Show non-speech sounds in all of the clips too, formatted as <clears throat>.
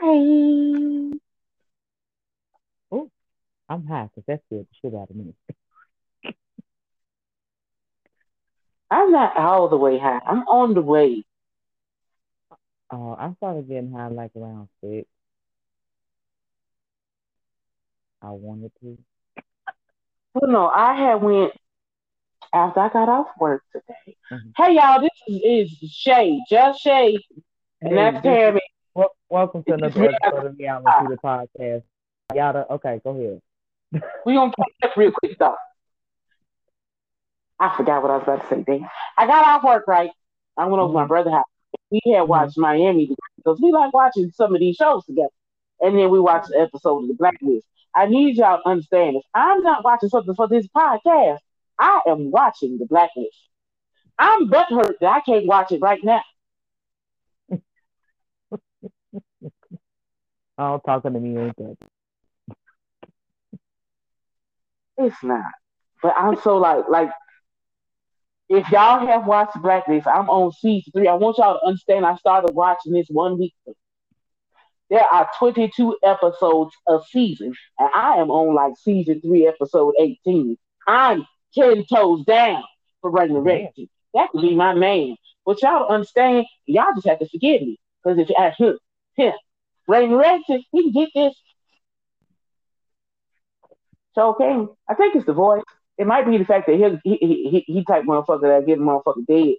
Hi. Oh, I'm high because that scared the shit out of me. <laughs> I'm not all the way high. I'm on the way. Oh, I started getting high like around six. I wanted to. Well, no, I had went after I got off work today. Mhm. Hey, y'all, this is, is Shay, just Shay, and Hey, that's Tammy. Wel- welcome to another episode of Reality the podcast. Yada. Okay, go ahead. <laughs> We gonna up real quick though. I forgot what I was about to say. Dang. I got off work right. I went over to my mm-hmm. brother's house. We had mm-hmm. watched Miami because we like watching some of these shows together. And then we watched the episode of The Blacklist. I need y'all to understand this. I'm not watching something for this podcast. I am watching The Blacklist. I'm butthurt that I can't watch it right now. <laughs> Oh, talking to me ain't that? It's not. But I'm so like like if y'all have watched Blacklist, I'm on season three. I want y'all to understand I started watching this one week ago. There are 22 episodes a season, and I am on like season three, episode 18. I'm 10 toes down for Raymond Man. Reddington. That could be my man. But y'all understand, y'all just have to forgive me. Because if you <laughs> ask him, him, Raymond Reddington, he can get this. So okay, I think it's the voice. It might be the fact that he he he, he, type motherfucker that get motherfucker dead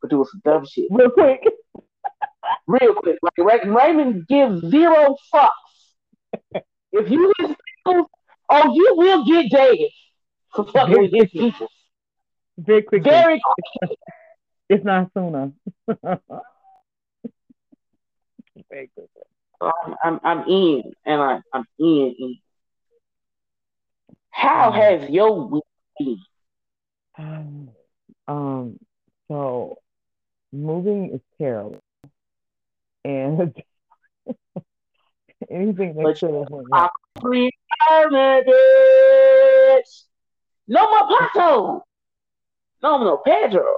for doing some dumb shit. Real quick. <laughs> Real quick, like Ray- Raymond gives zero fucks. If you his people, oh, you will get dead for fucking with his people. Very quickly. Very <laughs> If not sooner. Very quickly. I'm, I'm I'm in, and I I'm in. in. How has your week been? Um, um, so moving is terrible. And <laughs> anything that But could have went wrong. No more Pato. No more Pedro.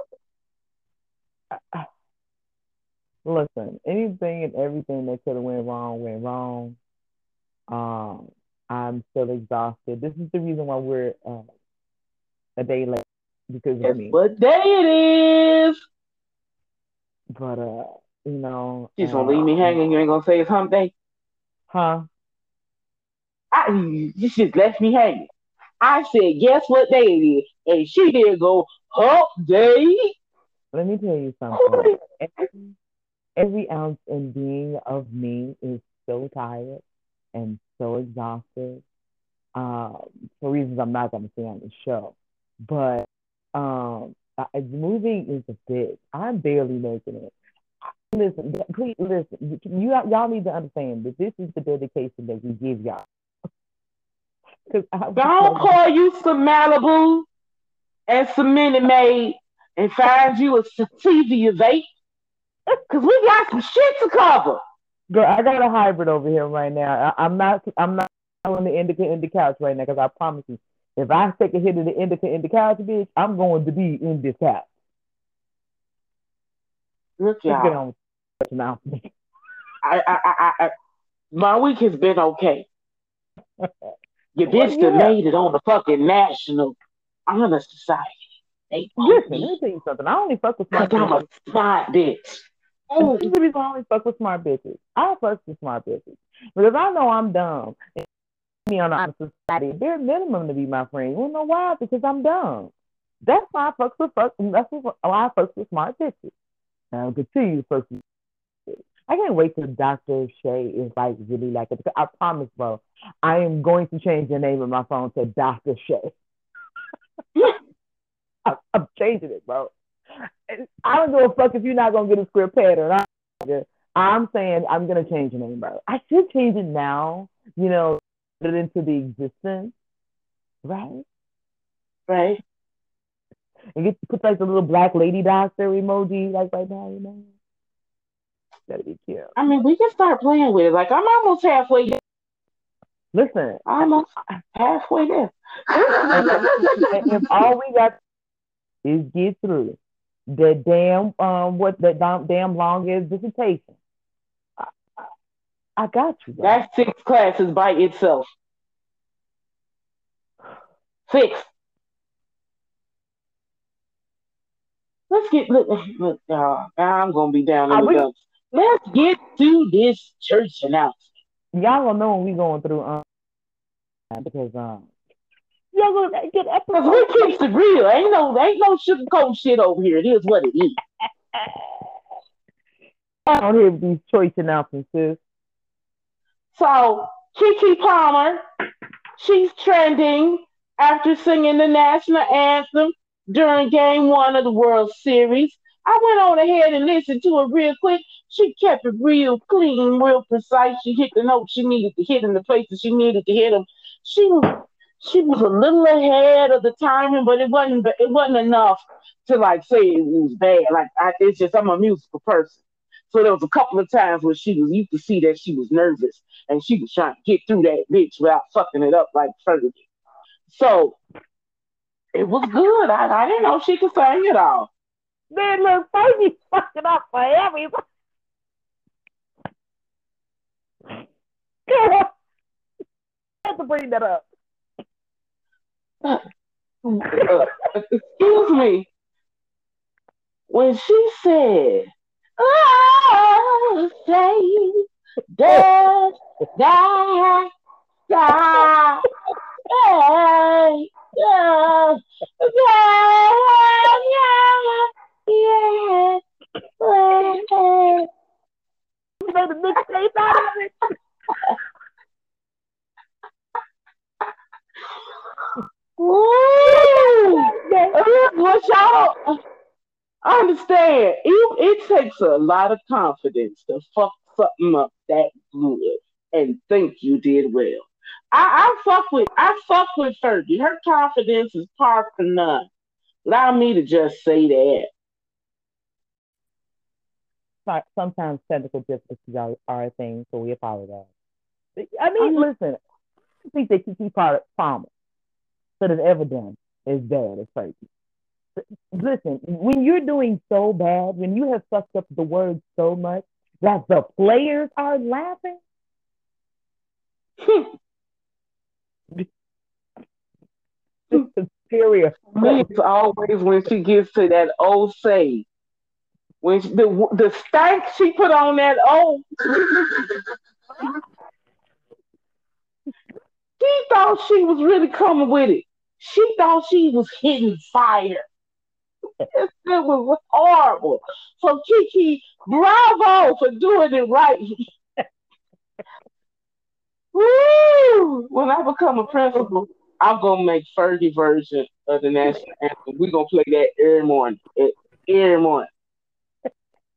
Listen, anything and everything that could have went wrong went wrong. Um, I'm still exhausted. This is the reason why we're uh, a day late because of Guess me. what day it is? But uh, you know, she's gonna uh, leave me hanging. You ain't gonna say it's hump day. huh? I, you just left me hanging. I said, guess what day it is? And she did go, hump day. Let me tell you something. Every, ounce and being of me is so tired and so exhausted um, for reasons I'm not going to say on the show. But um, I, moving is a bitch. I'm barely making it. Listen, please listen. You y'all need to understand that this is the dedication that we give y'all. <laughs> Because Don't call you some Malibu and some Minute Maid and find you a sativa vape. Cause we got some shit to cover. Girl, I got a hybrid over here right now. I, I'm not. I'm not on the indica in the couch right now because I promise you, if I take a hit of the indica in the couch, bitch, I'm going to be in this couch. Look, get y'all. on with the announcement. I, I, I, I, my week has been okay. <laughs> Your bitch that yeah. made it on the fucking National Honor Society. They Listen, let me tell you something. I only fuck with because I'm a smart bitch. Ooh, This is the reason I only fuck with smart bitches. I fuck with smart bitches because I know I'm dumb. And me on the society, bare minimum to be my friend. You wanna know why? Because I'm dumb. That's why I fuck with fuck. That's why I fuck with smart bitches. And I'll continue to fuck with. bitches. I can't wait till Dr. Shay is like really like it. I promise, bro. I am going to change the name of my phone to Dr. Shay. I'm, I'm changing it, bro. I don't give a fuck if you're not gonna get a square pattern. I'm saying I'm gonna change the name, bro. I should change it now. You know, put it into the existence, right? right? And get put like the little black lady doctor emoji, like right now, you know. That'd be cute. I mean, we can start playing with it. Like I'm almost halfway. there. Listen, Almost halfway there. <laughs> if all we got is get through that damn um what that damn, damn long ass dissertation. I got you. Bro. That's six classes by itself. Six. Let's get look, look uh, I'm gonna be down in the dumps. Let's get to this church announcement. Y'all gonna know when we going through um because um y'all gonna get episode. we keep the real. Ain't no ain't no sugarcoat shit over here. It is what it is. <laughs> I don't hear these choice announcements, sis. So Keke Palmer, she's trending after singing the national anthem during game one of the World Series. I went on ahead and listened to it real quick. She kept it real clean, real precise. She hit the notes she needed to hit in the places she needed to hit them. She was she was a little ahead of the timing, but it wasn't it wasn't enough to like say it was bad. Like I, it's just I'm a musical person. So there was a couple of times where she was you could see that she was nervous and she was trying to get through that bitch without fucking it up like Fergie. So it was good. I, I didn't know she could sing it all. Man, look, Fergie fucking up for everybody. <laughs> I have to bring that up. Excuse me. When she said, "Oh, say, da, da, da, hey, yeah, yeah, yeah, yeah. Ooh, what y'all understand? It, it takes a lot of confidence to fuck something up that good and think you did well. I, I fuck with I fuck with Fergie. Her confidence is par for none. Allow me to just say that. Sometimes technical difficulties are, are a thing, so we apologize. I mean, listen, I think that Keke Palmer could have ever done is bad as Fergie. Listen, when you're doing so bad, when you have fucked up the words so much that the players are laughing, Serious. It's always when she gets to that old say. When she, the the stank she put on that old. <laughs> she thought she was really coming with it. She thought she was hitting fire. <laughs> it was horrible. So Keke, bravo for doing it right. <laughs> Woo! When I become a principal, I'm gonna make Fergie version of the national anthem. We're gonna play that every morning. Every morning.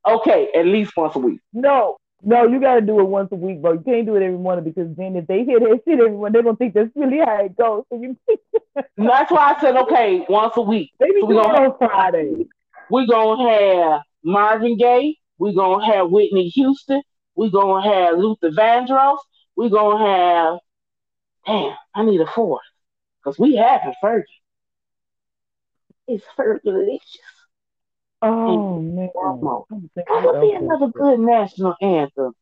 Okay, at least once a week. No, no, you gotta do it once a week, bro. You can't do it every morning because then if they hear that <laughs> shit every morning, they're gonna think that's really how it goes. So you <laughs> that's why I said okay, once a week. Maybe so we're gonna on Friday. We're gonna have Marvin Gaye, we're gonna have Whitney Houston, we're gonna have Luther Vandross, we're gonna have damn, I need a fourth. Because we have a Fergie. It's Fergalicious. Oh man. That would be another good national anthem.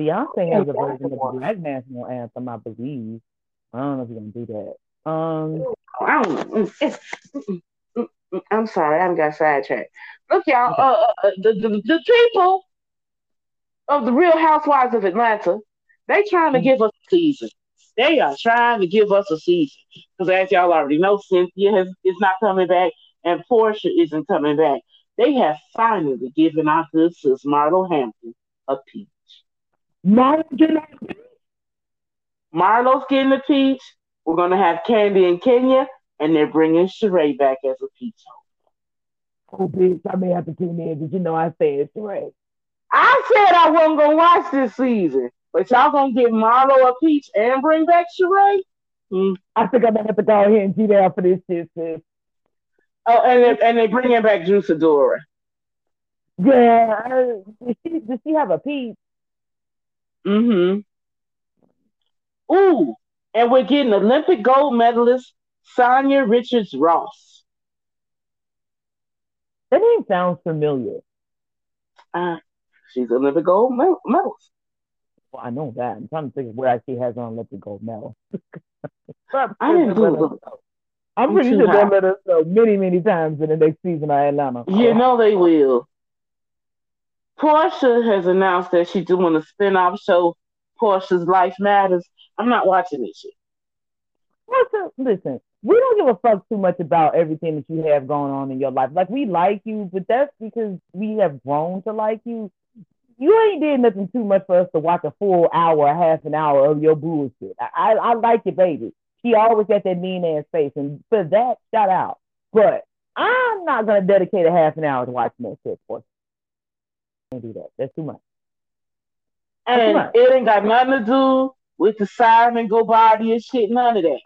Beyonce has a version of the Black national anthem, I believe. I don't know if you're gonna do that. Um, I don't. I'm sorry, I got sidetracked. Look, y'all. Uh, uh, uh, the, the the people of the Real Housewives of Atlanta, they trying to give us a season. They are trying to give us a season because, as y'all already know, Cynthia has, is not coming back and Porsha isn't coming back. They have finally given our good sis Marlo Hampton a peach. Marlo Marlo's getting a peach. We're gonna have Kandi and Kenya, and they're bringing Sheree back as a peach. Oh, bitch! I may have to tune in. Did you know I said Sheree? I said I wasn't gonna watch this season. But y'all gonna give Marlo a peach and bring back Sheree? Mm. I think I'm gonna have to go ahead and do that for this shit, sis. Oh, and they, and they bringing back Drew Sidora. Yeah, does she, does she have a peach? Mm-hmm. Ooh, and we're getting Olympic gold medalist Sanya Richards Ross. That name sounds familiar. Uh, she's Olympic gold medalist. Well, I know that. I'm trying to think of where she has an Olympic gold medal. <laughs> I didn't do I'm pretty sure they'll let us know many, many times in the next season of Atlanta. You know they will. Porsha has announced that she's doing a spin-off show, Porsha's Life Matters. I'm not watching this shit. Porsha, listen, we don't give a fuck too much about everything that you have going on in your life. Like we like you, but that's because we have grown to like you. You ain't did nothing too much for us to watch a full hour, a half an hour of your bullshit. I, I, I like it, baby. She always got that mean ass face, and for that, shout out. But I'm not gonna dedicate a half an hour to watching that shit for. Can't do that. That's too much. That's and too much. it ain't got nothing to do with the Simon Guobadia and shit. None of that.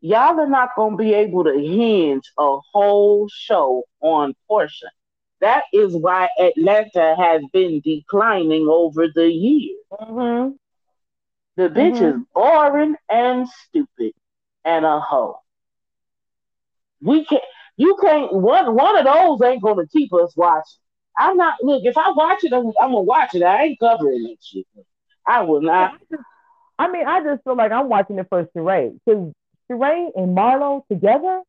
Y'all are not gonna be able to hinge a whole show on Porsha. That is why Atlanta has been declining over the years. Mm-hmm. The bitch mm-hmm. is boring and stupid and a hoe. We can't. You can't. One one of those ain't gonna keep us watching. I'm not. Look, if I watch it, I'm, I'm gonna watch it. I ain't covering that shit. I will not. I mean, I just feel like I'm watching it for Sheree because Sheree and Marlo together.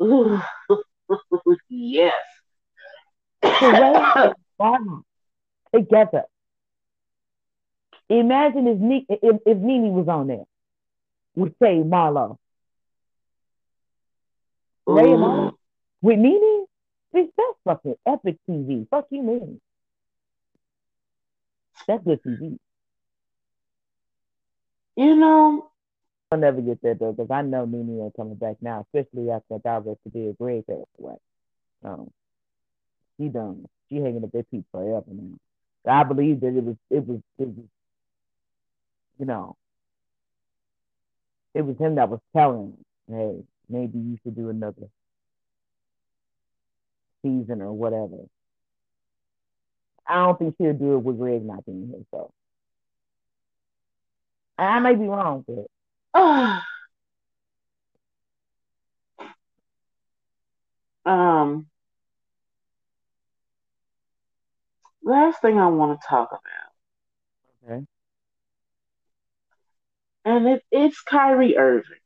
<sighs> yes. Together. Imagine if, if, if Nene was on there would say Marlo. Ray and Marlo with Nene, bitch, that's fucking epic TV. Fuck you, man. That's good TV. You know, I'll never get there though, because I know Nene ain't coming back now, especially after Director did Gregg passed away. Um, she done. She hanging up that piece forever now. I believe that it was it was it was, you know, it was him that was telling, hey, maybe you should do another season or whatever. I don't think she'll do it with Gregg not being here, so I may be wrong, but <sighs> um last thing I want to talk about. Okay and it, it's Kyrie Irving.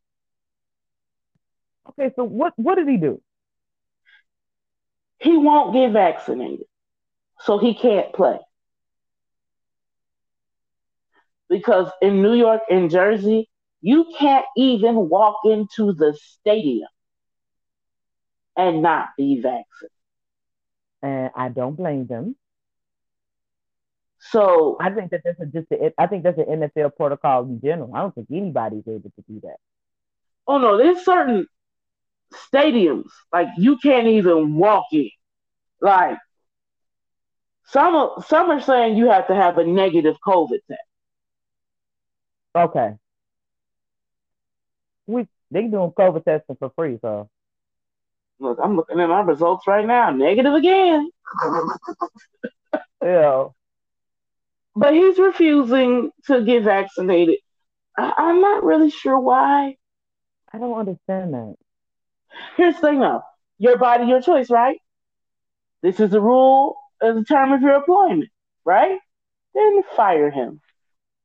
Okay, so what what did he do? He won't get vaccinated, so he can't play. Because in New York and Jersey, you can't even walk into the stadium and not be vaccinated. And I don't blame them. So I think that that's a, just a, I think that's an NFL protocol in general. I don't think anybody's able to do that. Oh no, there's certain stadiums like you can't even walk in. Like some some are saying you have to have a negative COVID test. Okay. We they doing COVID testing for free, so. Look, I'm looking at my results right now. Negative again. <laughs> yeah but he's refusing to get vaccinated. I, am not really sure why. I don't understand that. Here's the thing though your body, your choice, right? This is a rule as a term of your employment, right? Then fire him.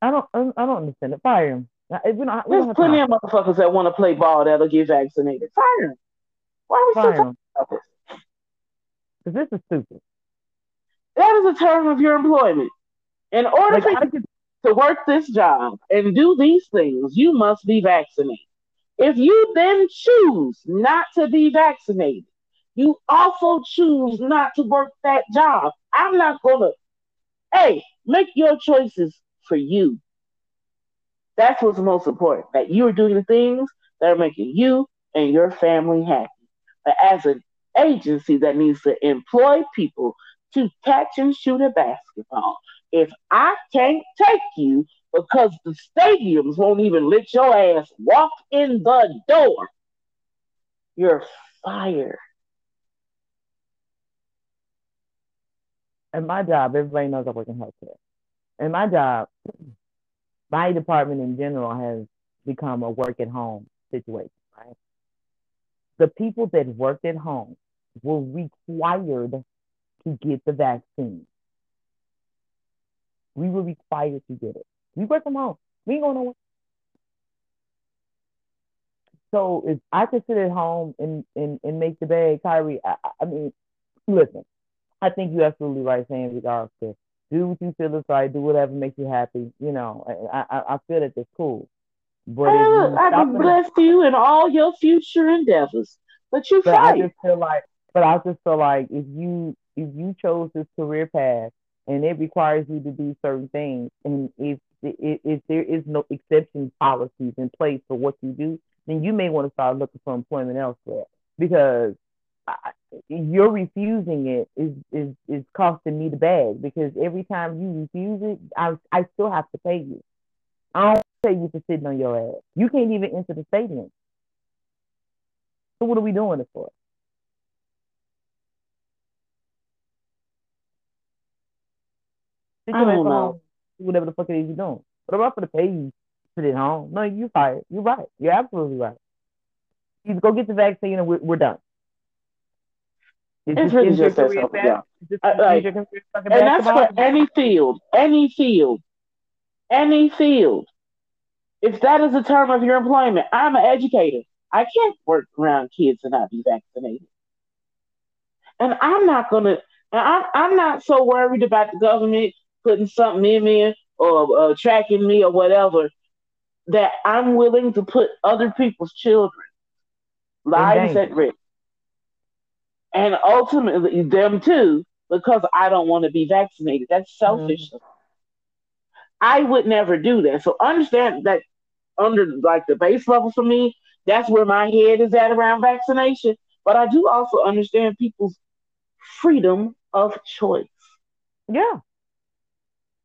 I don't I don't understand it. Fire him. We don't, we There's plenty time. of motherfuckers that want to play ball that'll get vaccinated. Fire him. Why are we Fire still talking about this? Because this is stupid. That is a term of your employment. In order like, for you to work this job and do these things, you must be vaccinated. If you then choose not to be vaccinated, you also choose not to work that job. I'm not gonna, hey, make your choices for you. That's what's most important. That you're doing the things that are making you and your family happy. But as an agency that needs to employ people to catch and shoot a basketball, if I can't take you because the stadiums won't even let your ass walk in the door, you're fired. And my job, everybody knows I work in healthcare. And my job, my department in general has become a work at home situation, right? The people that worked at home were required to get the vaccine. We were required to get it. We work from home. We ain't going nowhere. So if I could sit at home and and, and make the bag, Kyrie, I, I mean, listen, I think you're absolutely right saying regards to do what you feel is right, do whatever makes you happy. You know, I I, I feel that it's cool. But I, I bless you in all your future endeavors. But you but fight. I just feel like, but I just feel like if you if you chose this career path and it requires you to do certain things, and if if, if there is no exception policies in place for what you do, then you may want to start looking for employment elsewhere because you're refusing it is, is is costing me the bag because every time you refuse it, I I still have to pay you. I don't pay you for sitting on your ass. You can't even enter the stadium. So what are we doing it for? I don't know. Whatever the fuck it is you're doing. I'm not going to pay you sit at home. No, you fired. You're right. You're absolutely right. You go get the vaccine and we're, we're done. It's, it's really just that simple. Yeah. Uh, like, and that's for any field, any field, any field. If that is the term of your employment, I'm an educator. I can't work around kids and not be vaccinated. And I'm not gonna. I'm I'm not so worried about the government putting something in me or uh, tracking me or whatever that I'm willing to put other people's children lives at risk. And ultimately them too, because I don't want to be vaccinated. That's selfish. Mm-hmm. I would never do that. So understand that under like the base level for me, that's where my head is at around vaccination. But I do also understand people's freedom of choice. Yeah.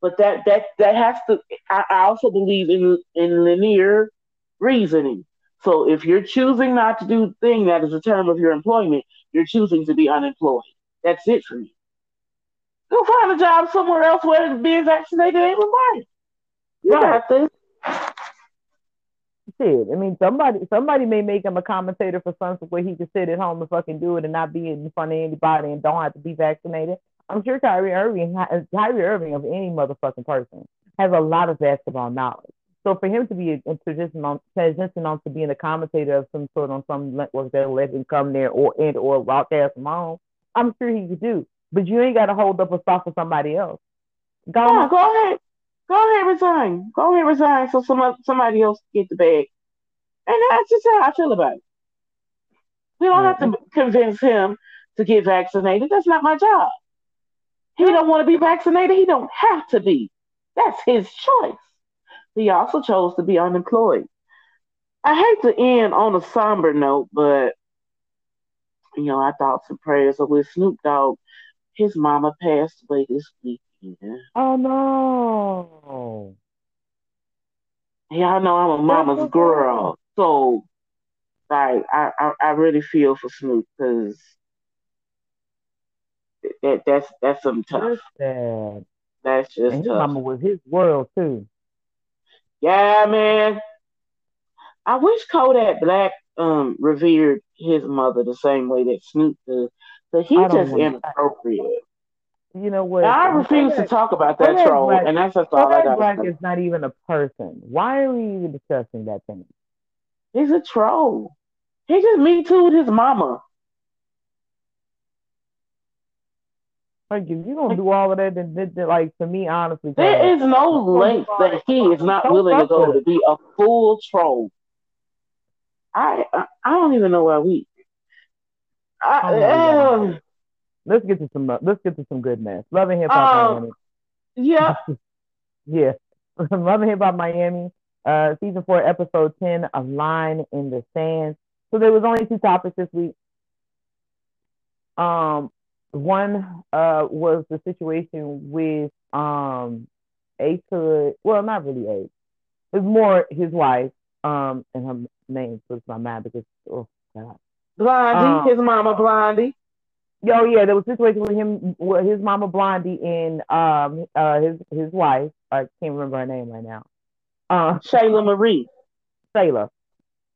But that that that has to. I, I also believe in in linear reasoning. So if you're choosing not to do the thing that is a term of your employment, you're choosing to be unemployed. That's it for me. Go find a job somewhere else where being vaccinated ain't required. You right. got this. Shit, I mean, somebody somebody may make him a commentator for something where he can sit at home and fucking do it and not be in front of anybody and don't have to be vaccinated. I'm sure Kyrie Irving, Kyrie Irving of any motherfucking person, has a lot of basketball knowledge. So for him to be a, a transition on to being a commentator of some sort on some network that'll let him come there or and or broadcast from home, I'm sure he could do. But you ain't got to hold up a spot for somebody else. Go, yeah, go ahead, go ahead, resign. Go ahead, resign, so some somebody else get the bag. And that's just how I feel about it. We don't have to mm-hmm. convince him to get vaccinated. That's not my job. He mm-hmm. don't want to be vaccinated. He don't have to be. That's his choice. He also chose to be unemployed. I hate to end on a somber note, but you know, I thoughts and prayers are with Snoop Dogg. His mama passed away this weekend. Oh no. Y'all know I'm a mama's girl. So like I, I, I really feel for Snoop because that that's that's some tough. That's, that's just and his tough. mama was his world too. Yeah, man. I wish Kodak Black um revered his mother the same way that Snoop does, but he just inappropriate. You know what? I refuse Kodak, to talk about that Kodak troll, Black, and that's just all I got. Black is not even a person. Why are we even discussing that thing? He's a troll. He just me too with his mama. Like if you don't do all of that, then, then, then like to me, honestly, there is no length that he is not willing to go to be a full troll. I I, I don't even know why we. I, uh, let's get to some let's get to some good mess. Love and hip hop um, Miami. Yeah. <laughs> yeah. <laughs> Love and hip hop Miami. Uh, season four, episode ten, a line in the sand. So there was only two topics this week. Um, one uh, was the situation with um, Ace Hood. Well, not really Ace. It's more his wife. Um, and her name slips my mind because oh god. Blondie, um, his mama Blondie. Oh yeah, there was a situation with him, with his mama Blondie and um uh his his wife. I can't remember her name right now. Uh, Shayla Marie. Shayla.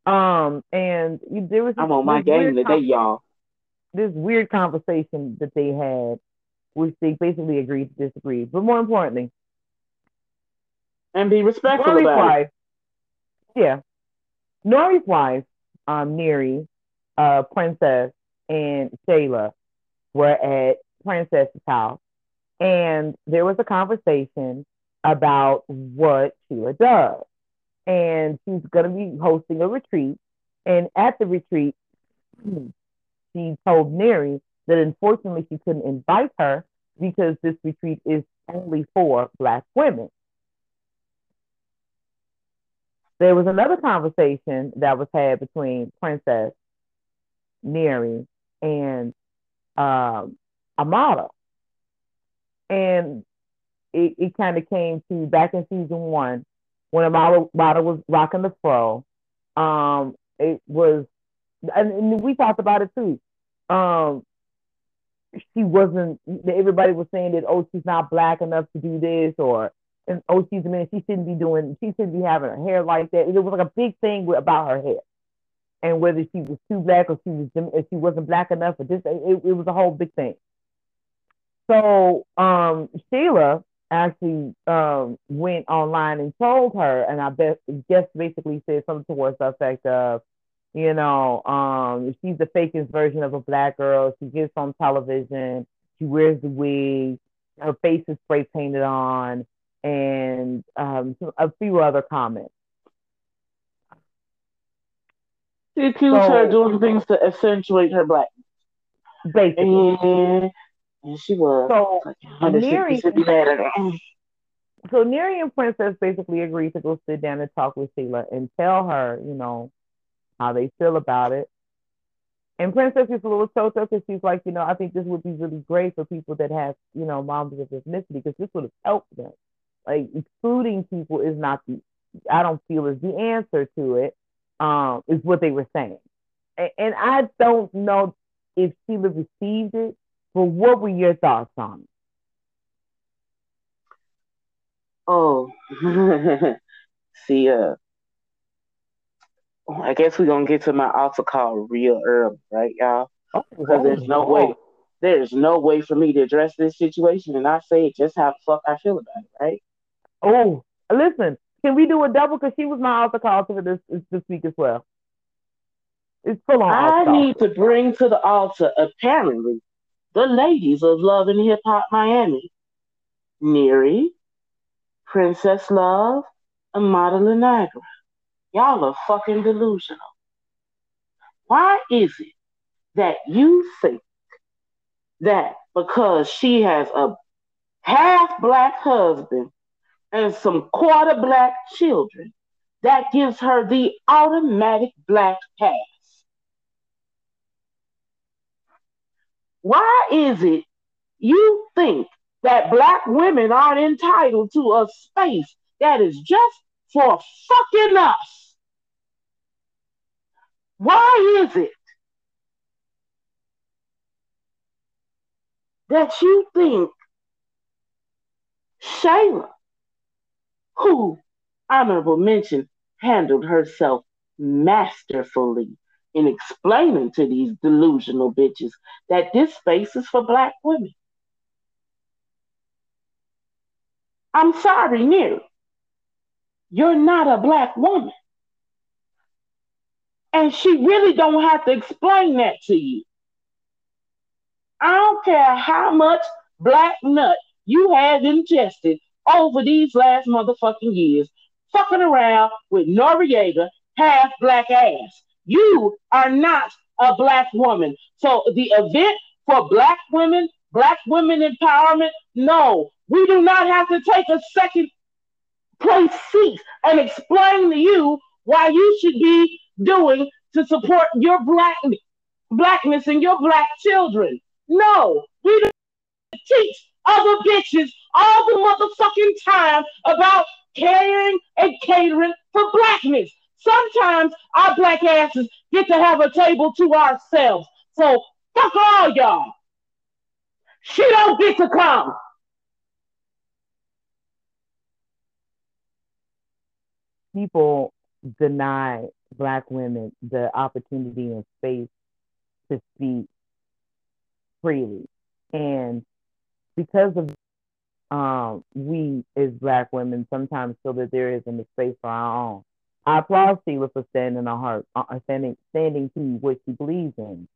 Um, and there was. I'm on my game today, y'all this weird conversation that they had which they basically agreed to disagree. But more importantly, and be respectful Nori's about wife, it. Yeah, Nori's wife, um, Neri, uh, Princess, and Shayla were at Princess's house, and there was a conversation about what Shelah does. And she's going to be hosting a retreat. And at the retreat, <clears throat> she told Mary that unfortunately she couldn't invite her because this retreat is only for Black women. There was another conversation that was had between Princess Mary and um, Amara. And it, it kind of came to back in season one when Amara, Amara was rocking the fro. Um, it was, and, and we talked about it too. Um, she wasn't. Everybody was saying that oh, she's not black enough to do this, or and oh, she's a man. She shouldn't be doing. She shouldn't be having her hair like that. It was like a big thing about her hair, and whether she was too black or she was if she wasn't black enough or this. It, it was a whole big thing. So um, Shelah actually um, went online and told her, and I bet guess basically said something towards the effect of, you know, um, she's the fakest version of a black girl. She gets on television, she wears the wig, her face is spray painted on, and um, a few other comments. She accused so, her doing things to accentuate her blackness. Basically. And and she was so like, so Neri and Princess basically agreed to go sit down and talk with Shelah and tell her, you know, how they feel about it. And Princess is a little choked up because she's like, you know, I think this would be really great for people that have, you know, moms of ethnicity because this would have helped them. Like excluding people is not the, I don't feel is the answer to it. Um, is what they were saying, and, and I don't know if Shelah received it but what were your thoughts on it? Oh, <laughs> see, uh, I guess we're gonna get to my altar call real early, right, y'all? Oh, because there's no way, there's no way for me to address this situation and I say it just how the fuck I feel about it, right? Oh, listen, can we do a double? Because she was my altar call for this this week as well. It's full on. I need to bring to the altar apparently the ladies of Love and Hip Hop Miami. Neri, Princess Love, and Madeline Niagara. Y'all are fucking delusional. Why is it that you think that because she has a half black husband and some quarter black children, that gives her the automatic black pass? Why is it you think that black women aren't entitled to a space that is just for fucking us? Why is it that you think Shayla, who honorable mention handled herself masterfully in explaining to these delusional bitches that this space is for black women. I'm sorry, Neri. You're not a black woman. And she really don't have to explain that to you. I don't care how much black nut you have ingested over these last motherfucking years, fucking around with Noreaga half black ass. You are not a black woman. So the event for black women, black women empowerment, no, we do not have to take a second place seat and explain to you why you should be doing to support your black blackness and your black children. No, we don't teach other bitches all the motherfucking time about caring and catering for blackness. Sometimes our black asses get to have a table to ourselves. So fuck all y'all. She don't get to come. People deny black women the opportunity and space to speak freely. And because of um, we as black women sometimes feel that there isn't a space for our own. I applaud Shelah for standing on her, uh, standing, standing to what she believes in.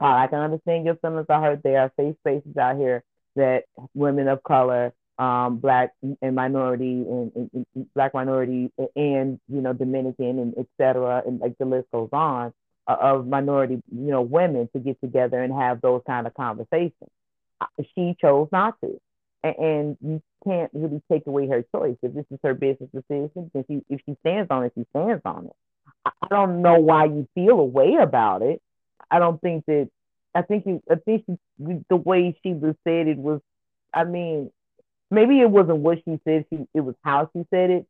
Uh, I can understand your feelings. I heard there are safe spaces out here that women of color, um, black and minority and, and, and, black minority and you know Dominican and etc. And like the list goes on uh, of minority you know women to get together and have those kind of conversations. Uh, she chose not to and, you can't really take away her choice. If this is her business decision, then she, if she stands on it, she stands on it. I don't know why you feel a way about it. I don't think that. I think you. I think she, the way she was said it was. I mean, maybe it wasn't what she said. She it was how she said it.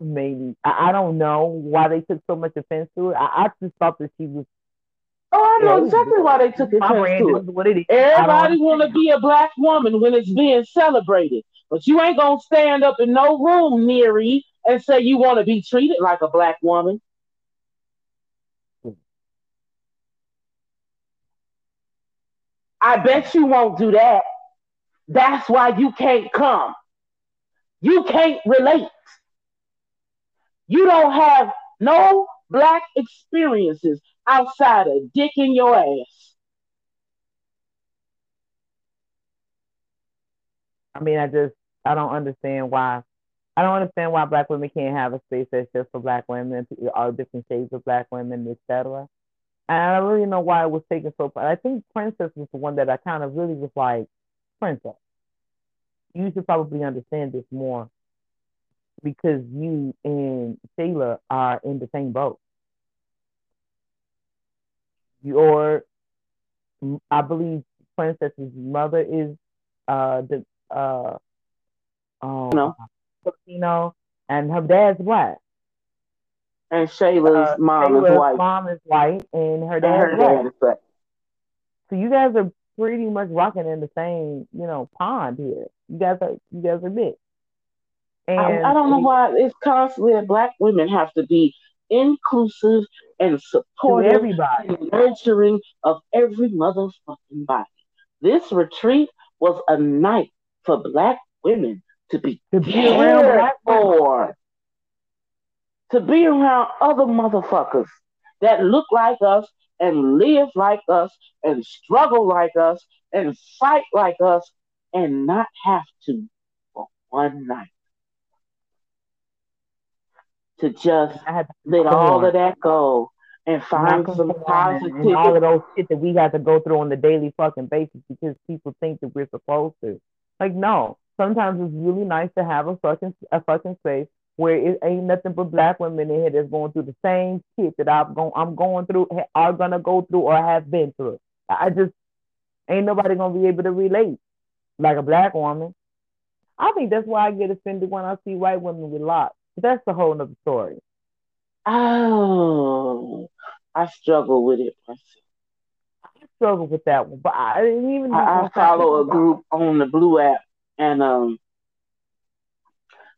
Maybe I, I don't know why they took so much offense to it. I, I just thought that she was Oh, I know exactly why they took offense to it. What it is. Everybody want to be a black woman when it's being celebrated, but you ain't gonna stand up in no room, Neri, and say you want to be treated like a black woman. I bet you won't do that. That's why you can't come. You can't relate. You don't have no black experiences outside of dick in your ass. I mean, I just I don't understand why I don't understand why black women can't have a space that's just for black women, all different shades of black women, etc. And I don't really know why it was taken so far. I think Princess was the one that I kind of really was like, Princess, you should probably understand this more because you and Shayla are in the same boat your I believe Princess's mother is uh the uh um, no. Filipino and her dad's black. And Shayla's uh, mom Shelah's is white. Mom is white and her dad's her black. Dad is black. So you guys are pretty much rocking in the same, you know, pond here. You guys are you guys are big. And I, I don't know why it's constantly that black women have to be inclusive and supportive everybody. and nurturing of every motherfucking body. This retreat was a night for black women to be, to be around for, to be around other motherfuckers that look like us and live like us and struggle like us and fight like us and not have to for one night to just let all of that go and find some positive. And all of those shit that we got to go through on the daily fucking basis because people think that we're supposed to. Like, no. Sometimes it's really nice to have a fucking a fucking space where it ain't nothing but black women in here that's going through the same shit that I'm going I'm going through are gonna go through or have been through. I just ain't nobody gonna be able to relate like a black woman. I think that's why I get offended when I see white women with locks. But that's a whole nother story. Oh, I struggle with it myself. I struggle with that one, but I didn't even. I, I follow a group on the Blue app, and um,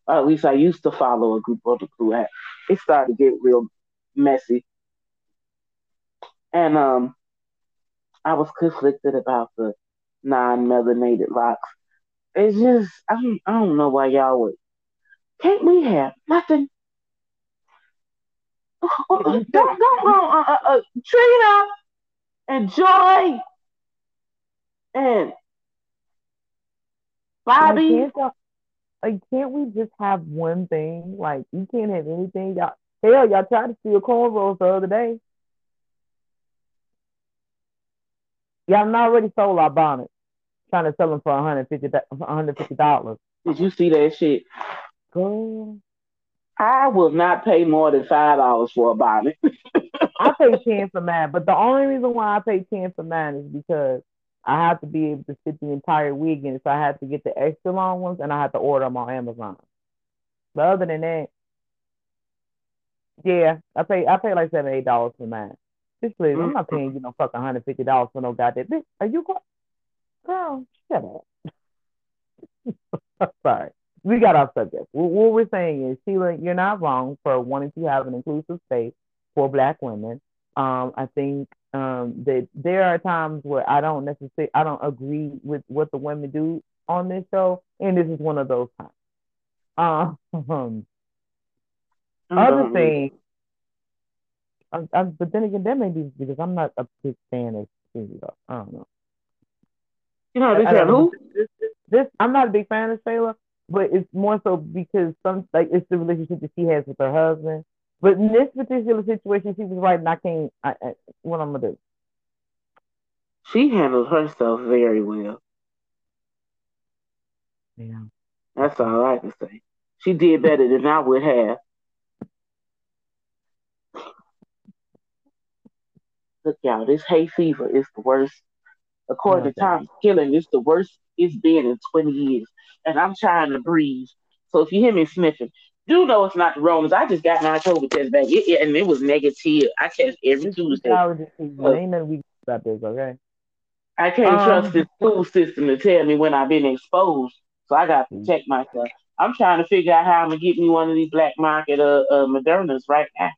at least I used to follow a group on the Blue app. It started to get real messy, and um, I was conflicted about the non-melanated locks. It's just I don't I don't know why y'all would can't we have nothing? Don't don't, go, uh, uh, uh, Trina and Joy and Bobby. Can't, like, can't we just have one thing? Like, you can't have anything. Y'all, hell, y'all tried to steal cornrows the other day. Y'all not already sold our bonnets, trying to sell them for $150. $150. Did you see that shit? Girl. I will not pay more than five dollars for a bonnet. <laughs> I pay ten for mine, but the only reason why I pay ten for mine is because I have to be able to fit the entire wig in, so I have to get the extra long ones, and I have to order them on Amazon. But other than that, yeah, I pay I pay like seven eight dollars for mine. Just please. I'm not paying you no fucking hundred fifty dollars for no goddamn. Bitch, are you girl? Shut up. <laughs> Sorry we got off subject. What we're saying is, Shelah, you're not wrong for wanting to have an inclusive space for Black women. Um, I think um, that there are times where I don't necessarily I don't agree with what the women do on this show, and this is one of those times. Um, other thing, I, I, but then again, that may be because I'm not a big fan of Shelah. I don't know. You know, this I, who? This, this, this, I'm not a big fan of Shelah, but it's more so because some like it's the relationship that she has with her husband. But in this particular situation, she was right, and I can't. I, I, what I'm gonna do? She handled herself very well. Yeah, that's all I can say. She did better than I would have. Look, y'all, this hay fever is the worst. According to Tom Killing, it's the worst it's been in 20 years. And I'm trying to breathe. So if you hear me sniffing, do know it's not the Romans. I just got my COVID test back, it, it, and it was negative. I test every Tuesday. ain't nothing we about this, okay? I can't um, trust the school system to tell me when I've been exposed, so I got to protect myself. I'm trying to figure out how I'm gonna get me one of these black market uh, uh Modernas right now.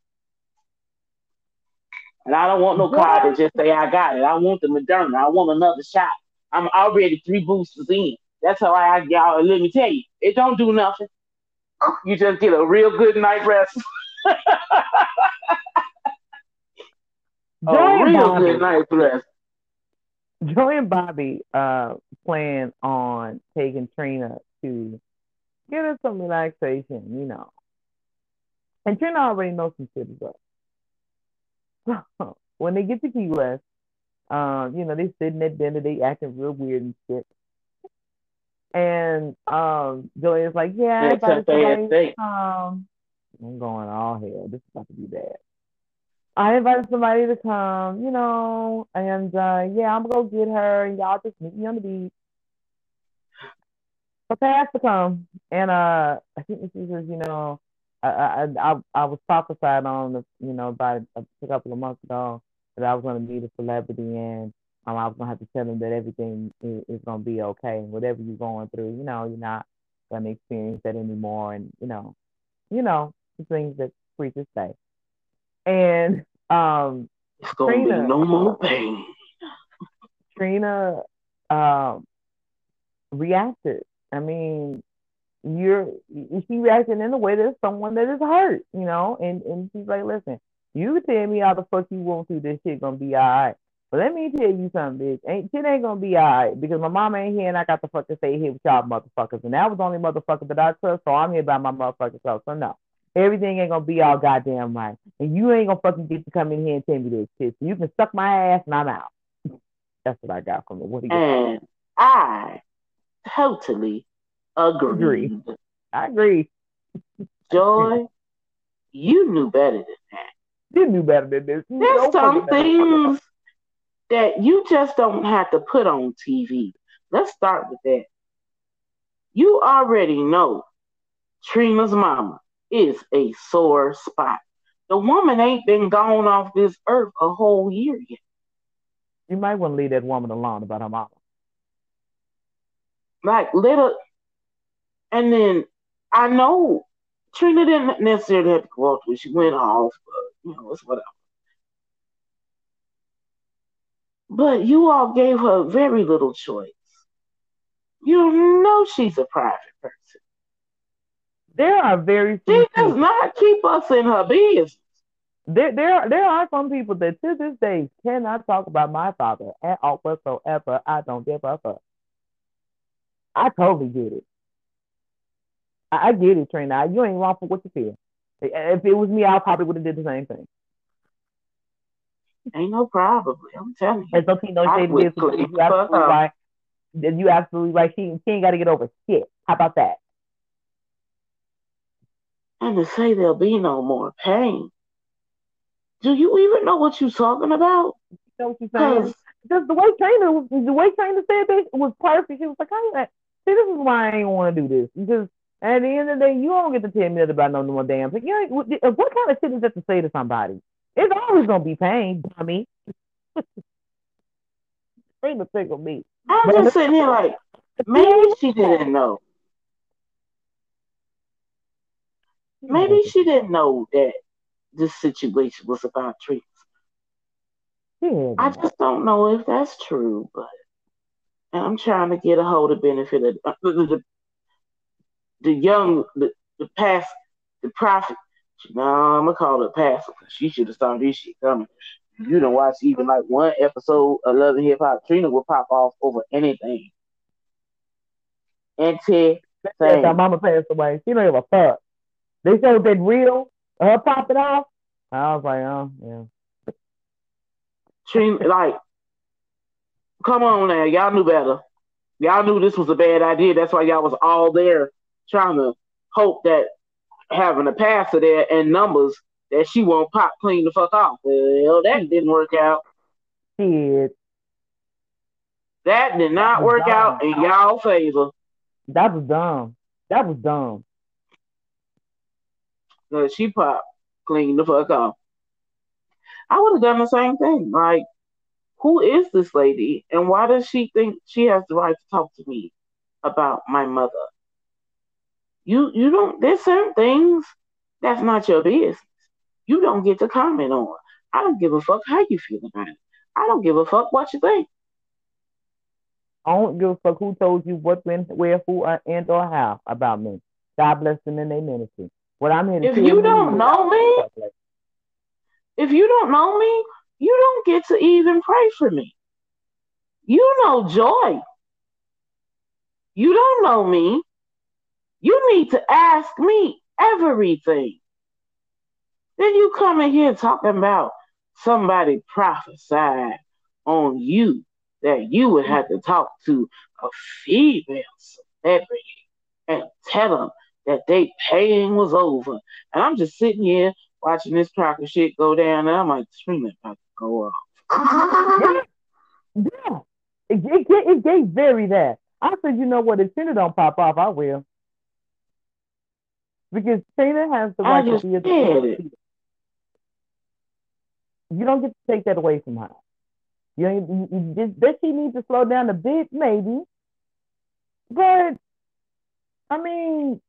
And I don't want no card to just say I got it. I want the Moderna. I want another shot. I'm already three boosters in. That's how I y'all. Let me tell you, it don't do nothing. You just get a real good night rest. <laughs> a real Bobby, good night rest. Joy and Bobby uh, plan on taking Trina to get her some relaxation, you know. And Trina already knows some shit is up. <laughs> when they get to Key West, um, you know, they sitting at dinner, they acting real weird and shit. And um, Joanne's like, yeah, I invited somebody Um, I'm going all hell. This is about to be bad. I invited somebody to come, you know, and uh, yeah, I'm gonna go get her, and y'all just meet me on the beach. But they asked to come, and uh, I think she says, you know, I I I, I was prophesied on, the, you know, about a, a couple of months ago that I was going to meet a celebrity and um, I was to have to tell him that everything is, is going to be okay. and Whatever you're going through, you know, you're not going to experience that anymore. And, you know, you know, the things that preachers say. And um, it's going to be no more pain. Trina um, reacted. I mean, you're she reacted in a way that someone that is hurt, you know, and and she's like, listen, you tell me how the fuck you want to, this shit gonna be alright. But let me tell you something, bitch. Ain't shit ain't gonna be alright because my mama ain't here and I got the fuck to stay here with y'all motherfuckers. And that was the only motherfucker that I trust, so I'm here by my motherfucking self. So no. Everything ain't gonna be all goddamn right. And you ain't gonna fucking get to come in here and tell me this shit. So you can suck my ass and I'm out. <laughs> That's what I got from it. What do you And I totally agree. agree. I agree. Joy, you knew better than that. You knew better than this. You There's some things that you just don't have to put on TV. Let's start with that. You already know Trina's mama is a sore spot. The woman ain't been gone off this earth a whole year yet. You might want to leave that woman alone about her mama. Like little, and then I know Trina didn't necessarily have to go off when she went off, but you know, it's whatever. But you all gave her very little choice. You know she's a private person. There are very few. She does not keep us in her business. There, there, there are some people that to this day cannot talk about my father at all whatsoever. I don't give a fuck. I totally get it. I, I get it, Trina. You ain't wrong for what you feel. If it was me, I probably would have did the same thing. Ain't no problem. I'm telling you. And so Tino say this, you absolutely right. You absolutely right. She, she ain't got to get over shit. How about that? And to say there'll be no more pain. Do you even know what you're talking about? You know what you're saying? Just the way Trina, the way Trina said this was perfect. She was like, "I see, this is why I ain't want to do this because at the end of the day, you don't get to tell me that about no more damn thing. You know, what, what kind of shit is that to say to somebody? It's always gonna be pain, dummy. Bring the tickle me. I'm just sitting here like, maybe she didn't know. Maybe she didn't know that this situation was about trees. I just don't know if that's true, but I'm trying to get a hold of benefit of uh, the, the, the young, the, the past, the prophet. No, I'm gonna call it pastor she should have started this shit coming. You don't watch even like one episode of Love and Hip Hop. Trina will pop off over anything. And Ted, my mama passed away. She don't give a fuck. They showed that real her popping off. I was like, oh yeah. Trina, like, come on now, y'all knew better. Y'all knew this was a bad idea. That's why y'all was all there trying to hope that having a passer there and numbers that she won't pop clean the fuck off. Well, that didn't work out. Did. That did not work dumb. out in y'all favor. That was dumb. That was dumb. Cause she popped clean the fuck off. I would have done the same thing. Like, who is this lady, and why does she think she has the right to talk to me about my mother? You you don't. There's certain things that's not your business you don't get to comment on. I don't give a fuck how you feel about it. I don't give a fuck what you think. I don't give a fuck who told you what, when, where, who, uh, and or how about me. God bless them in their ministry. What I'm here to if you don't know me, if you don't know me, you don't get to even pray for me. You know joy. You don't know me. You need to ask me everything. Then you come in here talking about somebody prophesied on you that you would have to talk to a female celebrity and tell them that they paying was over. And I'm just sitting here watching this crock of shit go down, and I'm like, screaming about to go off. <laughs> yeah, It, it, it, gave very that. I said, you know what? If Tina don't pop off, I will. Because Tina has the right to be a you don't get to take that away from her. You, you, you just, does she need to slow down a bit? Maybe. But, I mean.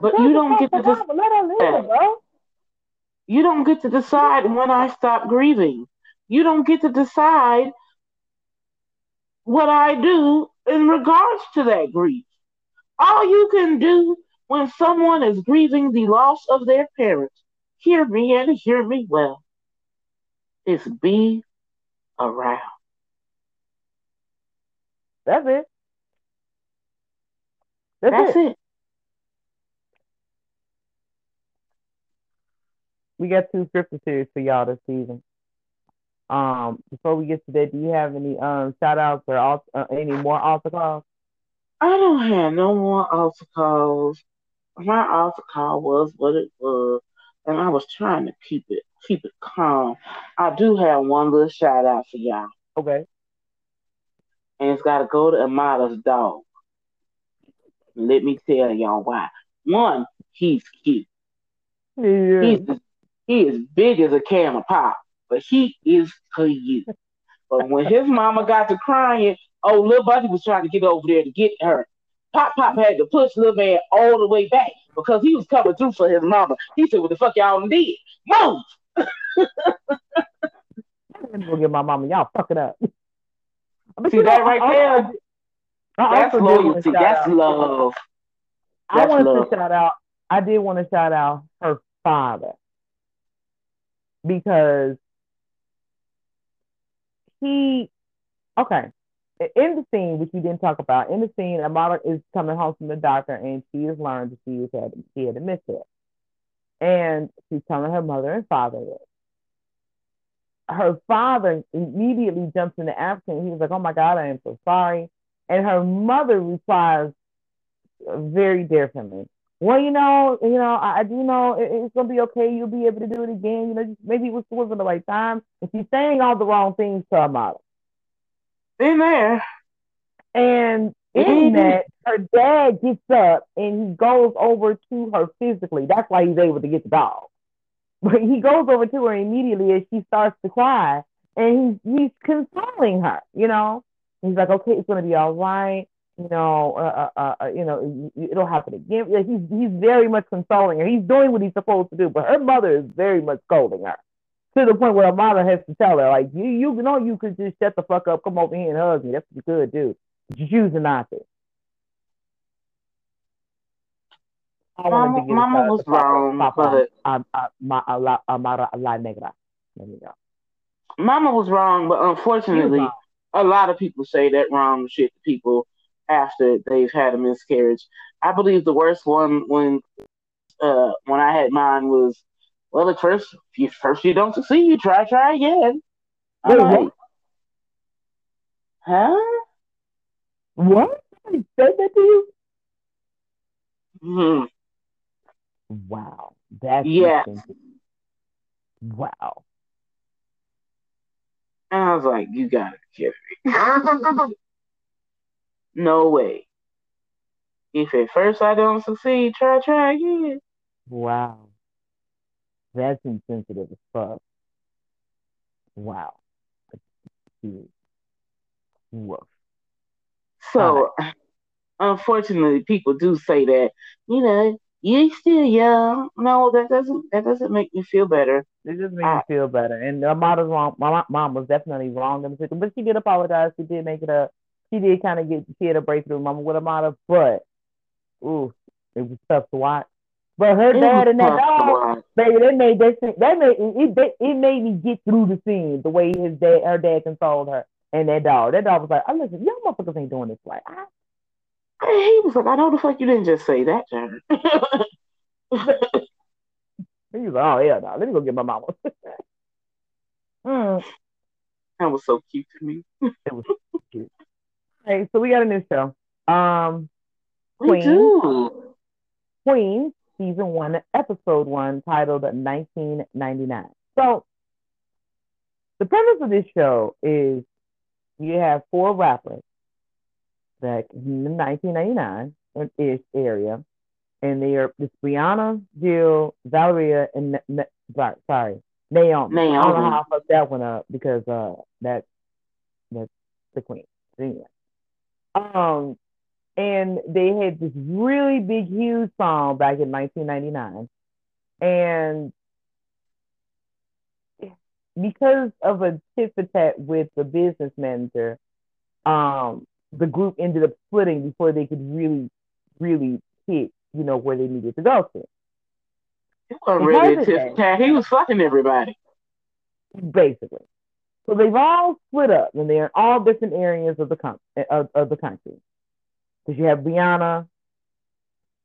But you don't get to decide. Let her live, bro. You don't get to decide when I stop grieving. You don't get to decide what I do in regards to that grief. All you can do when someone is grieving the loss of their parents hear me and hear me well, is be around. That's it. That's, That's it. it. We got two scripture series for y'all this season. Um, before we get to that, do you have any um shout outs or uh, any more altar calls? I don't have no more altar calls. My altar call was what it was and I was trying to keep it keep it calm. I do have one little shout out for y'all. Okay. And it's got to go to Amara's dog. Let me tell y'all why. One, he's cute. Yeah. He's he is big as a can of pop, but he is cute. but when his mama got to crying, oh, little buddy was trying to get over there to get her. Pop Pop had to push little man all the way back because he was coming through for his mama. He said, "What the fuck y'all did? Move!" <laughs> I'm gonna get my mama. Y'all fuck it up. <laughs> See that right there? That's loyalty. That's love. That's I want to shout out. I did want to shout out her father because he. Okay, in the scene, which we didn't talk about, in the scene, Amara is coming home from the doctor and she has learned that she had she had a mishap. And she's telling her mother and father this. Her father immediately jumps into action. He was like, Oh my God, I am so sorry. And her mother replies very differently. Well, you know, you know, I, I do know it, it's gonna be okay. You'll be able to do it again. You know, maybe it was wasn't the right time. And she's saying all the wrong things to mother in there. And in that, her dad gets up and he goes over to her physically. That's why he's able to get the dog. But he goes over to her immediately as she starts to cry, and he's he's consoling her. You know, he's like, "Okay, it's gonna be all right." You know, uh, uh, uh, you know, it'll happen again. He's he's very much consoling her. He's doing what he's supposed to do, but her mother is very much scolding her. To the point where Amara has to tell her, like, you you know you could just shut the fuck up, come over here and hug me. That's what you could do. You're choosing not to. I Mama, Mama was wrong, but Amara La Negra. There you go. Mama was wrong, but unfortunately, wrong. a lot of people say that wrong shit to people after they've had a miscarriage. I believe the worst one when uh, when I had mine was well, at first, if first you don't succeed, you try, try again. Wait, what? Huh? What? He said that to you? Hmm. Wow. That's yeah. Wow. And I was like, you gotta be kidding me. <laughs> no way. If at first I don't succeed, try, try again. Wow. That's insensitive as fuck. Wow. Woof. So, right. unfortunately, people do say that, you know, you're still young. No, that doesn't that doesn't make me feel better. It just makes I, me feel better. And my mom was wrong. My mom was definitely wrong in the situation, but she did apologize. She did make it up. She did kind of get she had a breakthrough, mama with a motto, but ooh, it was tough to watch. But her dad and that dog, baby, they made that scene, that made it, it made me get through the scene the way his dad, her dad consoled her and that dog. That dog was like, "I listen, y'all motherfuckers ain't doing this right." I, he was like, "I know the fuck you didn't just say that, Jared." <laughs> he was like, "Oh yeah, no, let me go get my mama." <laughs> mm. That was so cute to me. it was cute. Hey, so we got a new show. Um, Queen. We do. Queen season one, episode one, titled 1999. So, the premise of this show is you have four rappers back in the 1999 ish area, and they are it's Brianna, Jill, Valeria, and sorry, Naomi. Naomi. I don't know how I fucked that one up because uh that that's the queen. Yeah. Um, and they had this really big, huge song back in 1999. And because of a tit for tat with the business manager, um, the group ended up splitting before they could really, really hit, you know, where they needed to go to. It wasn't really a tit for tat. He was fucking everybody. Basically. So they've all split up and they're in all different areas of the, com- of, of the country. Because you have Brianna,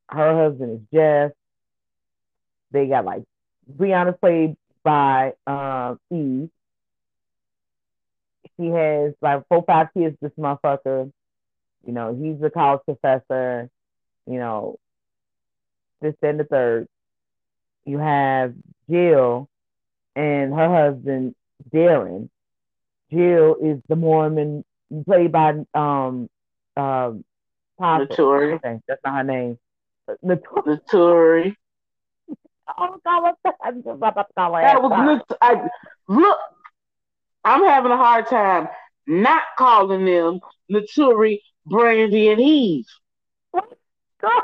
her husband is Jeff. They got like Brianna played by um, Eve. She has like four, five kids, this motherfucker. You know, he's a college professor, you know, this and the third. You have Jill and her husband, Darren. Jill is the Mormon, played by um, um, Naturi. Okay, that's not her name. Naturi. Naturi. oh God, I'm about to call her that was I, look, I'm having a hard time not calling them Naturi, Brandy, and Eve. God.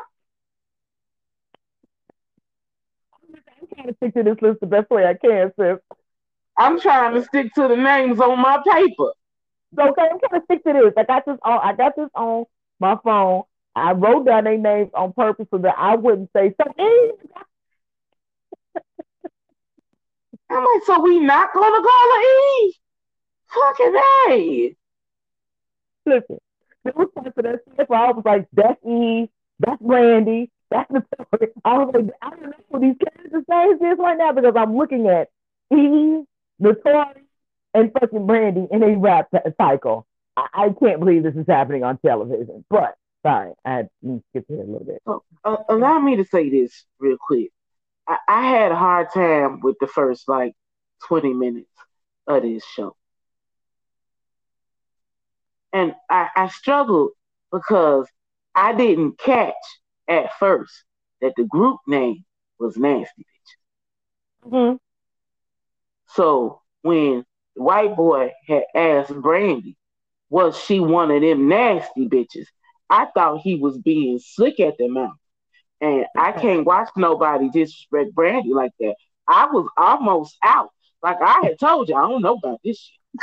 I'm trying to stick to this list the best way I can, sis. I'm trying to stick to the names on my paper. Okay, I'm trying to stick to this. I got this on. I got this on my phone. I wrote down their names on purpose so that I wouldn't say something. <laughs> I'm like, so we not gonna call her Eve? Fucking A. Listen, there was parts of that stuff I was like, that's Eve, that's Brandy, that's the I was like, I don't know what these characters' names is right now because I'm looking at Eve, Naturi, and fucking Brandy in a rap cycle. I, can't believe this is happening on television. But sorry, I had to skip here a little bit. Oh, uh, allow me to say this real quick. I, I had a hard time with the first like 20 minutes of this show. And I, I struggled because I didn't catch at first that the group name was Nasty Bitches. Mm-hmm. So when the white boy had asked Brandy, was she one of them nasty bitches? I thought he was being slick at the mouth. And I can't watch nobody disrespect Brandy like that. I was almost out Like I had told you, I don't know about this shit. <laughs>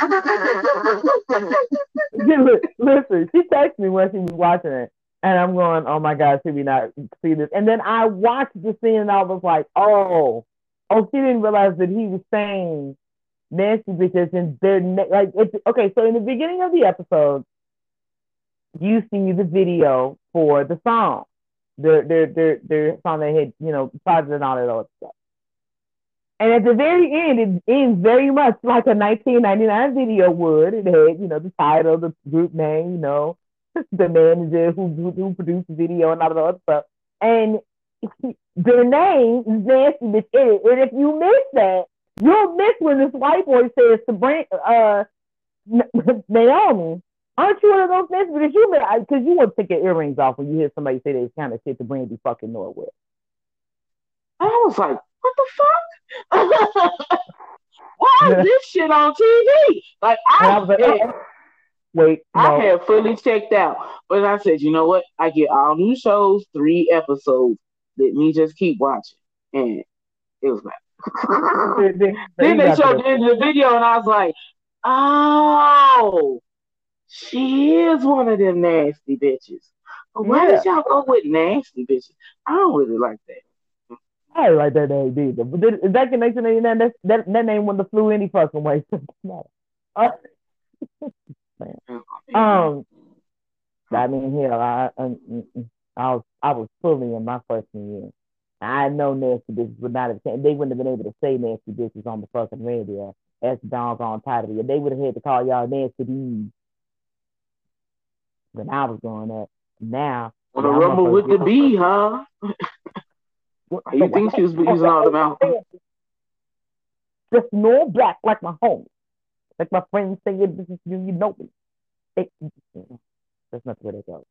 Listen, she texted me when she was watching it, and I'm going, "Oh my God, should we not see this?" And then I watched the scene, and I was like, "Oh, oh!" She didn't realize that he was saying nasty bitches, they're like, it's, okay. So in the beginning of the episode, you see the video for the song, their their their their song they had, you know, project and all that other stuff. And at the very end, it ends very much like a 1999 video would. It had, you know, the title, the group name, you know, <laughs> the manager who, who, who produced the video and all that other stuff. And <laughs> their name is Nasty Bitch. And if you miss that, you'll miss when this white boy says to bring uh, <laughs> Naomi, aren't you one of those nasty because you because you want to take your earrings off when you hear somebody say this kind of shit to Brandy fucking Norwood. I was like, what the fuck? <laughs> Why is <laughs> this shit on TV? Like I, I was like, oh, wait, no. I had fully checked out, but I said, you know what? I get all new shows, three episodes. Let me just keep watching, and it was like. Then they showed the the video, and I was like, oh, she is one of them nasty bitches. But why yeah. did y'all go with nasty bitches? I don't really like that. I like that name either. But then, back in 1989, that, that, that name wouldn't have flew any fucking way. <laughs> uh, <laughs> um, I mean, hell, I, I, I was I was fully in my freshman year. I know nasty bitches would not have they wouldn't have been able to say nasty bitches on the fucking radio. That's the doggone title. They would have had to call y'all nasty bees when I was growing up. Now, well, the rumble with the bee, huh? You think she was using all the mouth? Just no black like my home. Like my friends say, this is you, you know me. It, that's not the way they go.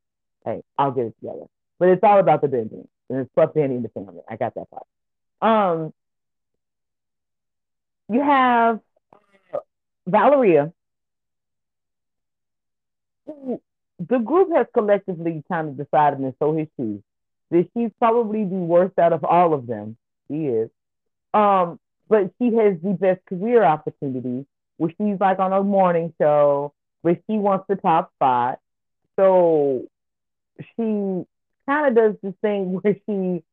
Hey, I'll get it together. But it's all about the Benjamins. And it's Puff Daddy in the family. I got that part. Um, you have Valeria. The group has collectively kind of decided, and so has she, that she's probably the worst out of all of them. She is. Um, but she has the best career opportunity, where she's like on a morning show, where she wants the top spot. So she kind of does this thing <laughs> where she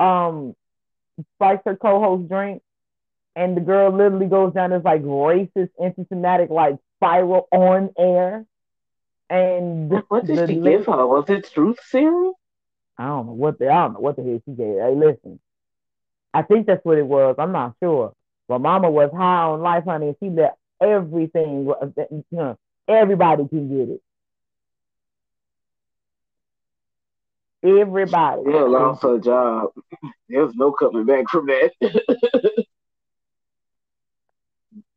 um spikes her co-host drink, and the girl literally goes down this like racist, anti-Semitic like spiral on air. And what did she give her? Was it truth serum? I don't know what the I don't know what the hell she gave. Hey, listen, I think that's what it was. I'm not sure. But Mama was high on life, honey, and she let everything. Know, everybody can get it. Everybody. Yeah, lost her job. There's no coming back from that. <laughs>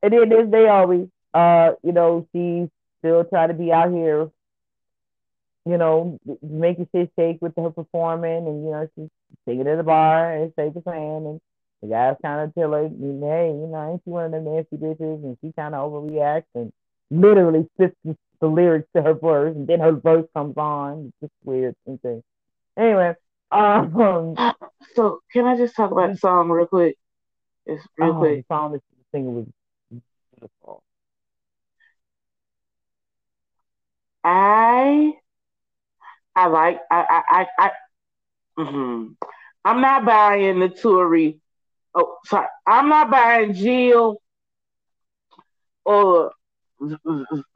and then this day, always, uh, you know, she's still trying to be out here you know, making shit shake with her performing, and you know, she's singing at the bar and the fan, and the guys kind of tell her, hey, you know, ain't she one of them nasty bitches? And she kind of overreacts and literally spits the lyrics to her verse, and then her verse comes on. It's just weird and things. Anyway, um, <gasps> so can I just talk about the song real quick? It's real oh, quick. The song that she was was beautiful. I I like I I I, I mm-hmm. I'm not buying Naturi. Oh, sorry, I'm not buying Jill or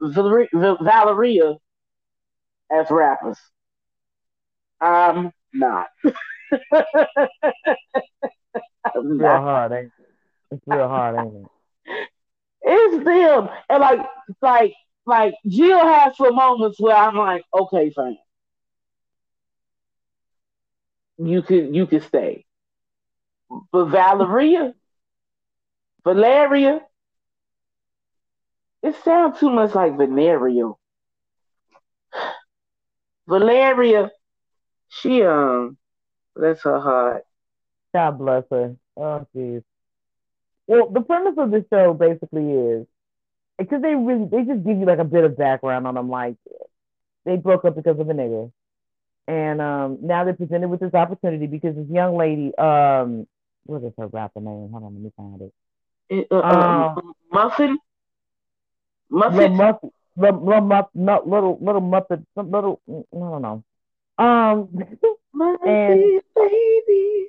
Valeria as rappers. I'm not. <laughs> it's real hard, ain't it? It's real hard, ain't it? It's them, and like, like, like Jill has some moments where I'm like, okay, fine you could you could stay. But Valeria, Valeria, it sounds too much like Venereal. Valeria, she um, bless her heart. God bless her. Oh jeez. Well, the premise of the show basically is because they really they just give you like a bit of background on them, like they broke up because of a nigga. And um, now they're presented with this opportunity because this young lady, um, what is her rapper name? Hold on, let me find it. Uh, uh, um, muffin. Muffin. Little muffin. Little, little, little, little muffin. Little. I don't know. Um. and, baby.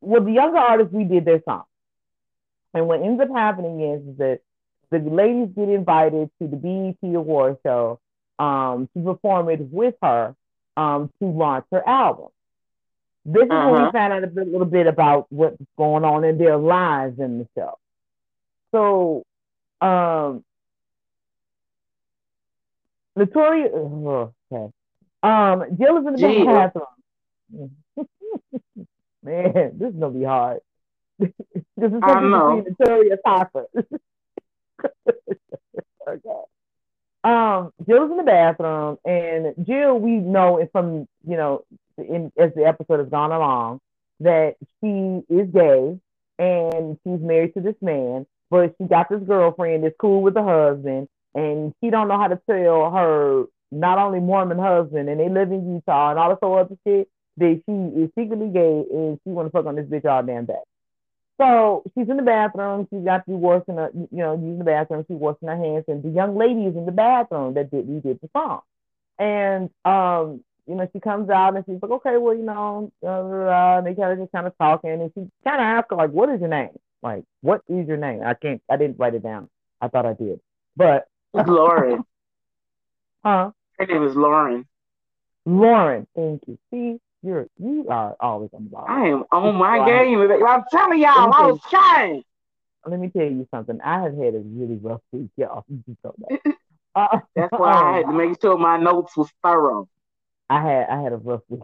Well, the younger artists we did their song, and what ends up happening is, is that the ladies get invited to the BET Award show um, to perform it with her um, to launch her album. This is uh-huh. when we uh-huh. find out a, bit, little bit about what's going on in their lives in the show. So, um, oh, <sighs> okay. Um, Jill is in the Gee. bathroom. <laughs> Man, this is gonna be hard. this is something between Victoria Tucker. okay. Um, Jill's in the bathroom, and Jill, we know from you know, in, as the episode has gone along, that she is gay and she's married to this man, but she got this girlfriend that's cool with the husband, and she don't know how to tell her not only Mormon husband, and they live in Utah and all this other shit that she is secretly gay and she want to fuck on this bitch all damn day. So she's in the bathroom. She's got to be washing, her, you know, using the bathroom. She's washing her hands, and the young lady is in the bathroom that did we did the song. And um, you know, she comes out and she's like, okay, well, you know, blah, blah, blah. and they kind of just kind of talking, and she kind of asks her like, what is your name? Like, what is your name? I can't, I didn't write it down. I thought I did, but Lauren. <laughs> huh? Her name is Lauren. Lauren, thank you. See, you're you are always on the ball. I am on my game. I'm telling y'all, I was trying. Let me tell you something. I have had a really rough week, y'all. <laughs> <laughs> uh, That's <laughs> why I had to make sure my notes was thorough. I had I had a rough week.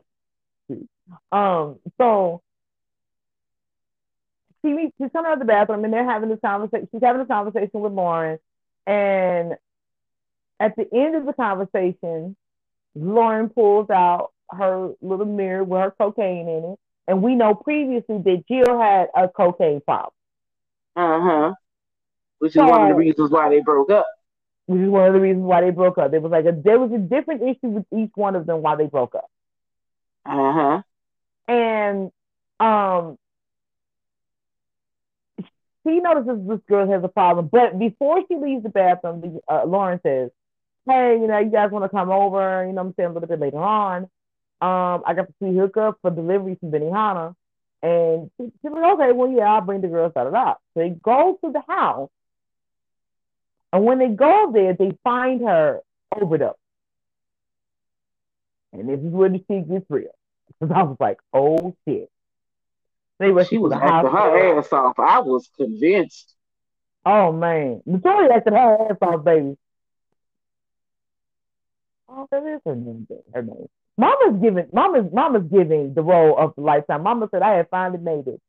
Um, so she meets, she's coming out of the bathroom and they're having this conversation. She's having a conversation with Lauren, and at the end of the conversation, Lauren pulls out her little mirror with her cocaine in it. And we know previously that Jill had a cocaine problem. Uh huh. Which is so, one of the reasons why they broke up. Which is one of the reasons why they broke up. There was like a there was a different issue with each one of them why they broke up. Uh huh. And um, she notices this girl has a problem, but before she leaves the bathroom, uh, Lauren says, "Hey, you know, you guys want to come over? You know, I'm saying a little bit later on." um, I got the free hookup for delivery from Benihana. And she, she's like, okay, well, yeah, I'll bring the girls out of that. So they go to the house. And when they go there, they find her overdose. And this is where the shit gets real. Because I was like, oh shit. They were she was acting her ass off. I was convinced. Oh man. Latoya acted her ass off, baby. Oh, that is her name. Her name. Mama's giving Mama's Mama's giving the role of the lifetime. Mama said I had finally made it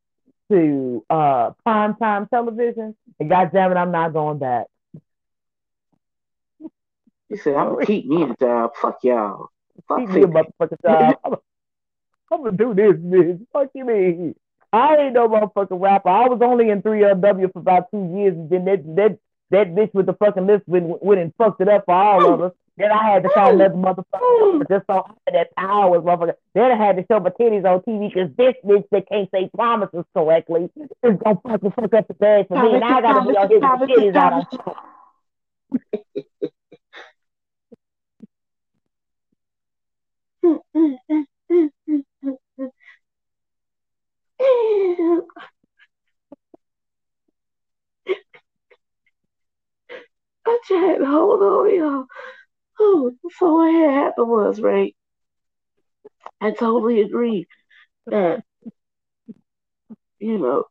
to uh prime time television, and God damn it, I'm not going back. You said I'm gonna keep me a job. Fuck y'all. Fuck keep me a motherfucking job. I'm, I'm gonna do this, bitch. Fuck you me. I ain't no motherfucking rapper. I was only in 3LW for about two years, and then that that that bitch with the fucking list went, went and fucked it up for all of us. Then I had to call another motherfucker just so that power motherfucker. Then I had to show my titties on TV because this bitch that can't say promises correctly is gonna fucking fuck up the bag for me, and I gotta be on his titties out on <laughs> to hold on, y'all. Oh, so what happened was, right? I totally agree that, you know,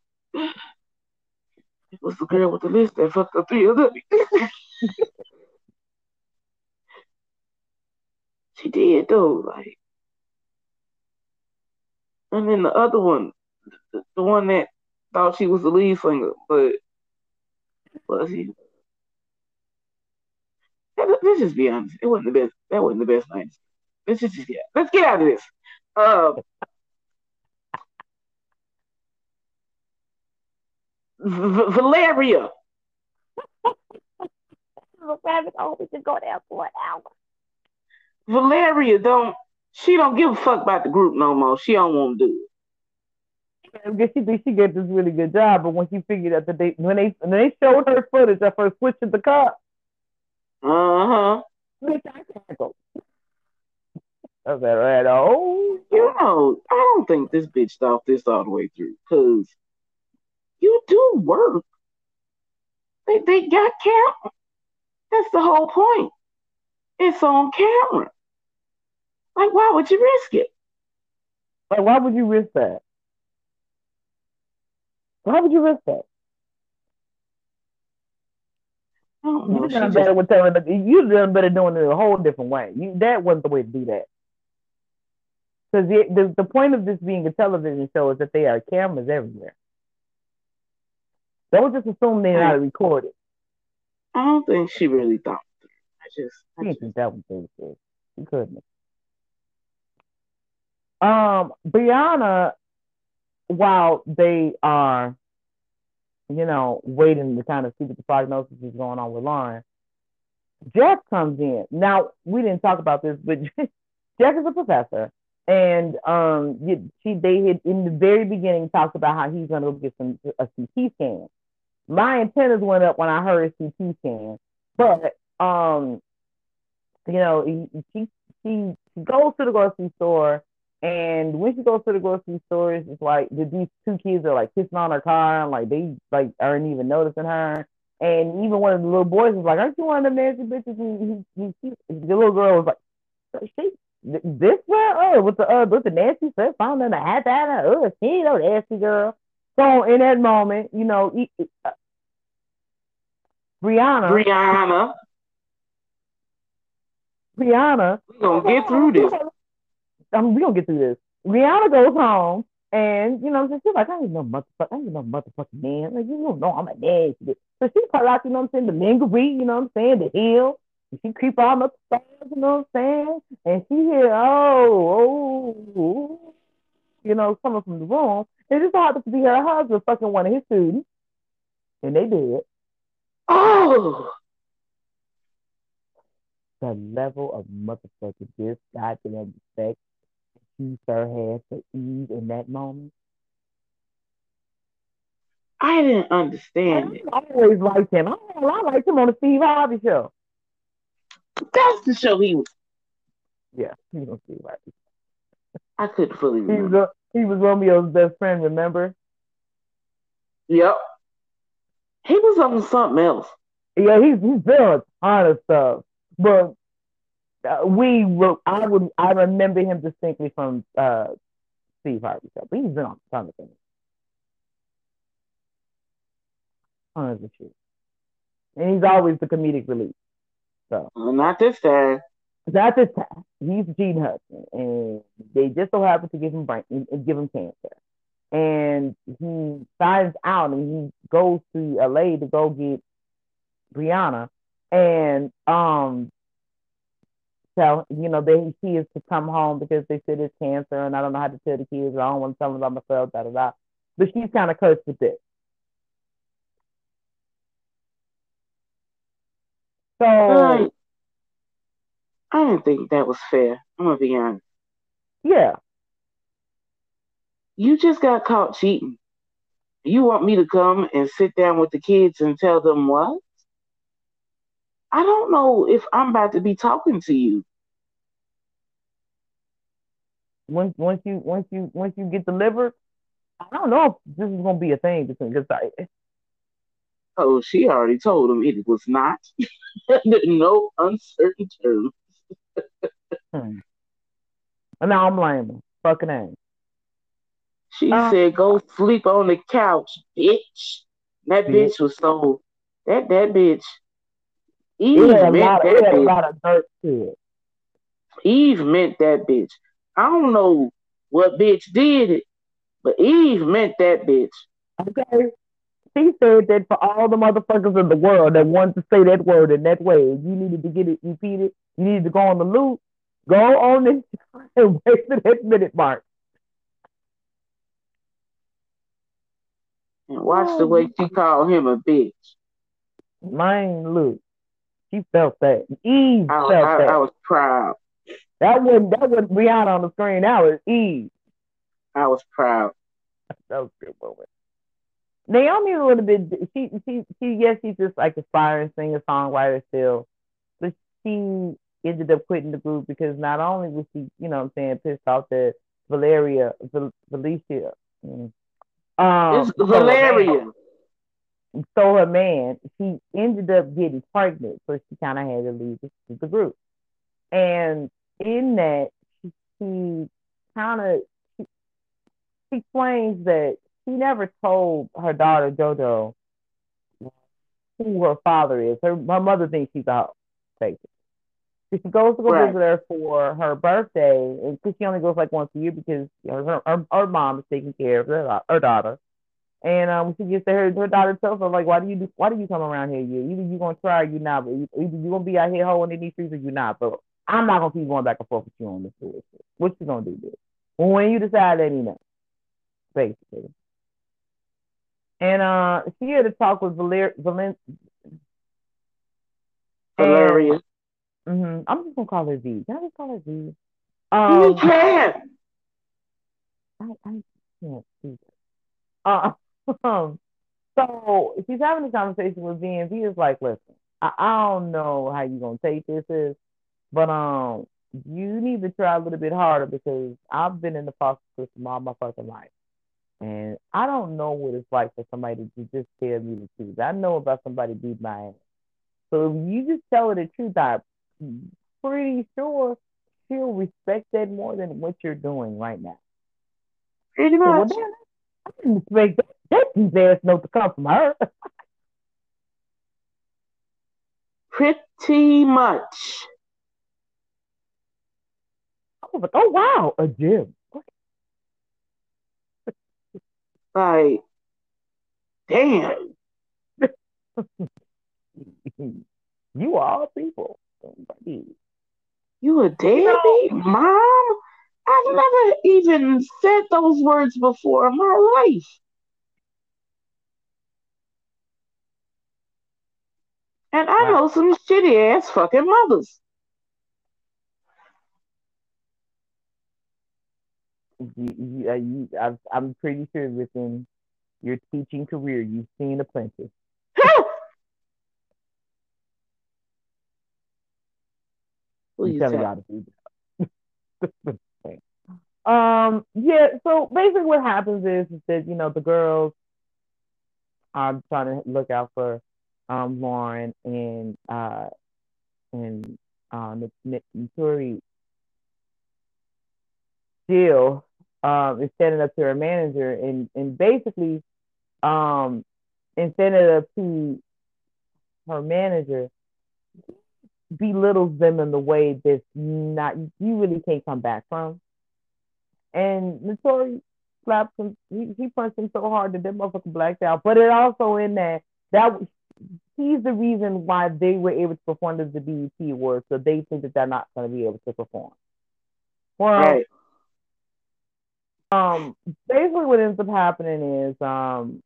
it was the girl with the list that fucked up the other. <laughs> she did, though, like. And then the other one, the, the one that thought she was the lead singer, but was he? Let's just be honest. It wasn't the best. That wasn't the best night. Let's just, just get. Let's get out of this. Uh, v- Valeria. <laughs> Rabbit always can go there for an hour. Valeria don't. She don't give a fuck about the group no more. She don't want to do because she thinks she get this really good job, but when she figured out that they when they when they showed her footage of her switching the cup, uh huh, bitch, I cackled. I said, right, oh, you know, I don't think this bitch thought this all the way through, cause you do work. They they got camera. That's the whole point. It's on camera. Like, why would you risk it? Like, why would you risk that? Why would you risk that? You done better with telling you done better doing it a whole different way. You that wasn't the way to do that. Because the, the the point of this being a television show is that there are cameras everywhere. Don't just assume they're not recorded. I don't think she really thought. I just, I just think that was good. She couldn't. Um, Brianna, while they are you know, waiting to kind of see what the prognosis is going on with Lauren. Jeff comes in. Now, we didn't talk about this, but <laughs> Jeff is a professor. And um, she they had in the very beginning talked about how he's gonna get some a CT scan. My antennas went up when I heard a CT scan, but um, you know, he she she goes to the grocery store and when she goes to the grocery stores, it's like these two kids are like kissing on her car, and like they like aren't even noticing her. And even one of the little boys was like, "Aren't you one of the nasty bitches?" And he, he, he, the little girl was like, "She this girl, oh, with the uh, with the nasty stuff found in the hat that oh, she ain't no nasty girl." So in that moment, you know, he, uh, Brianna, Brianna, Brianna, we gonna get through this. I'm, we gonna get through this. Brianna goes home and you know, she's like, I ain't no motherfucker, I ain't no motherfucking man. Like, you don't know I'm a nasty. So she pull out, you know what I'm saying, the lingerie, you know what I'm saying, the heel. And she creep on up the stairs, you know what I'm saying? And she hear, oh, oh, you know, coming from the room. And it just happens to be her husband fucking one of his students. And they did. Oh the level of motherfucking this goddamn respect sir had for Eve in that moment? I didn't understand I it. I always liked him. I, I liked him on the Steve Harvey show. That's the show he was. Yeah, he was Steve Harvey. I couldn't fully remember. He was, he was Romeo's best friend, remember? Yep. He was on something else. Yeah, he's he's doing a ton of stuff. But uh, we were, I would I remember him distinctly from uh, Steve Harvey show, but he's been on a ton of things. Tons of shit. And he's always the comedic relief. So well, not this time. Not this time. He's Gene Hudson, and they just so happen to give him brain, give him cancer. And he finds out, and he goes to LA to go get Brianna, and um, tell you know they he is to come home because they said it's cancer, and I don't know how to tell the kids. I don't want to tell them about myself. Da da da. But she's kind of cursed with it. So I, I didn't think that was fair. I'm gonna be honest. Yeah. You just got caught cheating. You want me to come and sit down with the kids and tell them what? I don't know if I'm about to be talking to you. Once once you once you once you get delivered, I don't know if this is gonna be a thing between because I Oh, she already told him it was not. <laughs> no uncertain terms. hmm. And now I'm blaming. Fucking A. She uh, said, "Go sleep on the couch, bitch." That bitch, bitch was so that that bitch Eve it meant that bitch. a lot of dirt to it. Eve meant that bitch. I don't know what bitch did it, but Eve meant that bitch. Okay. She said that for all the motherfuckers in the world that wanted to say that word in that way, you needed to get it repeated. You needed to go on the loop, go on this <laughs> and wait for that minute mark. And watch oh. the way she called him a bitch. Mine, look. She felt that. Eve I, felt I, that. I was proud. That wasn't that wasn't Brianna on the screen. That was Eve. I was proud. that was a good moment. Naomi's a little bit. She she she. Yes, she's just like aspiring singer songwriter still, but she ended up quitting the group because not only was she, you know, what I'm saying, pissed off that Valeria, Val, Valeria, mm, um, it's Valeria stole her man. She ended up getting pregnant, so she kind of had to leave the, the group. And in that, she, she kind of she, she explains that she never told her daughter JoJo who her father is. Her, her mother thinks she's a fake. She goes to go right. visit her for her birthday, and because she only goes like once a year because her, her, her mom is taking care of her, her daughter. And um, she gets to her, her daughter tells her like, "Why do you do, Why do you come around here? You either you gonna try or you not, but either you gonna be out here holding in these streets or you not. But I'm not gonna keep going back and forth with you on this bullshit. What you gonna do, bitch? When you decide, let me know. Basically. And uh, she had to talk with Valer- Valen- Valeria. Mm-hmm. I'm just gonna call her V. Can I just call her V? Um, you can. I, I can't see that. Uh, <laughs> so if she's having a conversation with V, and V is like, "Listen, I, I don't know how you're gonna take this, is, but um, you need to try a little bit harder because I've been in the foster system all my fucking life. And I don't know what it's like for somebody to just tell me the truth. I know about somebody beat my ass. So if you just tell her the truth, I'm pretty sure she'll respect that more than what you're doing right now. Pretty much. Well, I didn't expect that, that these ass note to come from her. pretty much. I was like, oh wow, a gym. Like, damn. <laughs> you are people. You a deadbeat mom? I've never even said those words before in my life. And I know some shitty ass fucking mothers. you, you, uh, you i am pretty sure within your teaching career, you've seen Apprentice. <laughs> Please tell me how to do that. <laughs> um, yeah. So basically, what happens is, is that you know the girls are trying to look out for um Lauren and uh and uh Naturi Jill um, is standing up to her manager and and basically um, instead up to her manager belittles them in the way that's not you really can't come back from. And Naturi slapped him. He, he punched him so hard that that motherfucker blacked out. But it also in that that he's the reason why they were able to perform at the BET Awards. So they think that they're not going to be able to perform. Well, right um, basically what ends up happening is um,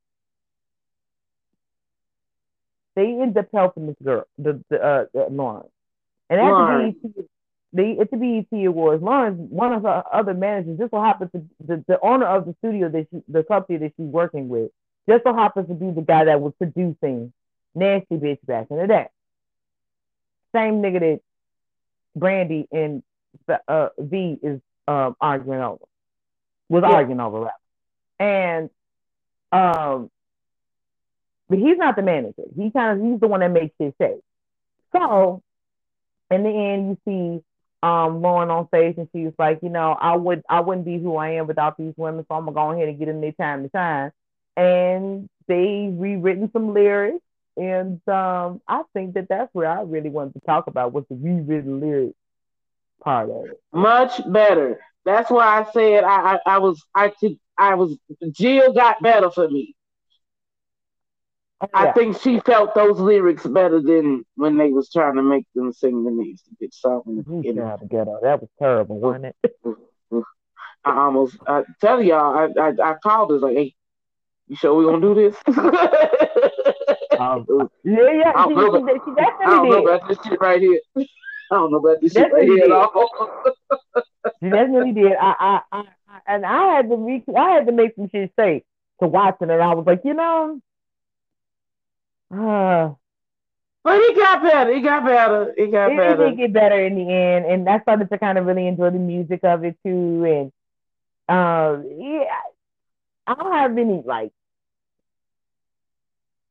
they end up helping this girl, the, the uh, Lauren, and at Lauren. the BET, they at the BET Awards, Lauren, one of her other managers, just so happens to the, the owner of the studio that she, the company that she's working with, just so happens to be the guy that was producing Nasty Bitch back in the day. Same nigga that Brandy and uh, V is um, arguing over was yeah. arguing over rap. And um but he's not the manager. He kind of he's the one that makes his say. So in the end you see um Lauren on stage and she's like, you know, I would I wouldn't be who I am without these women, so I'm gonna go ahead and get in their time to shine. And they rewritten some lyrics, and um, I think that that's where I really wanted to talk about was the rewritten lyrics part of it. Much better. That's why I said I, I, I was I could I was Jill got better for me. Yeah. I think she felt those lyrics better than when they was trying to make them sing the nasty bitch song. You know, ghetto. That was terrible, wasn't it? <laughs> I almost I tell y'all I I, I called us like, hey, you sure we gonna do this? <laughs> um, yeah, yeah, I don't, know, she, she, I don't know about this shit right here. I don't know about this shit right here at all. <laughs> she definitely did. I, I, I, and I had to re- I had to make some shit say to watching it. I was like, you know, uh, but he got better. He got better. He got it, better. It did get better in the end, and I started to kind of really enjoy the music of it too. And um, yeah, I don't have any like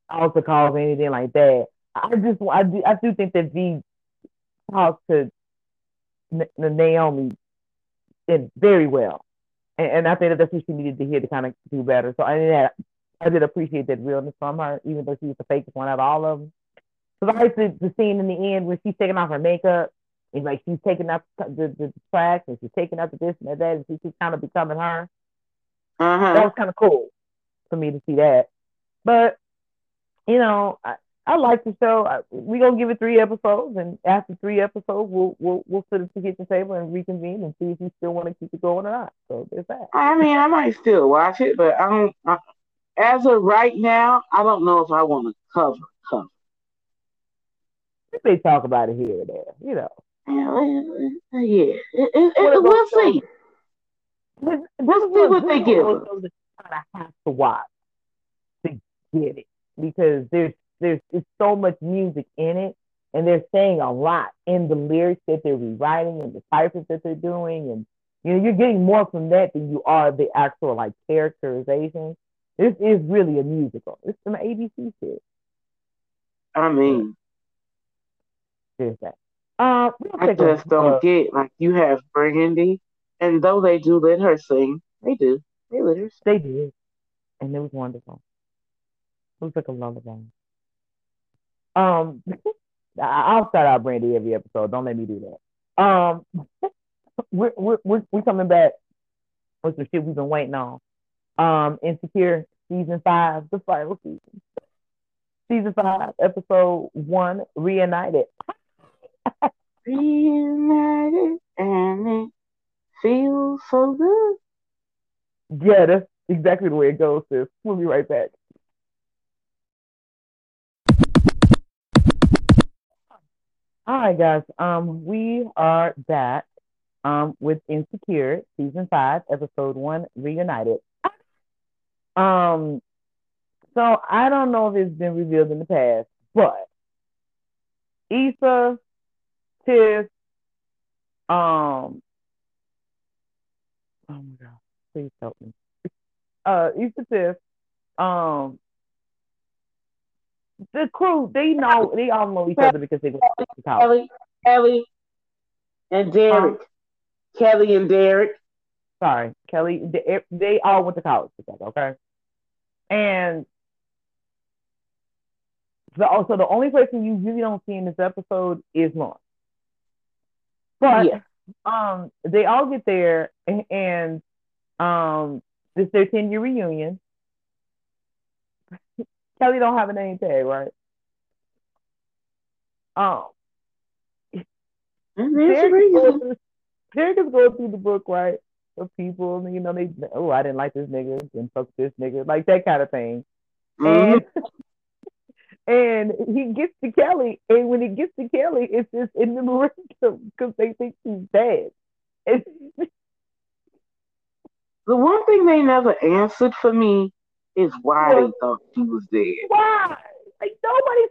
altar calls or anything like that. I just I do I do think that V talks to N- Naomi in very well, and, and, I think that that's what she needed to hear to kind of do better. So I did I did appreciate that realness from her, even though she was the fakest one out of all of them. Because I heard the, the scene in the end where she's taking off her makeup and like she's taking up the, the, the tracks and she's taking up the this and that and she's kind of becoming her. Uh-huh. That was kind of cool for me to see that. But you know, I, I like the show. We're gonna give it three episodes, and after three episodes, we'll we'll we'll sit at the kitchen table and reconvene and see if you still want to keep it going or not. So there's that. I mean, I might still watch it, but I don't. I, as of right now, I don't know if I want to cover cover. If they talk about it here or there, you know. Yeah, yeah. It, it, it, we'll see. We'll see what they give. Of have to watch to get it because there's there's just so much music in it, and they're saying a lot in the lyrics that they're rewriting and the ciphers that they're doing, and you know you're getting more from that than you are the actual like characterization. This is really a musical. It's an ABC shit. I mean, there's that. Uh, I just don't uh, get like you have Brandy, and though they do let her sing, they do. They let her. Sing. They did, and it was wonderful. Looks like a lullaby. Um, <laughs> I'll start out Brandy every episode. Don't let me do that. Um, <laughs> we're we're we're, we're coming back with some shit we've been waiting on. Um, Insecure season five, the final season. Season five, episode one, reunited. <laughs> reunited, and it feels so good. Yeah, that's exactly the way it goes, sis. We'll be right back. All right, guys. Um, we are back um with Insecure season five, episode one, reunited. Um, so I don't know if it's been revealed in the past, but Issa, Tiff, um, oh my god, please help me. Uh, Issa Tiff, um, the crew, they know they all know each other because they go to college. Kelli, Kelli, and Derek. Kelli and Derek. Sorry, Kelli. They, they all went to college together. Okay, and the, also the only person you really don't see in this episode is Lauren. But yeah. um, they all get there and, and um, it's their 10 year reunion. Kelli don't have a name tag, right? Um, Derek is, going Derek is going through the book, right? Of people, you know, they oh, I didn't like this nigga, and fuck this nigga, like that kind of thing. Mm-hmm. And <laughs> and he gets to Kelli, and when he gets to Kelli, it's just in the momentum because they think he's dead. <laughs> the one thing they never answered for me is why they thought she was dead. Why? Like nobody,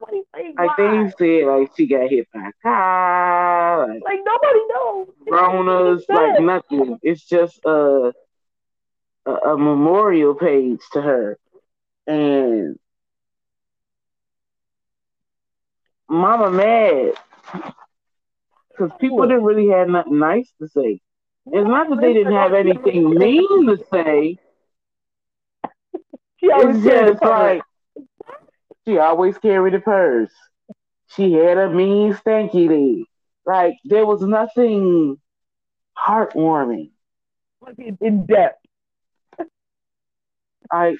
nobody like why. they said, like she got hit by a car. Like, like nobody knows. Ronas, like nothing. It's just a, a a memorial page to her, and Mama mad because people didn't really have nothing nice to say. It's not that they didn't have anything mean to say. She always it's just like she always carried a purse. She had a mean stanky leg. Like there was nothing heartwarming. In depth. Like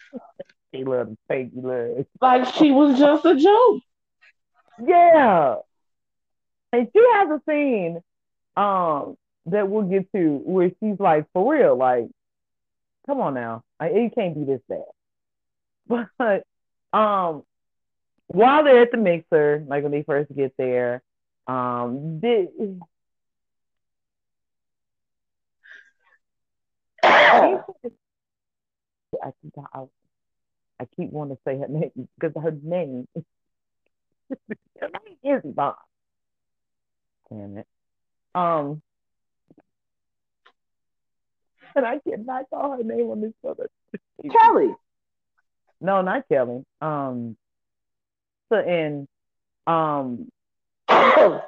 she loved stanky legs. Like she was just a joke. Yeah. And she has a scene um that we'll get to where she's like, for real, like, come on now. Like, it can't be this bad. <laughs> But um, while they're at the mixer, like when they first get there, um, I keep, I, I keep wanting to say her name because her name, her <laughs> name is Bob. Damn it. Um, and I cannot call her name on this other. Kelli. No, not Kelli. Um, so in um, <coughs>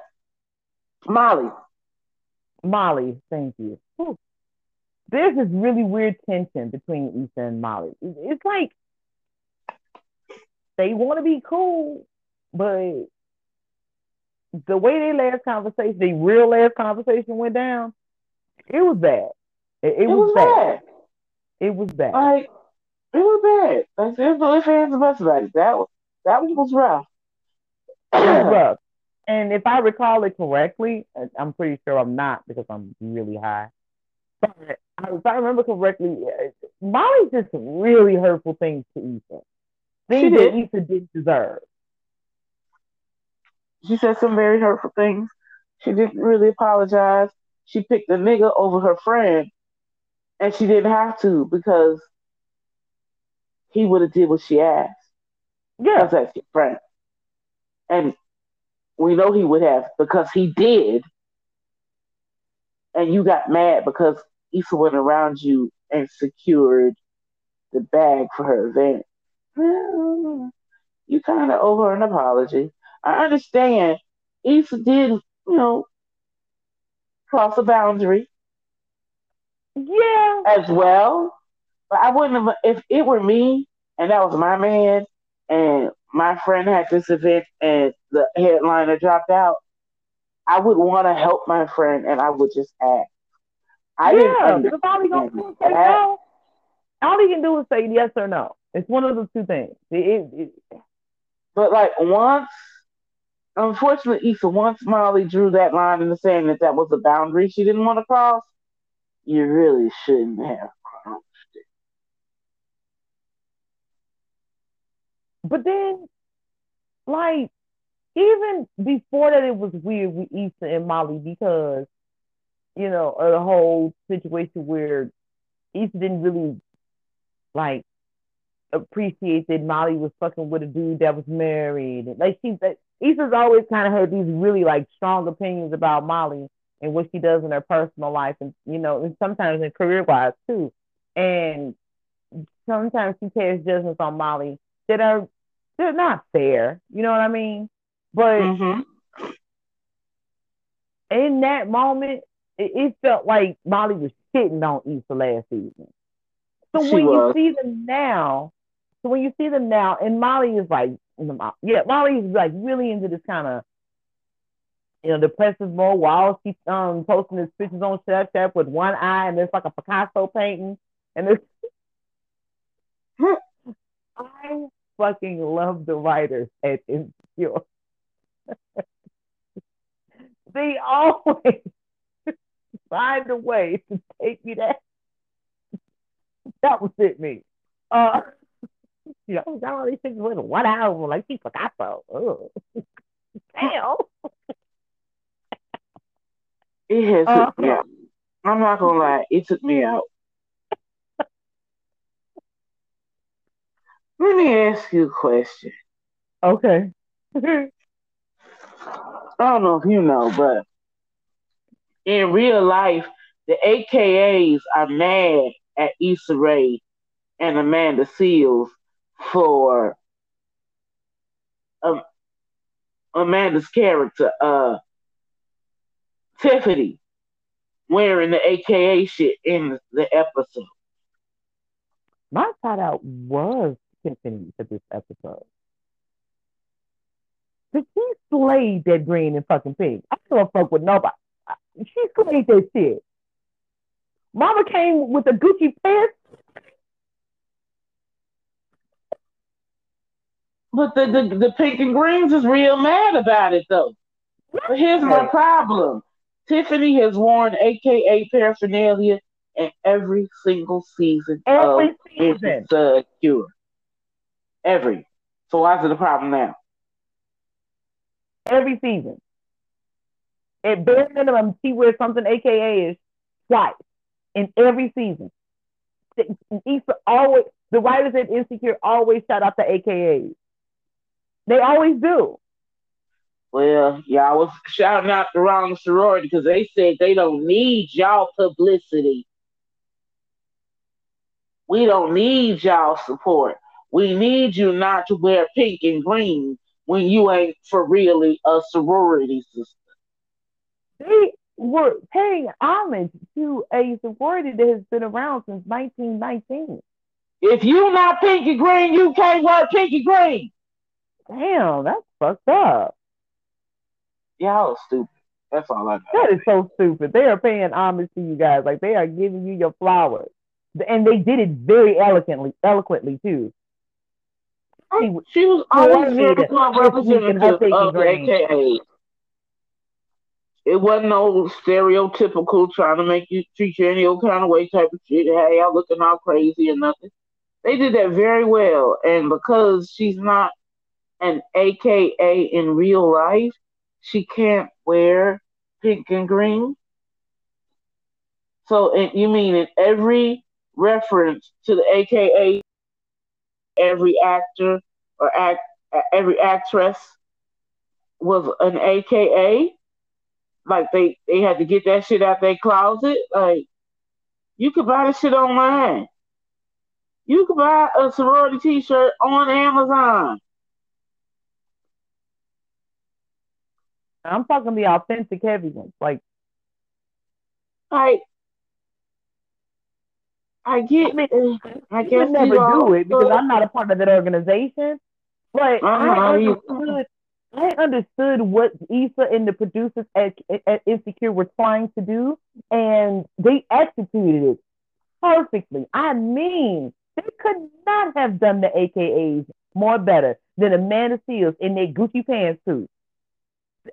Molly. Molly, thank you. Whew. There's this really weird tension between Issa and Molly. It's like they want to be cool, but the way their last conversation, the real last conversation went down, it was bad. It, it, it was, was bad. bad. It was bad. Like it was bad. Like there's no ifs, ands, buts about it. That was that one was rough. was <clears throat> rough. And if I recall it correctly, I'm pretty sure I'm not because I'm really high. But if I remember correctly, uh, Molly did some really hurtful things to Issa. Things that Issa didn't deserve. She said some very hurtful things. She didn't really apologize. She picked a nigga over her friend, and she didn't have to because he would have did what she asked. Yeah, because that's your friend. And we know he would have because he did. And you got mad because Issa went around you and secured the bag for her event. Well, you kind of owe her an apology. I understand Issa did, you know, cross a boundary. Yeah. As well. But I wouldn't have, if it were me and that was my man and my friend had this event and the headliner dropped out, I would want to help my friend and I would just ask. I yeah, didn't all he gonna do say no. All he can do is say yes or no. It's one of the two things. It, it, it. But like once, unfortunately, Issa, once Molly drew that line in the sand that that was a boundary she didn't want to cross, you really shouldn't have crossed it. But then, like, even before that, it was weird with Issa and Molly because, you know, the whole situation where Issa didn't really like appreciate that Molly was fucking with a dude that was married. Like she, that Issa's always kind of had these really like strong opinions about Molly and what she does in her personal life, and you know, and sometimes in career wise too. And sometimes she casts judgments on Molly that are they're not fair. You know what I mean? But mm-hmm. in that moment, it, it, felt like Molly was shitting on Issa last season. So she when was. you see them now, so when you see them now, and Molly is like, yeah, Molly is like really into this kind of, you know, depressive mode while she's um posting his pictures on Snapchat with one eye and it's like a Picasso painting, and there's. <laughs> I fucking love the writers at Insecure. <laughs> they always <laughs> find a way to take me there. <laughs> That was it, me. Uh, you know, got all these things with one hour, like she forgot so. Damn. It has uh, took me. I'm not gonna lie, it took me out. Let me ask you a question. Okay. <laughs> I don't know if you know, but in real life, the AKAs are mad at Issa Rae and Amanda Seales for um, Amanda's character, uh, Tiffany, wearing the AKA shit in the episode. My thought out was Tiffany for this episode. Did she slayed that green and fucking pink? I don't fuck with nobody. She slayed that shit. Mama came with a Gucci pants. But the, the, the pink and greens is real mad about it though. But here's my problem. Tiffany has worn AKA paraphernalia in every single season every of season. Insecure. Every. So why is it a problem now? every season. At bare minimum, she wears something AKA is twice in every season. Issa always the writers at Insecure always shout out the AKAs. They always do. Well, yeah, I was shouting out the wrong sorority because they said they don't need y'all publicity. We don't need y'all support. We need you not to wear pink and green when you ain't for really a sorority sister. They were paying homage to a sorority that has been around since 1919. If you not pink and green, you can't wear pink and green. Damn, that's fucked up. Y'all are stupid. That's all I got. That is so stupid. They are paying homage to you guys. Like they are giving you your flowers. And they did it very eloquently, eloquently too. She, she was always representative of the AKA. It wasn't no stereotypical trying to make you treat you any old kind of way type of shit. Hey, y'all looking all crazy and nothing. They did that very well. And because she's not an AKA in real life, she can't wear pink and green. So you mean in every reference to the AKA, every actor or act, every actress was an AKA? Like they they had to get that shit out their closet. Like you could buy the shit online. You could buy a sorority T-shirt on Amazon. I'm talking the authentic heavy ones, like. I get. I, mean, I guess never do it because I'm not a part of that organization. But uh-huh. I understood. I understood what Issa and the producers at, at Insecure were trying to do, and they executed it perfectly. I mean, they could not have done the AKAs more better than Amanda Seales in their Gucci pantsuit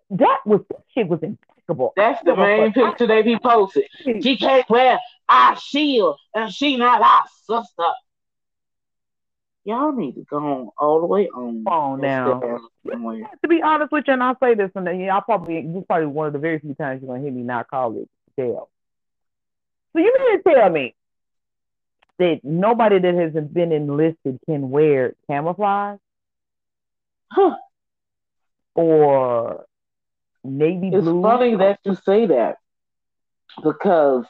that was that shit was impeccable. That's the main picture they be posted. She can't wear our shield and she not our sister. Y'all need to go on all the way on. On now. To be honest with you, and I'll say this, and then y'all probably this is probably one of the very few times you're gonna hear me not call it jail. So you mean to tell me that nobody that has been enlisted can wear camouflage? Huh. Or navy it's blue. It's funny that you say that because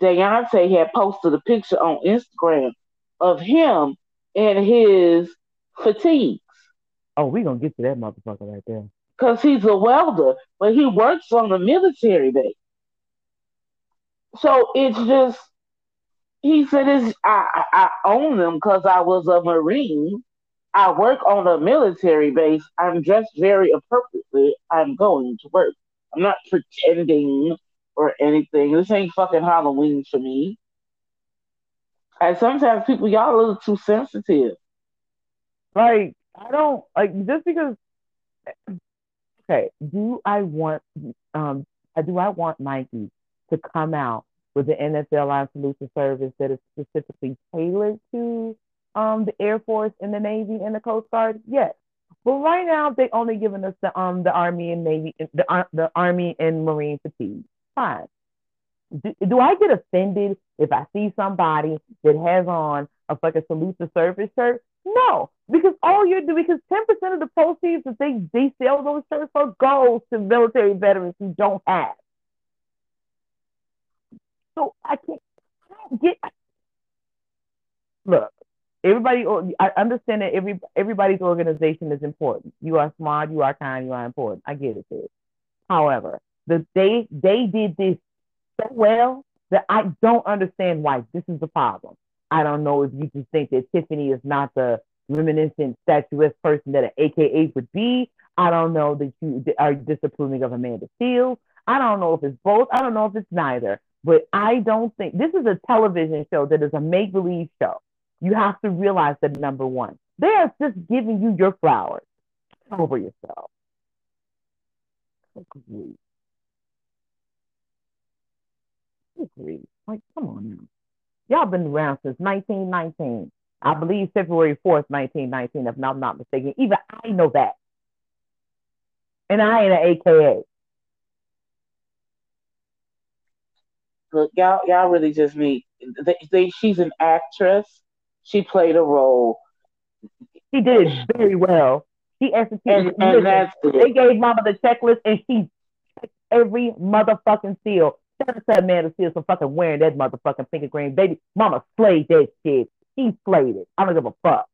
Deontay had posted a picture on Instagram of him and his fatigues. Oh, we gonna get to that motherfucker right there. Cause he's a welder, but he works on the military base. So it's just he said, "Is I I own them because I was a marine, I work on a military base. I'm dressed very appropriately. I'm going to work. I'm not pretending or anything. This ain't fucking Halloween for me. And sometimes people, y'all a little too sensitive. Like, I don't, like, just because, okay, do I want, um, do I want Nike to come out with the NFL Salute to Service that is specifically tailored to um, the Air Force and the Navy and the Coast Guard? Yes. But right now, they only giving us the um the Army and Navy, the uh, the Army and Marine fatigue. Fine. Do, do I get offended if I see somebody that has on a fucking salute the service shirt? No, because all you're doing because ten percent of the proceeds that they they sell those shirts for goes to military veterans who don't have. So I can't, I don't get. Look, everybody oh, I understand that every everybody's organization is important. You are smart, you are kind, you are important. I get it. However, the they they did this so well that I don't understand why this is the problem. I don't know if you just think that Tiffany is not the reminiscent statuesque person that an AKA would be. I don't know that you are disapproving of Amanda Seales. I don't know if it's both. I don't know if it's neither. But I don't think this is a television show that is a make believe show. You have to realize that number one, they are just giving you your flowers. over yourself. Agree. Agree. Like, come on now. Y'all been around since 1919. I believe February 4th, 1919, if I'm not mistaken. Even I know that. And I ain't an AKA. Look, y'all, y'all really just need they, they, she's an actress. She played a role. She did very well. She executed. And, and that's they gave Mama the checklist, and she every motherfucking seal. Shout out to that man to steal some fucking wearing that motherfucking pink and green. Baby, mama slayed that shit. She slayed it. I don't give a fuck.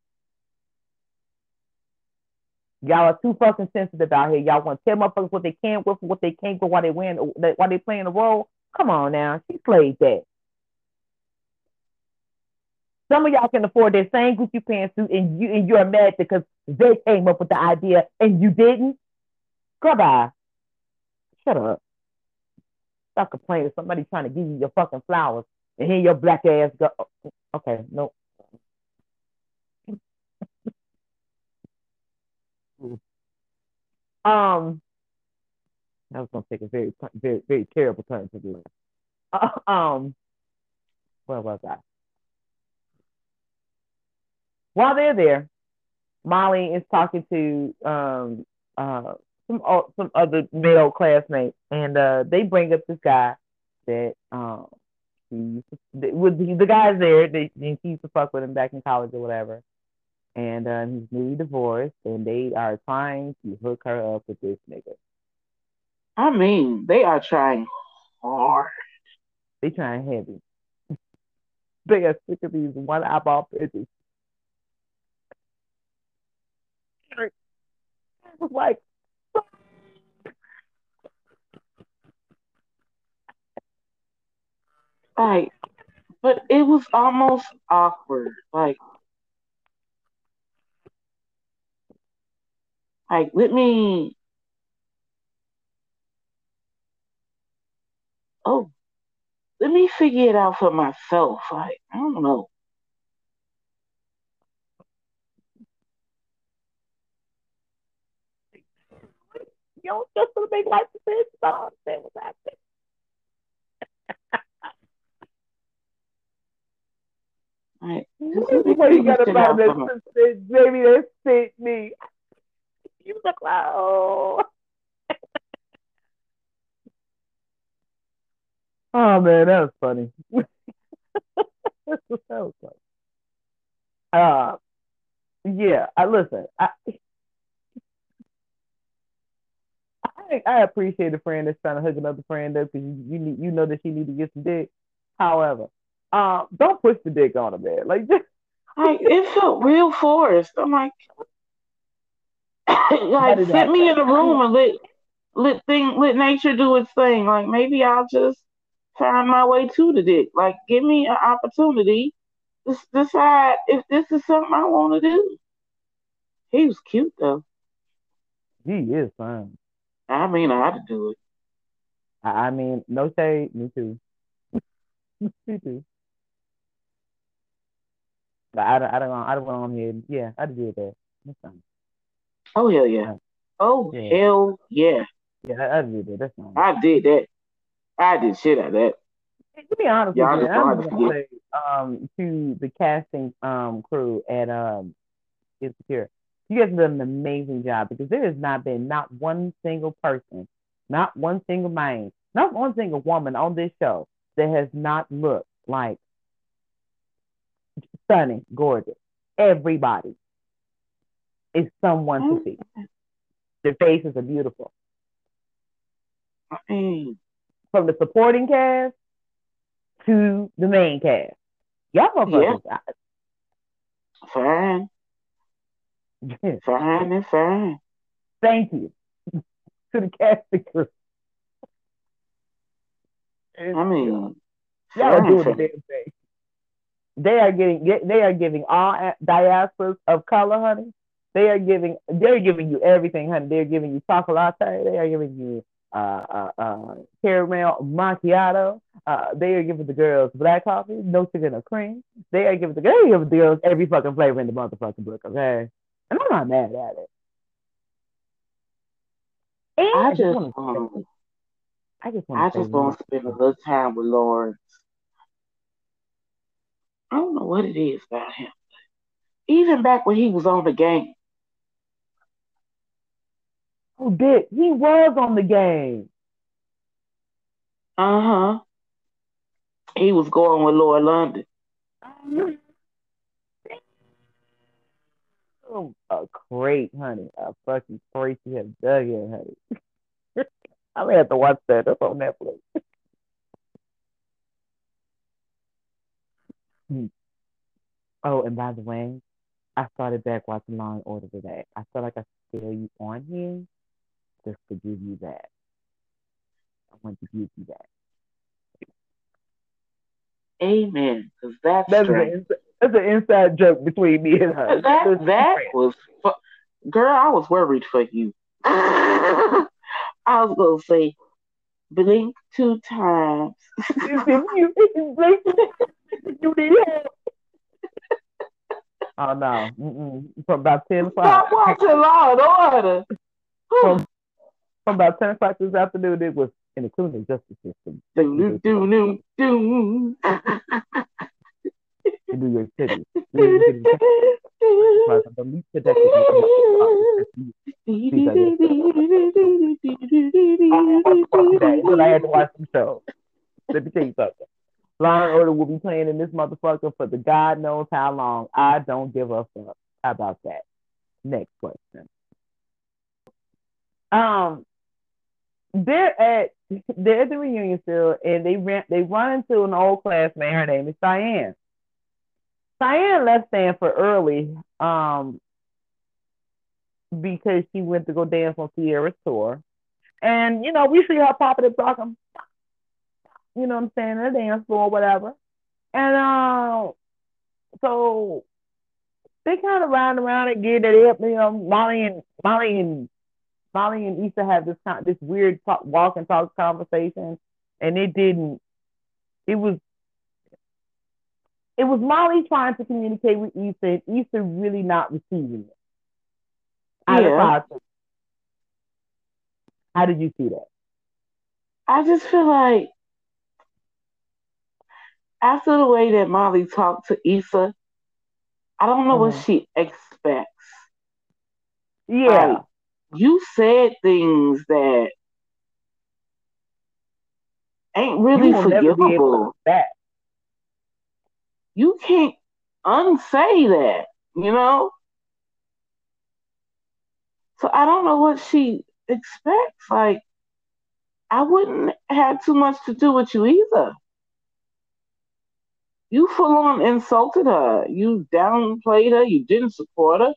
Y'all are too fucking sensitive out here. Y'all want to tell motherfuckers what they can with, what they can't with why they wearing, while they playing the role. Come on now, she slayed that. Some of y'all can afford that same Gucci pants suit, and you and you're mad because they came up with the idea and you didn't. Goodbye. Shut up. Stop complaining. Somebody trying to give you your fucking flowers, and here your black ass go. Okay, no. <laughs> um, I was gonna take a very, very, very terrible turn to do it. Uh, <laughs> um, where was I? While they're there, Molly is talking to um uh some uh, some other male classmates, and uh they bring up this guy that um he with the, the guy's there. They, they he used to fuck with him back in college or whatever, and uh, he's newly divorced, and they are trying to hook her up with this nigga. I mean, they are trying hard. They trying heavy. <laughs> they are sick of these one eyeball bitches. Like, like, but it was almost awkward. Like, like let me. Oh, let me figure it out for myself. Like, I don't know. You don't just to make life decisions. I don't understand what's happening. <laughs> Right. What you got about this baby? That fit me. You look like oh. oh man, that was funny. <laughs> that was funny. Uh, yeah. I listen. I, I, I appreciate a friend that's trying to hook another friend up because you, you need you know that she need to get some dick. However, um, don't push the dick on her, man. Like, <laughs> just, like it felt real forced. I'm like, <coughs> like sit me in a room <laughs> and let let thing let nature do its thing. Like maybe I'll just find my way to the dick. Like give me an opportunity to decide if this is something I want to do. He was cute though. He is fine. I mean, I had to do it. I, I mean, no shade. Me too. <laughs> me too. But I don't, I don't, I don't want here. Yeah, I did that. That's fine. Oh hell yeah. Oh yeah. hell yeah. Yeah, I, I did that. That's fine. I did that. I did shit at that. To be honest yeah, with you, I'm gonna say um to the casting um crew at um Insecure, you guys have done an amazing job because there has not been not one single person, not one single man, not one single woman on this show that has not looked like stunning, gorgeous. Everybody is someone to see. Their faces are beautiful. From the supporting cast to the main cast. Y'all motherfuckers. Yeah. Fine. Fine and fine. Thank you to the casting crew. I mean, y'all are doing the damn thing. They are getting they are giving all diasporas of color, honey. They are giving they're giving you everything, honey. They're giving you chocolate. Latte. They are giving you uh, uh, uh, caramel macchiato. Uh, they are giving the girls black coffee, no sugar, no cream. They are giving the, they are giving the girls every fucking flavor in the motherfucking book, okay? And I'm not mad at it. And I just, um, I just want I just want to spend a little time with Lawrence. I don't know what it is about him. Even back when he was on the game. Oh, did he was on the game? Uh huh. He was going with Lord London. Oh, a crate, honey. A fucking crate you have dug in, honey. <laughs> I'm gonna have to watch that. That's on Netflix. Hmm. oh, and by the way, I started back watching Law and Order today. I feel like I feel you on here just to give you that. I want to give you that. Amen. Because that's That's an, that's an inside joke between me and her. That, that was, fu- girl, I was worried for you. <laughs> I was going to say, blink two times. you, you need help. Oh no! Mm-mm. From about ten o'clock. Stop watching Law and Order. From, from about ten o'clock this afternoon, it was in the criminal justice system. Do, do, do, do. In New York City. I had to watch the show. Let me tell you something. Law Order will be playing in this motherfucker for the God knows how long. I don't give a fuck. About that? Next question. Um, they're at they're at the reunion still, and they ran they run into an old classmate. Her name is Diane. Diane left Stanford early, um, because she went to go dance on Ciara's tour, and you know we see her popping and talking, you know what I'm saying, in the dance floor, whatever, and uh, so they kind of round around and get it up, you know, Molly and Molly and Molly and Issa have this kind, this weird talk, walk and talk conversation, and it didn't. It was. It was Molly trying to communicate with Issa, and Issa really not receiving it. Yeah. How did you see that? I just feel like after the way that Molly talked to Issa, I don't know what Mhm. she expects. Yeah, Like, you said things that ain't really you will never be able to forgivable. that. You can't unsay that, you know? So I don't know what she expects. Like, I wouldn't have too much to do with you either. You full on insulted her. You downplayed her. You didn't support her.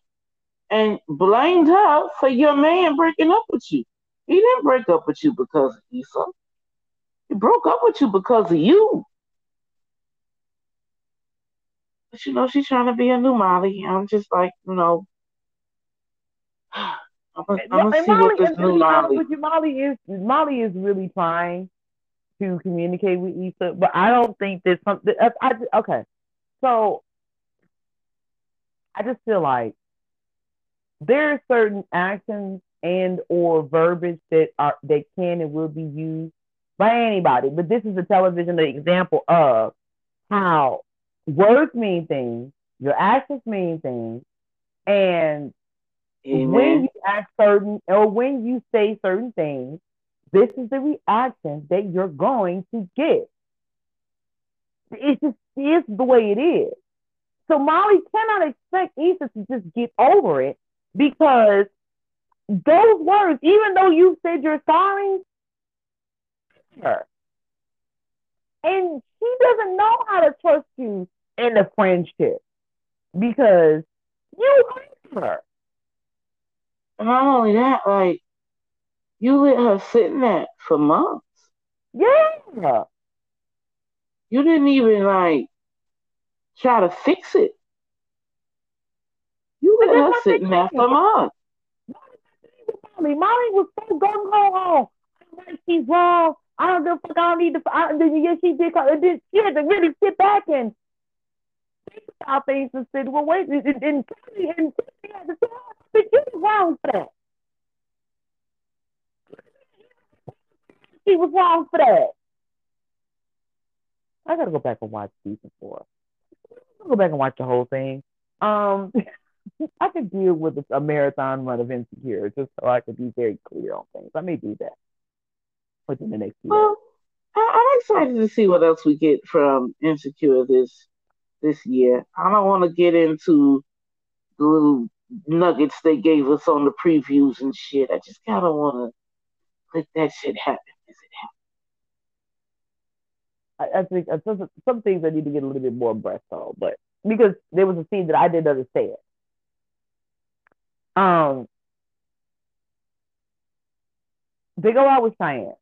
And blamed her for your man breaking up with you. He didn't break up with you because of Issa. He broke up with you because of you. But you know, she's trying to be a new Molly. I'm just like, you know, I'm gonna, I'm gonna see what Molly, this and new Molly. you, Molly is Molly is really trying to communicate with Issa, but I don't think there's something. I, I, okay, so I just feel like there are certain actions and or verbiage that are that can and will be used by anybody, but this is a television example of how words mean things, your actions mean things, and mm-hmm. when you act certain or when you say certain things, this is the reaction that you're going to get. It's just it's the way it is. So Molly cannot expect Issa to just get over it because those words, even though you said you're sorry, her. And she doesn't know how to trust you in a friendship because you hurt her. And not only that, like, you let her sit in that for months. Yeah. You didn't even like try to fix it. You let her sit in that for months. Molly. Molly was so gung ho. I Like she's wrong. I don't give a fuck. I don't need to. I, yes, she did. Then she had to really sit back and think about things and said, well, wait. And, and, and and had to say, oh, you was wrong for that. She was wrong for that. I gotta go back and watch season four. I'll go back and watch the whole thing. Um, <laughs> I could deal with a marathon run of Insecure just so I could be very clear on things. I may do that within the next few. Well, I, am excited to see what else we get from Insecure this this year. I don't want to get into the little nuggets they gave us on the previews and shit. I just kind of want to let that shit happen as it happens. I, I think uh, some, some things I need to get a little bit more breast on, but because there was a scene that I didn't understand. Um, they go out with Cheyenne.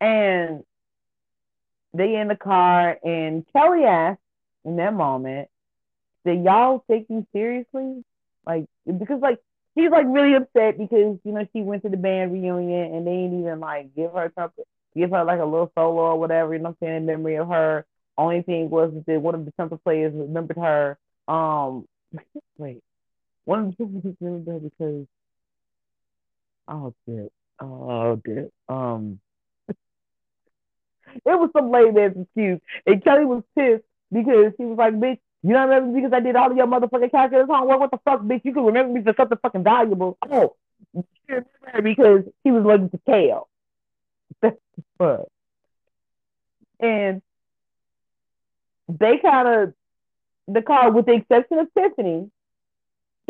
And they in the car, and Kelli asked in that moment, "Did y'all take me seriously?" Like because like she's like really upset because you know she went to the band reunion and they didn't even like give her something, give her like a little solo or whatever. You know, what I'm saying in memory of her. Only thing was that one of the trumpet players remembered her. Um, <laughs> wait, one of the people remembered her because oh shit, oh shit, um. <laughs> It was some lame ass excuse. And Kelli was pissed because she was like, bitch, you don't remember me because I did all of your motherfucking calculus homework? What the fuck, bitch? You can remember me for something fucking valuable. Oh, you remember because he was looking to Kale. fuck. <laughs> And they kind of, the car, with the exception of Tiffany,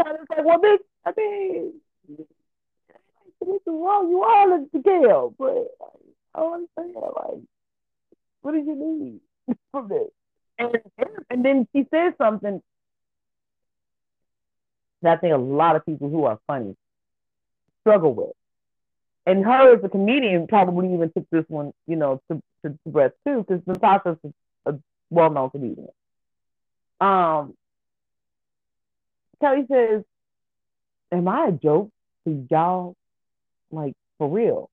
kind of like, well, bitch, I mean, wrong. You are looking to Kale, but I don't understand. Like, what did you need from this? And, and then she says something that I think a lot of people who are funny struggle with. And her as a comedian probably even took this one, you know, to, to, to breath too, because Natasha's a, a well-known comedian. Um, Kelli says, "Am I a joke to y'all? Like for real?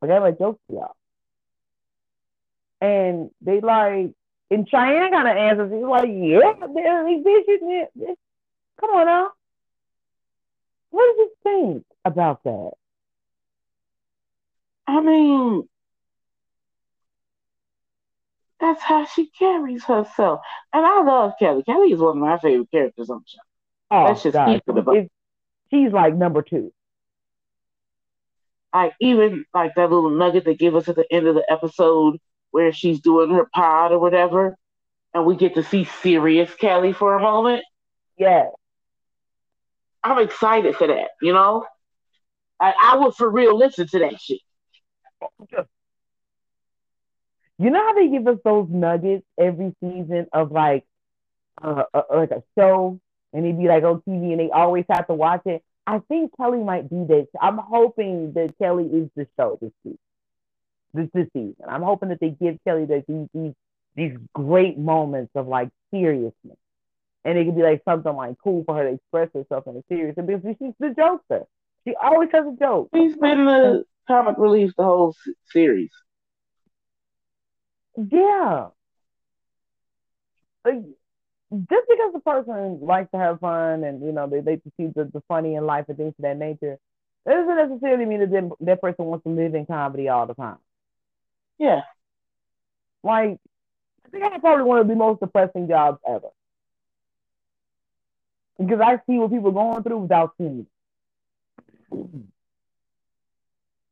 Like I'm a joke to y'all?" And they like, and Cheyenne kind of answers, he's like, yeah, man, these bitches, come on now. What do you think about that? I mean, that's how she carries herself. And I love Kelli. Kelli is one of my favorite characters on the show. Oh, Let's just God. it about. She's like number two. I even like that little nugget they give us at the end of the episode where she's doing her pod or whatever, and we get to see serious Kelli for a moment. Yeah. I'm excited for that, you know? I, I would for real listen to that shit. You know how they give us those nuggets every season of like uh, uh, like a show and it'd be like on TV and they always have to watch it. I think Kelli might be that. I'm hoping that Kelli is the show this week this this season. I'm hoping that they give Kelli these these these great moments of like seriousness, and it could be like something like cool for her to express herself in a serious because she's the jokester. She always has a joke. She's been the comic relief the whole series. Yeah. Like, just because the person likes to have fun and you know they they see the, the funny in life and things of that nature, that doesn't necessarily mean that that person wants to live in comedy all the time. Yeah. Like, I think I probably one of the most depressing jobs ever. Because I see what people are going through without seeing it.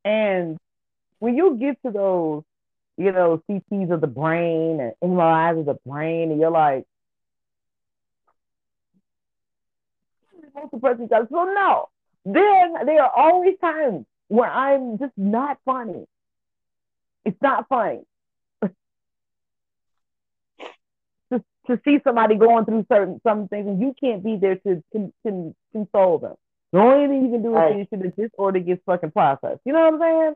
And when you get to those, you know, CTs of the brain and MRIs of the brain, and you're like, most depressing jobs. So no, there there are always times where I'm just not funny. It's not funny. <laughs> to, to see somebody going through certain some things and you can't be there to, to, to console them. The only thing you can do is right. that this order gets fucking processed. You know what I'm saying?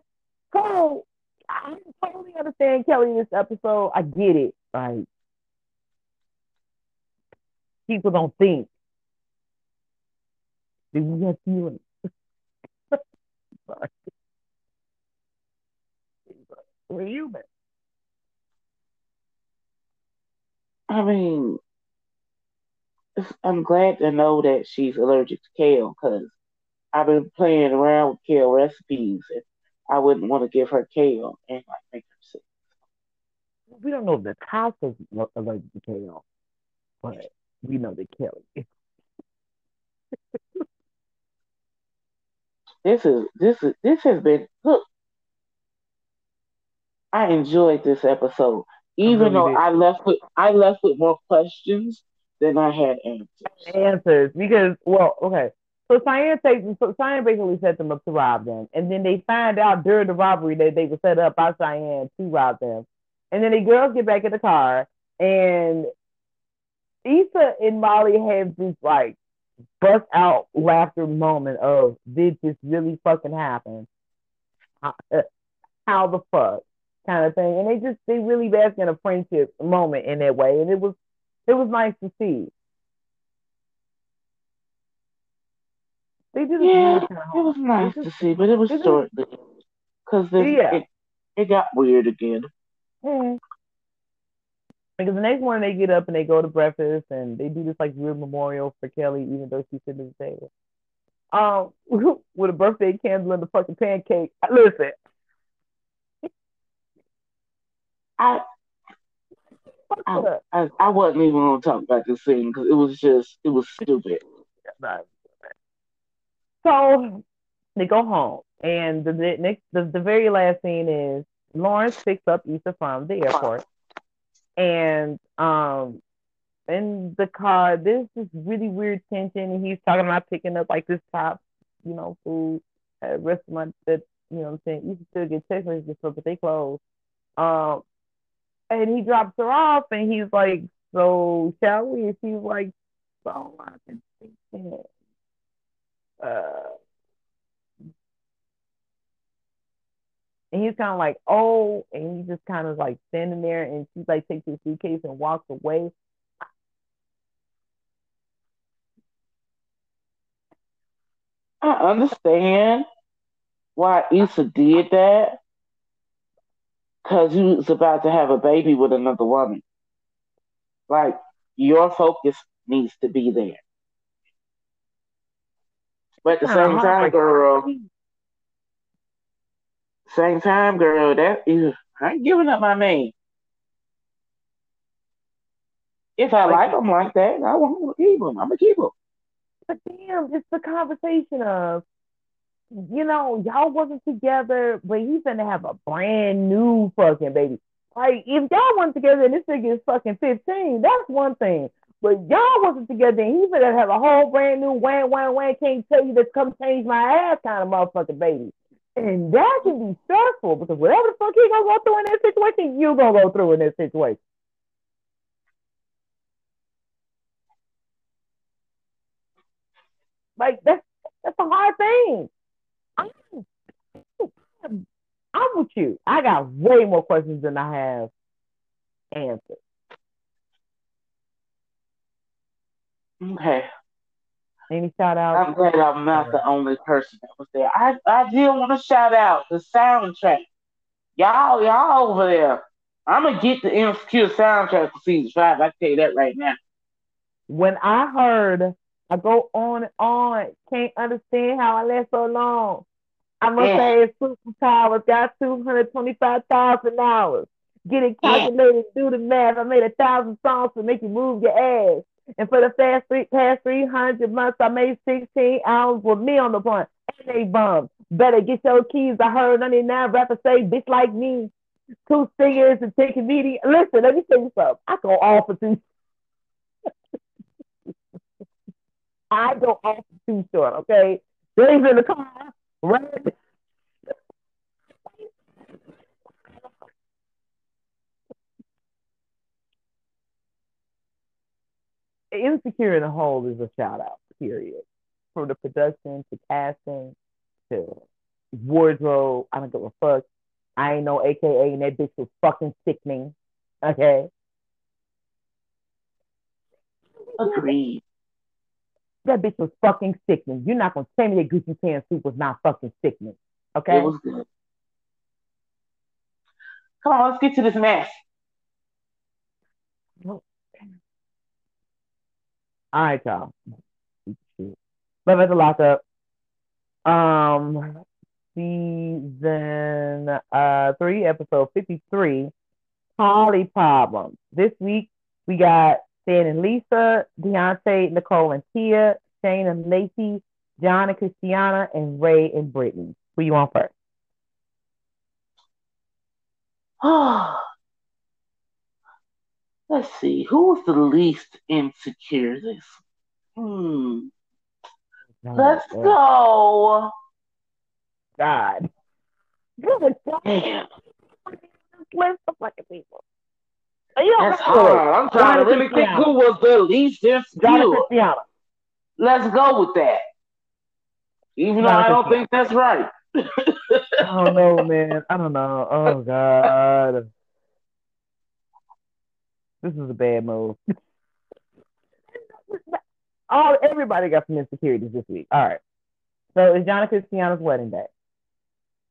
So I totally understand Kelli this episode. I get it. Like people don't think. We have feelings. <laughs> Sorry. We're human. I mean, I'm glad to know that she's allergic to kale because I've been playing around with kale recipes and I wouldn't want to give her kale and like make her sick. We don't know if the is allergic to kale, but we know that Kelli. this is this is this has been look I enjoyed this episode, even really though did. I left with I left with more questions than I had answers. Answers because well, okay. So Cheyenne takes so Cheyenne basically set them up to rob them, and then they find out during the robbery that they were set up by Cheyenne to rob them, and then the girls get back in the car, and Issa and Molly have this like bust out laughter moment of did this really fucking happen? How, uh, how the fuck kind of thing, and they just they really bask in a friendship moment in that way, and it was it was nice to see. They did yeah, it was nice to see, but it was short because yeah. it, it got weird again. Mm-hmm. Because the next morning they get up and they go to breakfast and they do this like weird memorial for Kelli, even though she's sitting at the table. Um, <laughs> with a birthday candle and the fucking pancake. Listen, I, I, I, I wasn't even gonna talk about this scene because it was just it was stupid. So they go home, and the, the next the, the very last scene is Lawrence picks up Issa from the airport, and um, in the car, there's this really weird tension, and he's talking about picking up like this top, you know, food at a restaurant that you know what I'm saying. You can still get text messages, but they close. Um, and he drops her off, and he's like, "So shall we?" And she's like, "So I've been thinking." Uh, and he's kind of like, "Oh," and he's just kind of like standing there, and she like takes his suitcase and walks away. I understand why Issa did that because he was about to have a baby with another woman. Like, your focus needs to be there. But at the same time, girl, same time, girl, that is, I ain't giving up my man. If I like, him like that, I want to keep him. I'm gonna keep him. But damn, it's the conversation of you know, y'all wasn't together, but he's gonna have a brand new fucking baby. Like, if y'all wasn't together and this nigga is fucking 15, that's one thing. But y'all wasn't together and he's gonna have a whole brand new wham, wham, wham, can't tell you to come change my ass kind of motherfucking baby. And that can be stressful because whatever the fuck he gonna go through in that situation, you gonna go through in that situation. Like that's that's a hard thing. I'm, with you. I got way more questions than I have answers. Okay. Any shout out? I'm glad I'm not the only person that was there. I, I did want to shout out the soundtrack. Y'all, y'all over there. I'm gonna get the insecure soundtrack for season five. I can tell you that right now. When I heard I go on and on. Can't understand how I left so long. I must yeah. say superpowers got two hundred twenty-five thousand dollars. Get it calculated, yeah. do the math. I made a thousand songs to make you move your ass. And for the past three past three hundred months, I made sixteen albums with me on the front. And they bums. Better get your keys. I heard 99 rappers say bitch like me. Two singers and ten comedians. Listen, let me tell you something. I go off for two <laughs> I go off too short, okay? Dave's in the car, red. Insecure in the whole is a shout out, period. From the production to casting to wardrobe, I don't give a fuck. I ain't no AKA, and that bitch was fucking sickening. Okay. Agreed. That bitch was fucking sickening. You're not gonna tell me that Gucci can soup was not fucking sickening. Okay. It was good. Come on, let's get to this mess. All right, y'all. But let's lock up. Um, season uh three, episode fifty-three. Holly problems. This week we got Stan and Lisa, Deontay, Nicole and Tia, Shane and Lacey, John and Christiana, and Ray and Brittany. Who you want first? <sighs> Let's see. Who was the least insecure this? Hmm. Let's go. God. Damn. <laughs> List of fucking people. That's hard. I'm trying to really think who was the least insecure. Let's go with that. Even though I don't think that's right. I don't know, man. I don't know. Oh God. This is a bad move. <laughs> All everybody got some insecurities this week. All right. So it's John and Christiana's wedding day.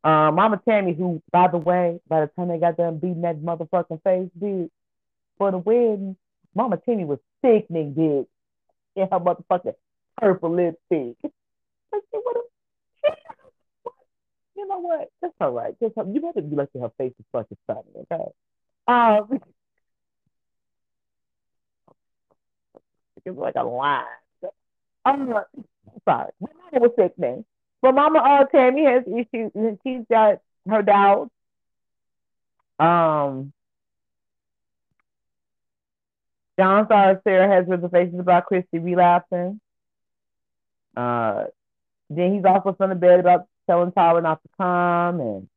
Um, Mama Tammy, who, by the way, by the time they got done beating that motherfucking face, dude, for the wedding, Mama Tammy was sickening, dude. In her motherfucking purple lipstick. I said, what you know what? That's all right. Just, you better be lucky her face is fucking stunning, okay? Um, it's like a line. Um, sorry. My mama was sick. But Mama uh, Tammy has issues, and she's got her doubts. Um, John thought Sarah has reservations about Christy relapsing. Uh, then he's also from the bed about telling Tyler not to come, and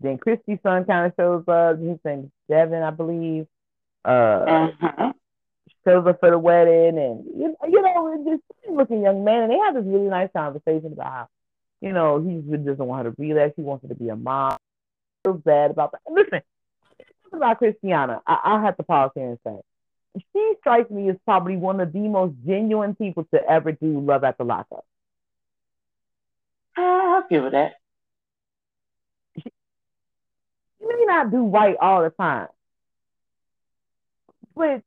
then Christy's son kind of shows up. His name's Devin, I believe. Uh, uh-huh. shows up for the wedding, and you, you know, this looking young man, and they have this really nice conversation about how, you know, he doesn't want her to relapse. He wants her to be a mom. Feels bad about that. Listen, about Christiana, I, I have to pause here and say she strikes me as probably one of the most genuine people to ever do Love at the Lockup. Ah, I'll give her that. She, may not do right all the time, but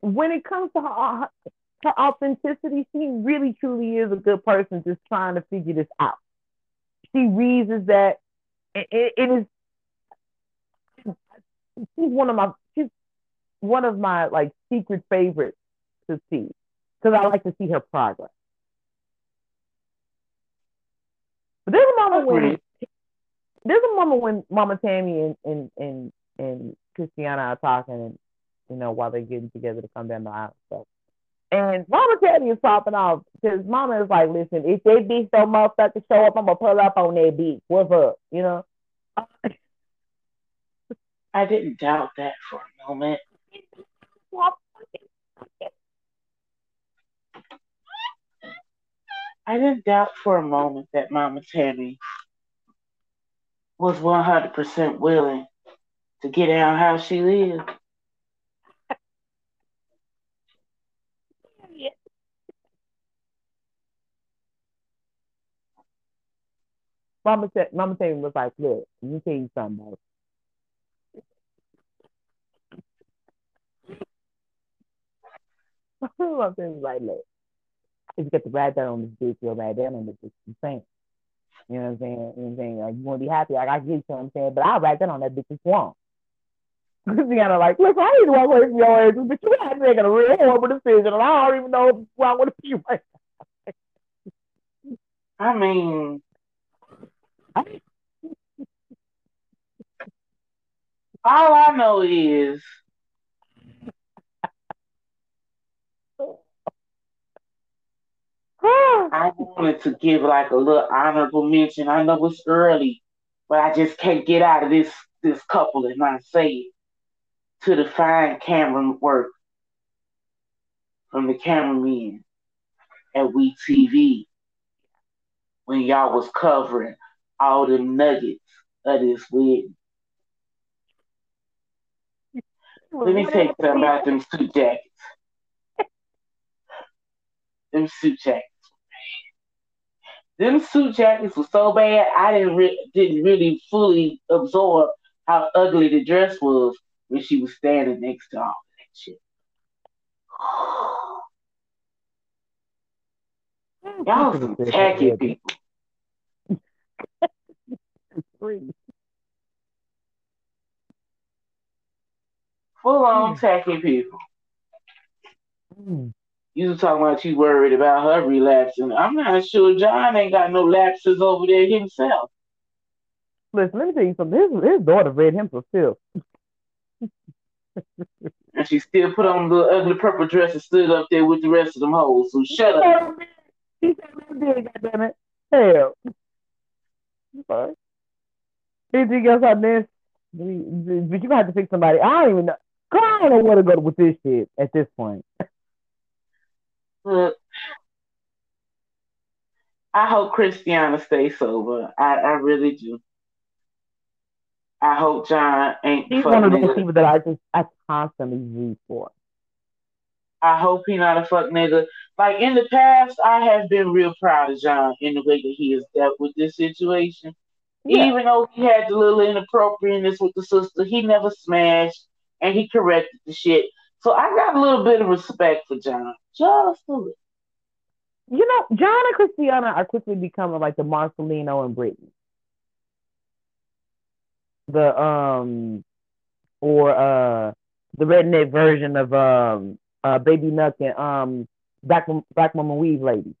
when it comes to her, her authenticity, she really truly is a good person just trying to figure this out. She reasons that it, it, it is she's one of my one of my like secret favorites to see because I like to see her progress. But there's a moment when there's a moment when Mama Tammy and and and, and Christiana are talking and you know while they're getting together to come down the aisle stuff. And Mama Tammy is popping off because Mama is like, listen, if they beat so motherfucker show up, I'm gonna pull up on their beat. What's up? You know? <laughs> I didn't doubt that for a moment. I didn't doubt for a moment that Mama Tammy was 100% willing to get out how she lived. Mama said, Mama Tammy was like, look, let me tell you something, <laughs> I'm saying like, look, if you get the ride down on this bitch, you'll ride down on this bitch. Saying. You know what I'm saying? You know what I'm saying? Like, you want to be happy, like I get you, know what I'm saying? But I'll ride down on that bitch as well. Christiana like, listen, I need to walk away from your ass, but you got to make a real horrible decision, and I don't even know who I want to be right I mean, <laughs> all I know is I wanted to give like a little honorable mention. I know it's early, but I just can't get out of this this couple and not say it. To the fine camera work from the cameramen at We TV when y'all was covering all the nuggets of this wedding. Let me tell you something about them suit jackets. <laughs> them suit jackets them suit jackets were so bad I didn't re- didn't really fully absorb how ugly the dress was when she was standing next to all that shit. <sighs> Y'all some tacky <laughs> people. <laughs> Full on tacky people. Mm. You was talking about you worried about her relapsing. I'm not sure John ain't got no lapses over there himself. Listen, let me tell you something. His, his daughter read him for filth. and she still put on the ugly purple dress and stood up there with the rest of them hoes. So shut up. He said, "Man, goddamn it, hell." Sorry. Anything else on this? But you have to pick somebody. I don't even know. I don't know where to go with this shit at this point. <laughs> Look, I hope Christiana stays sober. I, I really do. I hope John ain't. He's one of those people that I just I constantly root for. I hope he not a fuck nigga. Like in the past, I have been real proud of John in the way that he has dealt with this situation. Yeah. Even though he had the little inappropriateness with the sister, he never smashed and he corrected the shit. So I got a little bit of respect for John. Just a little. You know, John and Christiana are quickly becoming like the Marcelino and Brittany. The um or uh the redneck version of um uh Baby Nuck and um Black Black Mama Weave lady.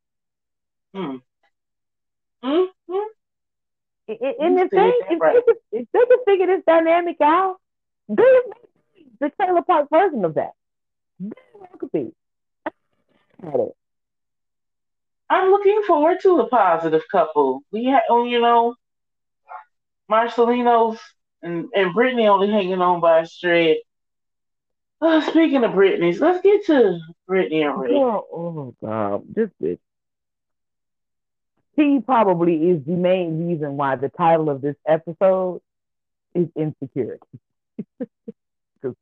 Hmm. Hmm. hmm. And if they, if, they can, if they can figure this dynamic out, they the Trailer Park version of that. I'm looking forward to a positive couple. We have, oh, you know, Marcelino's and, and Brittany only hanging on by a thread. Uh, speaking of Brittany's, let's get to Brittany and Ray. Oh, oh God, this bitch. He probably is the main reason why the title of this episode is insecurity. <laughs>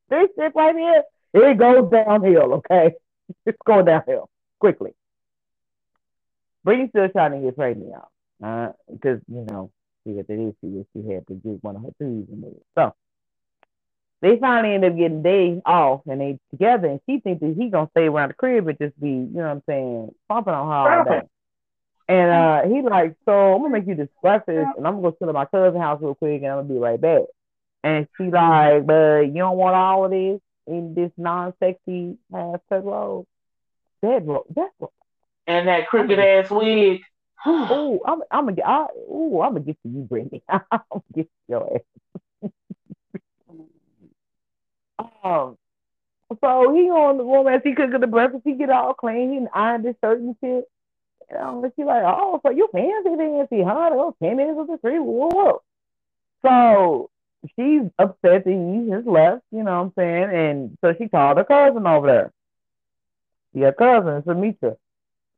Because this shit right here, it goes downhill, okay? <laughs> It's going downhill quickly. Brittany's still trying to get pregnant out. Uh, because, you know, she had the issue she had to get one of her tubes removed. So they finally end up getting days off and they together and she thinks that he gonna stay around the crib and just be, you know what I'm saying, pumping on her all day. And uh, he like, so I'm gonna make you this breakfast, and I'm gonna go at my cousin's house real quick, and I'm gonna be right back. And she like, but you don't want all of this in this non-sexy cut roll. That roll, that roll. And that crooked ass wig. <sighs> oh, I'm, I'm gonna get. Oh, I'm gonna get to you, Brittany. <laughs> I'm gonna get to your ass. <laughs> um. So he on the woman as he cooking the breakfast, he get all clean, he ironed his shirt and shit. You know, she like, oh, so you fancy fancy, huh? Oh, 10 minutes of the street, whoa. So she's upset that he has left, you know what I'm saying? And so she called her cousin over there. Yeah, cousin, Samitra.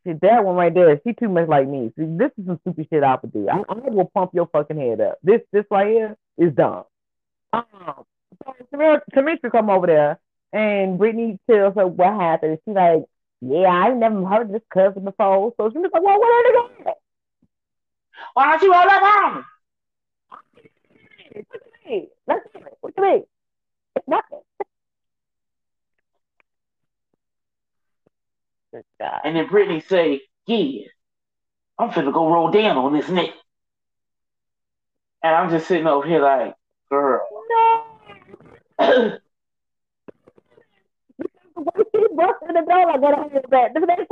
See, that one right there, she too much like me. See, this is some stupid shit I would do. I, I will pump your fucking head up. This this right here is dumb. Um, so Samitra come over there and Brittany tells her what happened. She's like, yeah, I never heard this cousin before. So she was like, well, where did they go? Why don't you roll up on at me. Look at me. Look at. It's nothing. And then Brittany say, yeah, I'm finna go roll down on this neck. And I'm just sitting over here like, girl. No. she busted the door like, what is that? The next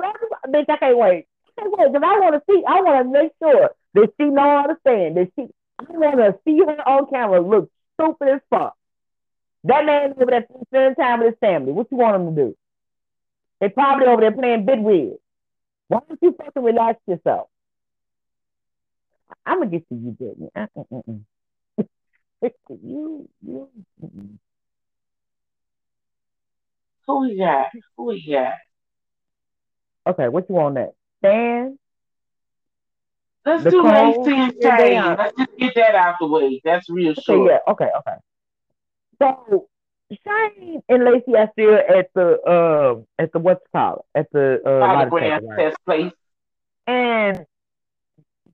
bitch, I can't wait. I can't wait because I want to see, I want to make sure that she know how to stand. That she, I want to see her on camera look stupid as fuck. That man over there spending time with his family. What you want him to do? They probably over there playing bid with. Why don't you fucking relax yourself? I'm gonna get to you, Brittany. Uh-uh-uh. <laughs> you, you. Uh, uh. Who we got? Who we got? Okay, what you want next? Stan? Let's do Lacey and Shane. Let's just get that out the way. That's real okay, short. Yeah, okay, okay. So Shane and Lacey are still at the uh at the what's called at the uh test, test place. And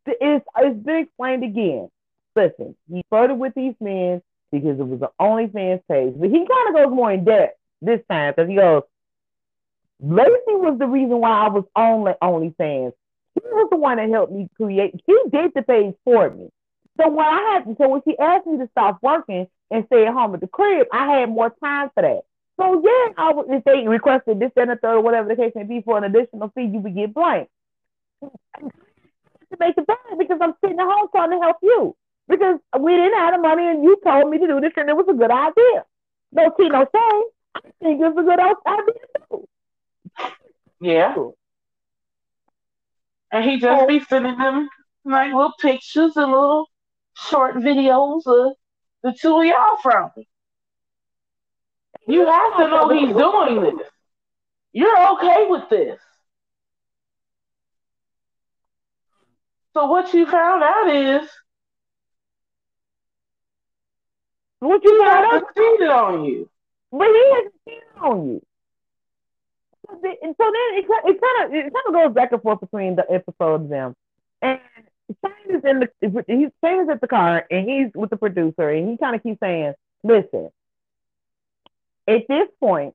it's it's been explained again. Listen, he flirted with these men because it was the OnlyFans page, but he kind of goes more in depth this time because he goes, Lacey was the reason why I was on OnlyFans. He was the one that helped me create. He did the page for me. So when I had, to, so when she asked me to stop working and stay at home at the crib, I had more time for that. So yeah, I was if they requested this, and the third, or whatever the case may be, for an additional fee, you would get blank. To make it better because I'm sitting at home trying to help you. because we didn't have the money and you told me to do this and it was a good idea. No see no shame. I think it's a good idea too. Yeah. And he just be sending them like little pictures and little short videos of the two of y'all from. You have to know he's doing this. You're okay with this. So what you found out is what you found out cheated on you. But he hasn't cheated on you. So then, it, it kind of it kind of goes back and forth between the episodes them, and Shane is in the he's Shane is at the car and he's with the producer and he kind of keeps saying, "Listen, at this point,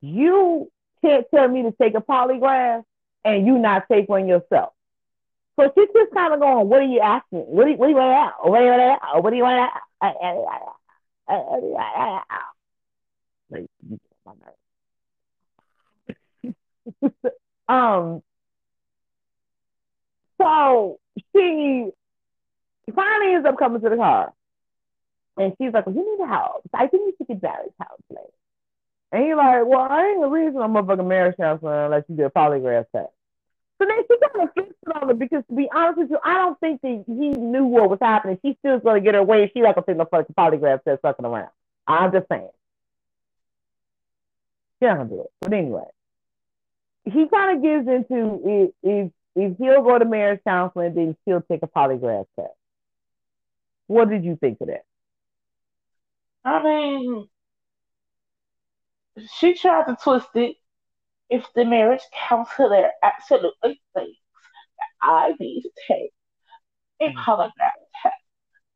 you can't tell me to take a polygraph and you not take one yourself." So she's just kind of going, "What are you asking? What do you, what do you want to What do you want to What do you want to?" <laughs> um, so she finally ends up coming to the car. And she's like, well, you need help. I think you should get house later. And he's like, well, I ain't the reason I'm motherfucking marriage counselor unless you do a polygraph test. So then she kind of flips it on it because to be honest with you, I don't think that he knew what was happening. She still gonna get her way. She not gonna take no fucking polygraph test fucking around. I'm just saying. She not gonna do it. But anyway, he kind of gives into if if he'll go to marriage counseling, then she'll take a polygraph test. What did you think of that? I mean, she tried to twist it. If the marriage counselor absolutely thinks that I need to take a mm. polygraph test,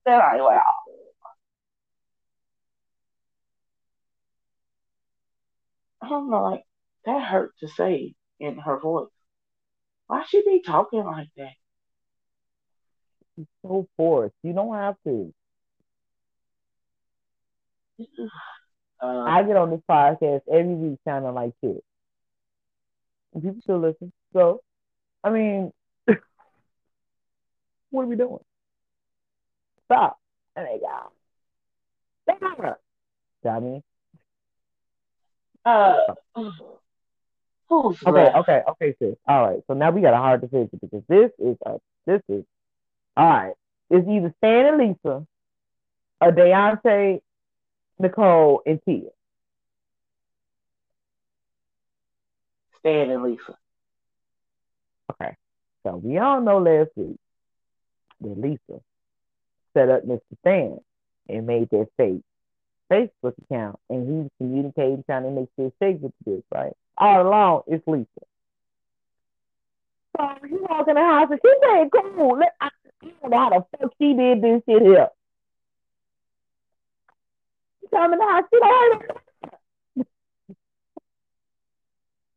then I will. I'm like, that hurt to say in her voice. Why should she be talking like that? She's so forced. You don't have to. <sighs> Uh, I get on this podcast every week sounding like shit. People still listen. So, I mean, <laughs> what are we doing? Stop. And they go. Stop. I mean? Uh, Who's okay, left? okay, okay, sis. All right. So now we got a hard decision because this is a this is all right. It's either Stan and Lisa or Deontay, Nicole, and Tia. Stan and Lisa. Okay. So we all know last week that Lisa set up Mr. Stan and made that fake Facebook account and he was communicating, trying to make sure safe with this, right? All along it's Lisa. So he walk in the house and she said, cool. Let, I, I don't know how the fuck she did this shit here. She come in the house, she like,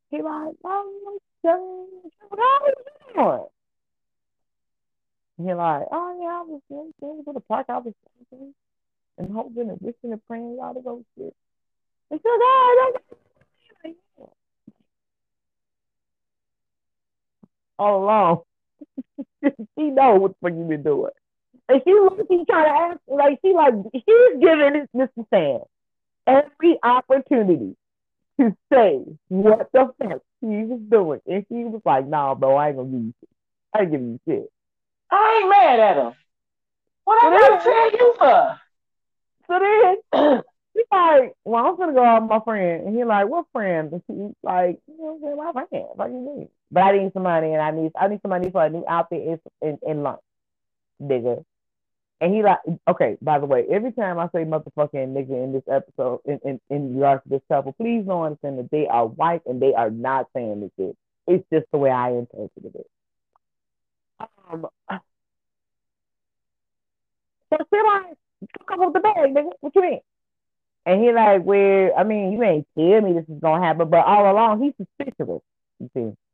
he like, oh, what are you doing? He like, oh yeah, I was going to the park, I was thinking and hoping and wishing and praying y'all to go shit. And she like, oh, all along. <laughs> she know what the fuck you been doing. And she she's trying to ask, like she like she's giving this Mr. Stan every opportunity to say what the fuck he was doing. And he was like, nah, bro, I ain't gonna give you shit. I ain't giving you shit. I ain't mad at him. What so I gotta tell you for? So then <clears throat> He's like, well, I'm gonna go out with my friend, and he like, what friend? And she's like, you know, my friend. What you mean? But I need some money, and I need I need some money for a new outfit in, in lunch, nigga. And he like, okay. By the way, every time I say motherfucking nigga in this episode, in in, in regards to this couple, please don't understand that they are white and they are not saying this shit. It's just the way I interpreted it. Um. So like, come up the bag, nigga. What you mean? And he like, where, I mean, you ain't tell me this is gonna happen, but all along he's suspicious, you see.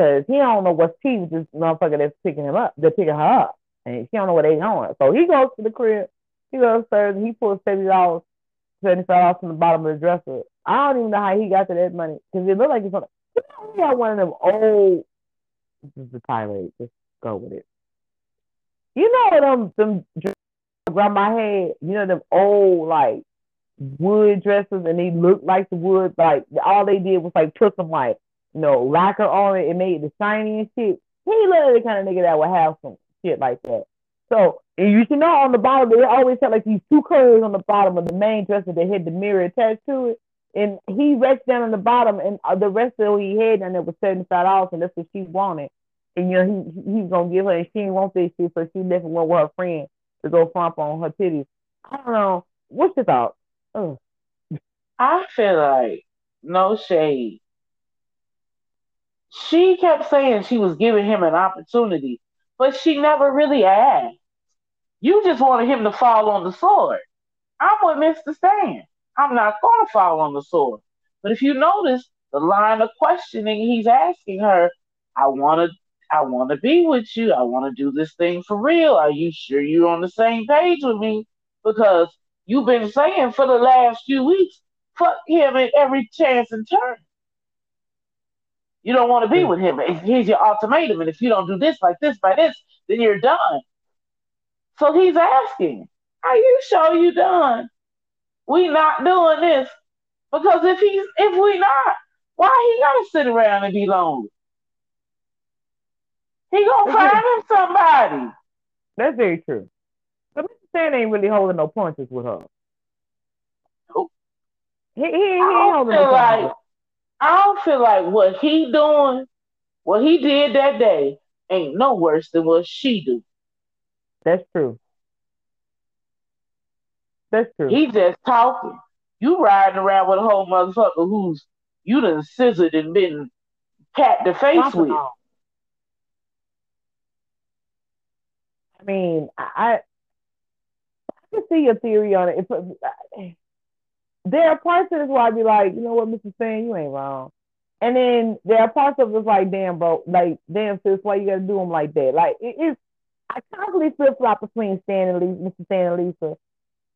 Cause he don't know what's tea with this motherfucker that's picking him up, they're picking her up. And she don't know what they doing. So he goes to the crib, he goes upstairs and he pulls seventy dollars, seventy five dollars from the bottom of the dresser. I don't even know how he got to that money. Cause it looked like he's on he got one of them old this is the tirade, just go with it. You know um, them them my head. you know, them old like wood dresses and they looked like the wood, like all they did was like put some like, know, lacquer on it and made it shiny and shit. He looked the kind of nigga that would have some shit like that. So and you should know on the bottom they always had like these two curves on the bottom of the main dresser that had the mirror attached to it. And he reached down on the bottom and uh, the rest of what he had and it was seventy five dollars and that's what she wanted. And you know he he's gonna give her and she didn't want this shit, so she left went with her friend to go front on her titties. I don't know. What's your thought? Oh. I feel like no shade. She kept saying she was giving him an opportunity, but she never really asked. You just wanted him to fall on the sword. I'm with Mr. Stan. I'm not going to fall on the sword. But if you notice the line of questioning he's asking her, I want to I want to be with you. I want to do this thing for real. Are you sure you're on the same page with me? Because you've been saying for the last few weeks, fuck him at every chance and turn. You don't want to be with him. Here's your ultimatum. And if you don't do this, like this, by this, then you're done. So he's asking, Are you sure you done? We not doing this. Because if he's if we not, why he gotta sit around and be lonely? He gonna find him somebody. That's very true. But Mr. Stan ain't really holding no punches with her. He, he, he ain't holding no like, I don't feel like what he doing, what he did that day, ain't no worse than what she do. That's true. That's true. He just talking. You riding around with a whole motherfucker who's you done scissored and been pat the face with. I mean, I, I can see your theory on it. If, there are parts of this where I'd be like, you know what, Mr. Stan, you ain't wrong. And then there are parts of this like, damn, bro, like, damn, sis, why you gotta do them like that? Like, it, it's, I constantly flip flop between Stan and Lisa, Mr. Stan and Lisa.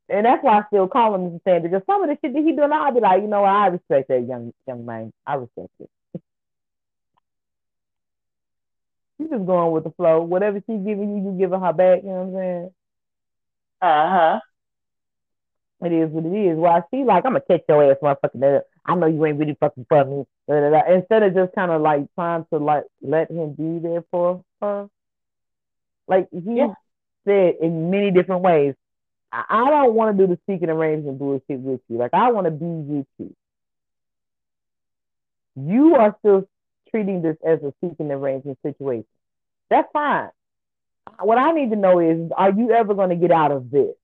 And that's why I still call him Mr. Stan because some of the shit that he doing, I'll be like, you know what, I respect that young young man. I respect it. <laughs> She's just going with the flow. Whatever she's giving you, you giving her back. You know what I'm saying? Uh huh. It is what it is. Well, I see, like, I'm gonna catch your ass, motherfucking. I know you ain't really fucking for me. Instead of just kind of like trying to like let him be there for her, like he yeah. said in many different ways, I, I don't want to do the seeking arrangement bullshit with you. Like, I want to be with you. You are still treating this as a seeking arrangement situation. That's fine. What I need to know is, are you ever going to get out of this?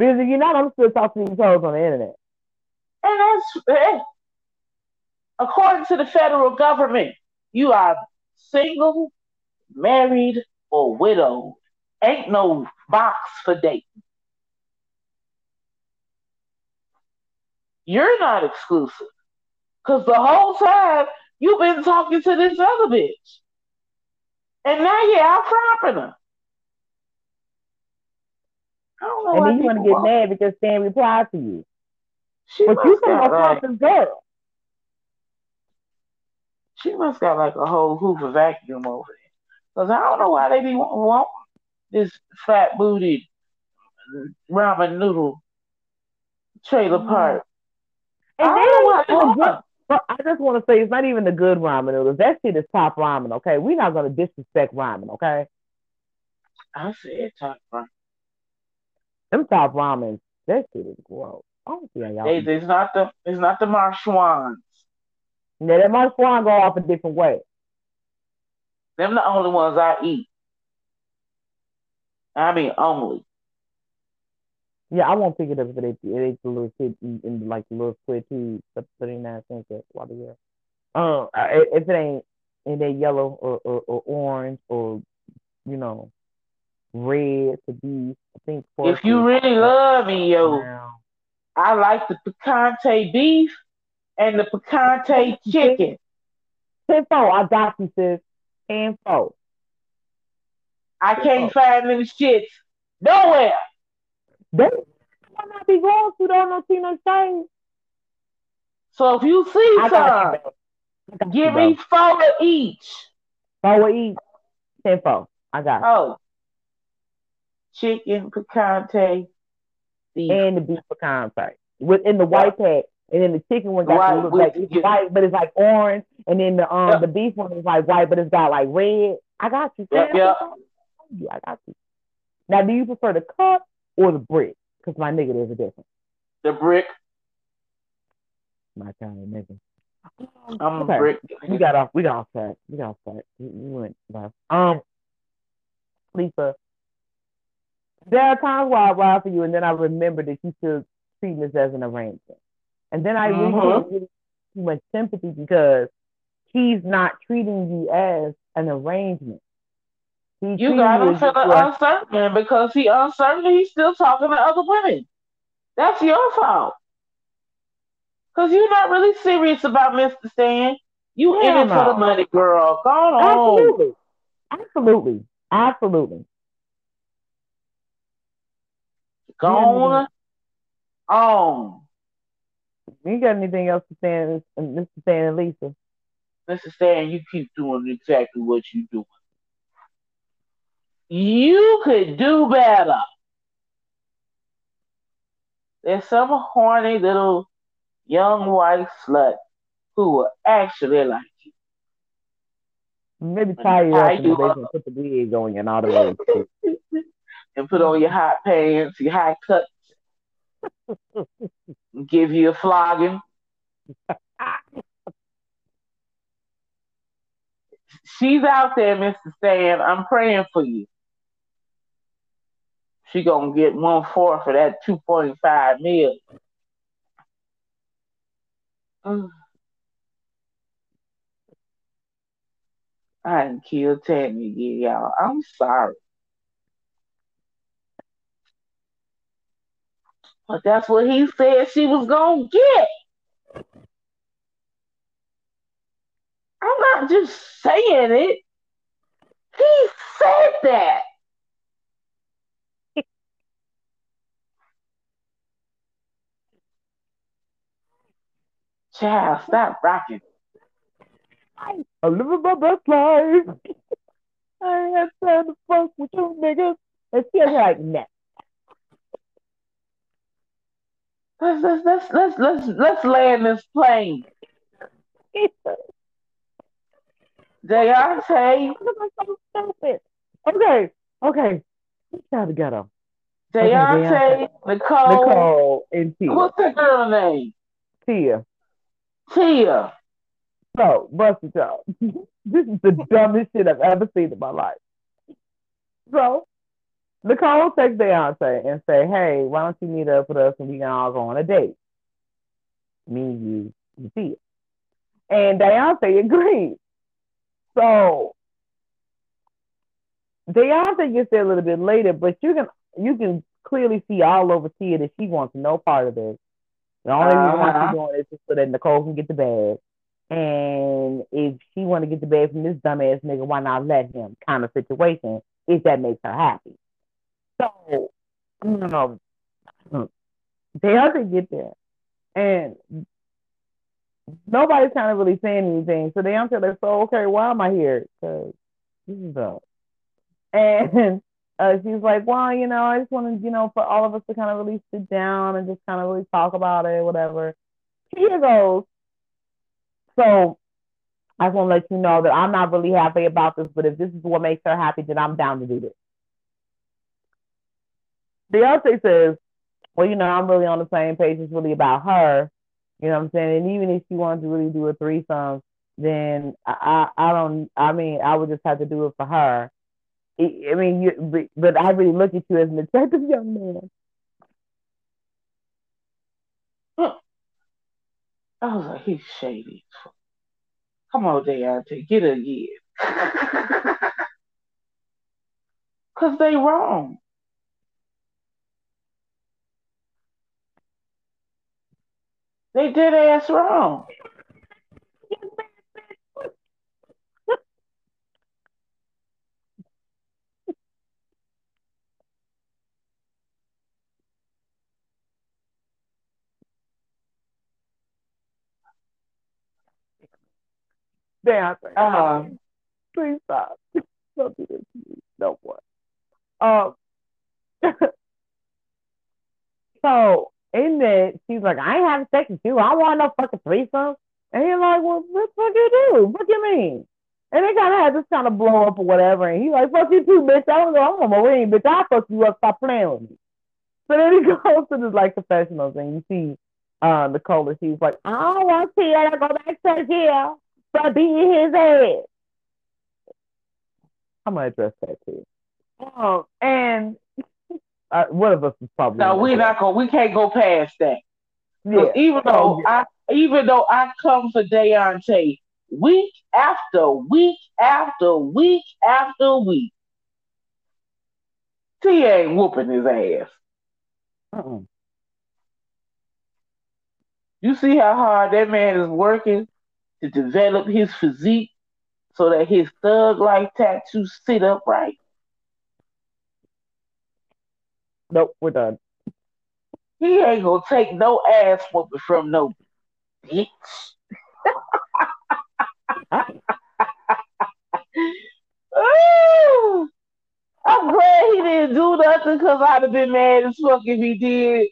If you're not, I'm still talking to these hoes on the internet. And that's according to the federal government, you are single, married, or widowed. Ain't no box for dating. You're not exclusive. Because the whole time you've been talking to this other bitch. And now you're out cropping her. I don't know and then you want to get mad because Sam replied to you. She but you can from a like, girl. She must got like a whole Hoover vacuum over there. Because I don't know why they be wanting this fat booted ramen noodle trailer mm-hmm. park. And I don't know what but I just want to say it's not even the good ramen noodles. That shit is top ramen, okay? We're not gonna disrespect ramen, okay? I said top ramen. Them top ramen, that shit is gross. I don't see how y'all. Hey, it's not the it's not the Maruchans. Yeah, that Maruchan go off a different way. Them the only ones I eat. I mean only. Yeah, I won't pick it up if it ain't the little kid in like the little square tube, thirty nine cents at Water Um, if it ain't in that yellow or, or, or, orange or you know red to be, I think. If you really love me, yo, I like the picante beef and the picante chicken. Tenfold, I got you, sis. Tenfold. I can't find them shits nowhere. They might not be going to don't no see no change. So if you see some, give me four of each. Four of each. Ten four. I got oh, chicken picante, beef. and the beef picante within the white pack. And then the chicken one got white, look like it's white, but it's like orange. And then the um yep. the beef one is like white, but it's got like red. I got you. Yep, yep. I got you. Now, do you prefer the cup or the brick? Because my nigga, there's a difference. The brick. My kind of nigga. I'm okay. brick. We got off. We got off track. We got off track. We, went left. Um, Lisa, there are times where I ride for you, and then I remember that you should treat this as an arrangement, and then I mm-hmm. really get too much sympathy because he's not treating you as an arrangement. He you got him for the uncertain because he uncertain. He's still talking to other women. That's your fault. Cause you're not really serious about Mr. Stan. You in it for the money, girl. Go on. Absolutely. Absolutely. Absolutely. Go on. On. You got anything else to say, Mr. Stan and Lisa? Mr. Stan, you keep doing exactly what you're doing. You could do better. There's some horny little young white slut who will actually like you. Maybe tie you up you and put the wig on you and all the way. <laughs> and put on your hot pants, your high cuts. <laughs> give you a flogging. She's out there, Mr. Stan. I'm praying for you. She gonna get one fourth for that two point five mil. Mm. <sighs> I didn't kill Tammy again, y'all. I'm sorry. But that's what he said she was gonna get. I'm not just saying it. He said that. <laughs> Child, stop rocking. I'm living my best life. <laughs> I ain't had time to fuck with you niggas. And she's like, nah. Let's let's let's let's let's let's land this plane. Deontay. Okay, okay. Try to get him. Deontay, Nicole, Nicole, and Tia. What's the girl name? Tia. Tia. So, bust it out. <laughs> this is the dumbest shit I've ever seen in my life. So, Nicole takes Deontay and say, hey, why don't you meet up with us and we can all go on a date? Me, and you, and Tia. And Deontay agreed. So, Deontay gets there a little bit later, but you can you can clearly see all over Tia that she wants no part of this. The only uh-huh. reason why she's doing it is so that Nicole can get the bag. And if she want to get the bag from this dumbass nigga, why not let him? Kind of situation, if that makes her happy. So, you know, they have to get there. And nobody's kind of really saying anything. So they answer like, so okay, why am I here? Because this is up. And <laughs> uh, she's like, well, you know, I just wanted, you know, for all of us to kind of really sit down and just kind of really talk about it, whatever. Here goes. So I just want to let you know that I'm not really happy about this, but if this is what makes her happy, then I'm down to do this. Beyonce says, well, you know, I'm really on the same page. It's really about her. You know what I'm saying? And even if she wanted to really do a threesome, then I, I, don't, I mean, I would just have to do it for her. I mean, you, but I really look at you as an attractive young man. I was like, he's shady. Come on, Deontay, get a again. <laughs> Cause they wrong. They did ass wrong. Damn. Uh, Please stop. Don't do this to me. no boy. Um. <laughs> so in that, she's like, I ain't having sex with you. I want no fucking threesome. And he's like, Well, what the fuck you do? What you mean? And they kind of had this kind of blow up or whatever. And he's like, Fuck you too, bitch. I don't go home my ring, bitch. I'll fuck you up. Stop playing with me. So then he <laughs> goes to this like confessionals and you see uh, Nicole, she's like, I don't want to see it. I go back to jail for beating his head. I'm gonna address that too. Um, and uh, one of us is probably no. We're not going. We can't go past that. Yeah. Even though oh, yeah. I, even though I come for Deontay week after week after week after week, T ain't whooping his ass. Uh-uh. You see how hard that man is working to develop his physique so that his thug like tattoos sit upright? Nope, we're done. He ain't gonna take no ass whooping from no bitch. <laughs> I'm glad he didn't do nothing because I'd have been mad as fuck if he did.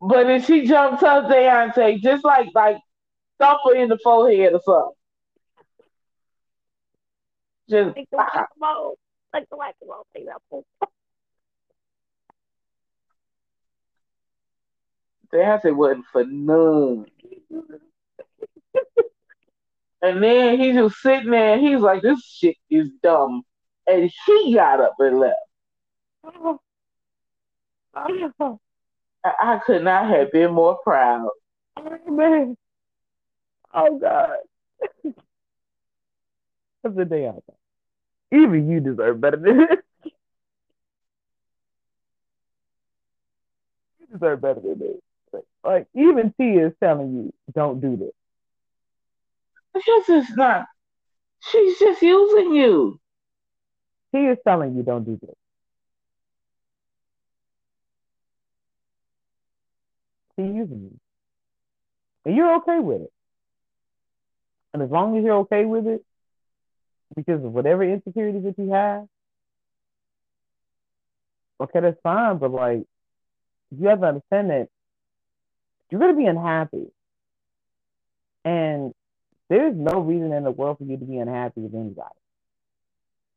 But if she jumped up Deontay, just like like thump her in the forehead or something. Just like the whack-a-mole, like the whack-a-mole thing Deontay wasn't for none. and then he just sitting there he's like, this shit is dumb. And he got up and left. Oh. Oh. I could not have been more proud. Oh, man. Oh, God. That's the day out. Even you deserve better than this. you deserve better than this. Like, even T is telling you, don't do this. Because it's not. She's just using you. He is telling you, don't do this. She's using you. And you're okay with it. And as long as you're okay with it, because of whatever insecurities that you have, okay, that's fine. But like, you have to understand that you're going to be unhappy. And there's no reason in the world for you to be unhappy with anybody.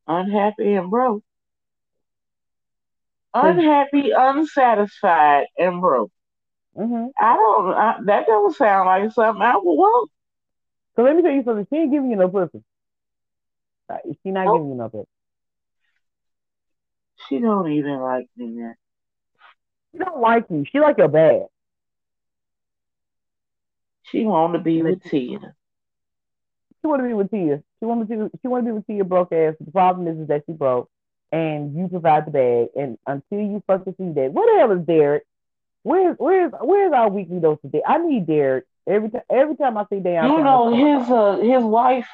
Unhappy and broke. Unhappy, unsatisfied, and broke. Mm-hmm. I don't. I, that doesn't sound like something I would want. So let me tell you something. She ain't giving you no pussy. She not giving you no pussy. She don't even like me, man. She don't like you. She like your bad. She want to be with Tia. She want to be with Tia. She want to be. She want to be with Tia broke ass. The problem is, is that she broke, and you provide the bag. And until you fucking see that, what the hell is Derek? Where's where's where's our weekly dose today? I need Derek every time. Every time I see Derek, you know his uh his wife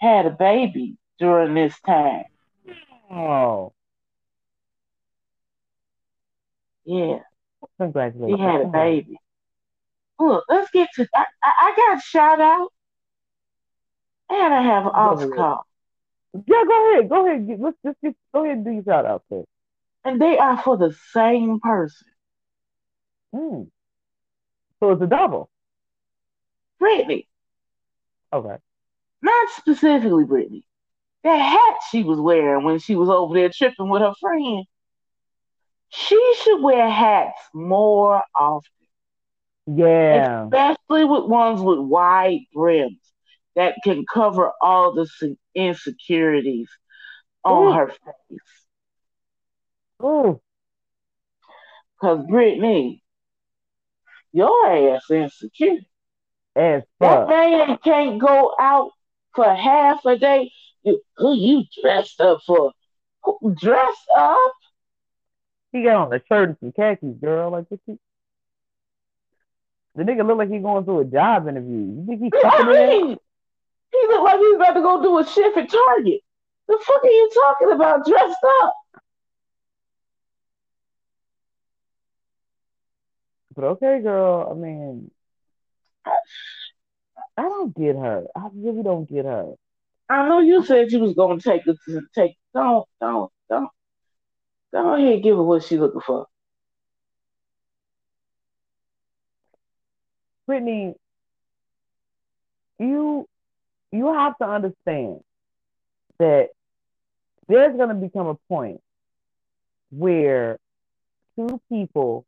had a baby during this time. Oh, yeah. Congratulations. He had a baby. Look, let's get to. I, I, got shout out, and I have an off call. Yeah, go ahead. Go ahead. Let's just, get, go ahead and do your shout out there. And they are for the same person. Hmm. So it's a double. Brittany. Okay. Not specifically Brittany. That hat she was wearing when she was over there tripping with her friend. She should wear hats more often. Yeah. Especially with ones with wide brims that can cover all the insecurities on Ooh. her face. Oh. Because Brittany, your ass insecure. As fuck. That man can't go out for half a day. who you dressed up for? Who, dressed up? He got on a shirt and some khakis, girl. Like what you the nigga look like he going through a job interview. You think he's fucking I mean, He look like he's about to go do a shift at Target. The fuck are you talking about dressed up? But okay, girl. I mean, I don't get her. I really don't get her. I know you said you was gonna take it to take. Don't, don't, don't, don't ahead give her what she looking for. Brittany, you you have to understand that there's going to become a point where two people,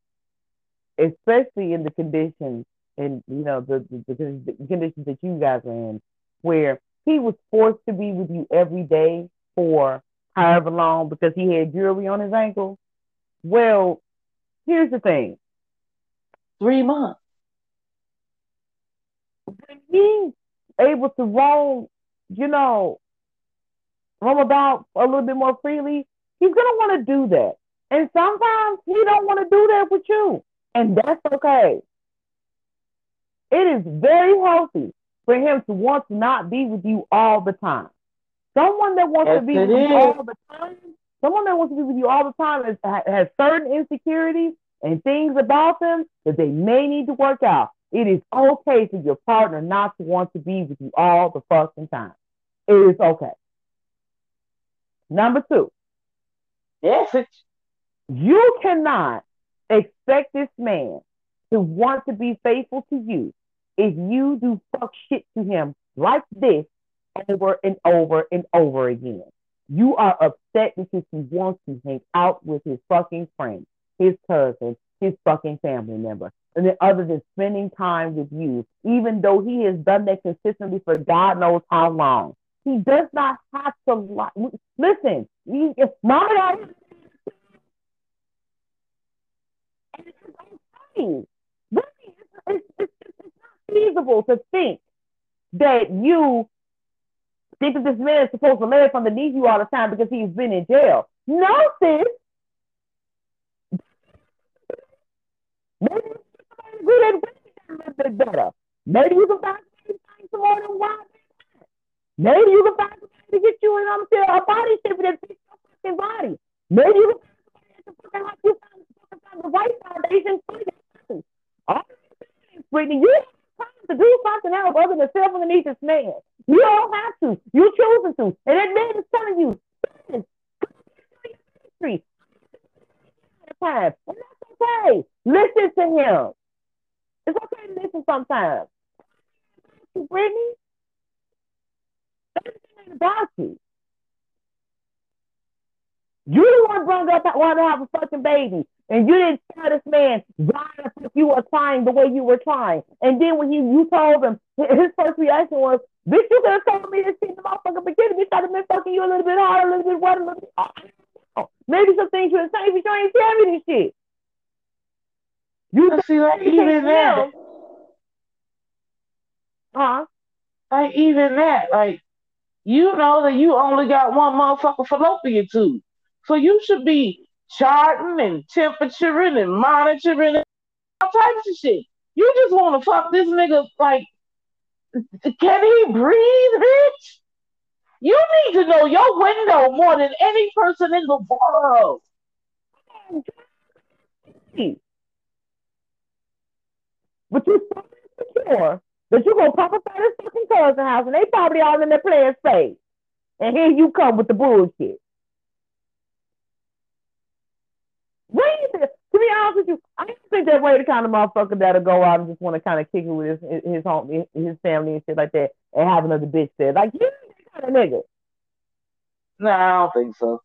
especially in the conditions and you know the, the, the, conditions that you guys are in, where he was forced to be with you every day for however long because he had jewelry on his ankle. Well, here's the thing. Three months. When he's able to roam, you know, roam about a little bit more freely, he's gonna want to do that. And sometimes he don't want to do that with you. And that's okay. It is very healthy for him to want to not be with you all the time. Someone that wants yes, to be with you all the time, someone that wants to be with you all the time has, has certain insecurities and things about them that they may need to work out. It is okay for your partner not to want to be with you all the fucking time. It is okay. Number two. Yes, it's... you cannot expect this man to want to be faithful to you if you do fuck shit to him like this over and over and over again. You are upset because he wants to hang out with his fucking friend, his cousin, his fucking family member. And then other than spending time with you, even though he has done that consistently for God knows how long. He does not have to like listen, he, okay. It's, it's, it's not feasible to think that you think that this man is supposed to live underneath you all the time because he's been in jail. No, sis. Maybe somebody good at a little bit better. Maybe you can find some more than one. Maybe you can find somebody to get you in um, on a body shape that fits your fucking body. Maybe you can find somebody to fucking help you find the right foundation for you. All Brittany, you have time to do something else other than sit underneath this man. You don't have to. You choosing to. And that man is telling you, ministry. And that's okay. Listen to him. It's okay to listen sometimes. Brittany, everything ain't about you. You the one brought up wanted to have a fucking baby. And you didn't tell this man why the fuck you were trying the way you were trying. And then when he, you told him, his first reaction was, bitch, you could have told me this shit in the motherfucking beginning. Bitch, I'd have been fucking you a little bit harder, a little bit wetter, a little bit. Oh, maybe some things you would say, but you ain't tell me this shit. You can see, like even that. Huh? Like even that, like you know that you only got one motherfucker fallopian tube, so you should be charting and temperaturing and monitoring and all types of shit. You just want to fuck this nigga like, can he breathe, bitch? You need to know your window more than any person in the world. But you're so insecure that you're gonna pop up at his fucking cousin house and they probably all in their playing space. And here you come with the bullshit. to be honest with you, I don't think that way the kind of motherfucker that'll go out and just want to kind of kick it with his his home, his family and shit like that, and have another bitch there. Like you kind of nigga. No, I don't think so.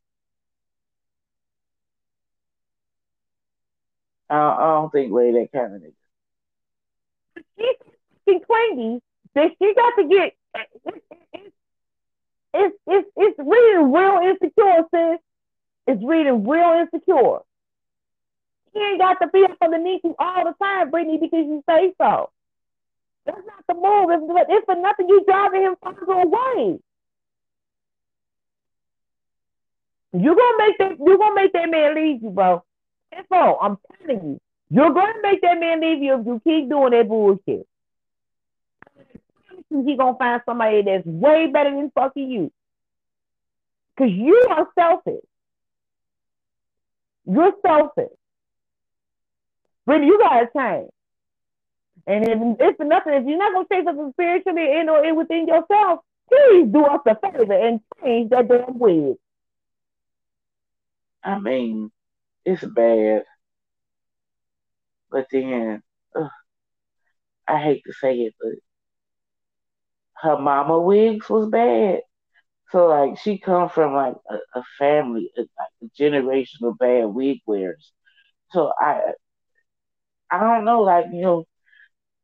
I don't, think Ray that kind of. She's clingy that she got to get. It's it's it's reading real insecure, sis. It's reading real insecure. He ain't got to be up underneath you all the time, Brittany, because you say so. That's not the move. If, if for nothing, you driving him further away. You're gonna make that. You're gonna make that man leave you, bro. That's all. I'm telling you. You're gonna make that man leave you if you keep doing that bullshit. He gonna find somebody that's way better than fucking you. Cause you are selfish. You're selfish. Brittany, you gotta change. And if, it's nothing, if you're not gonna say something spiritually in or within yourself, Please do us a favor and change that damn wig. I mean, it's bad. But then, ugh, I hate to say it, but her mama wigs was bad. So like she come from like a, a family, a, like a generation of bad wig wearers. So I, I don't know, like you know,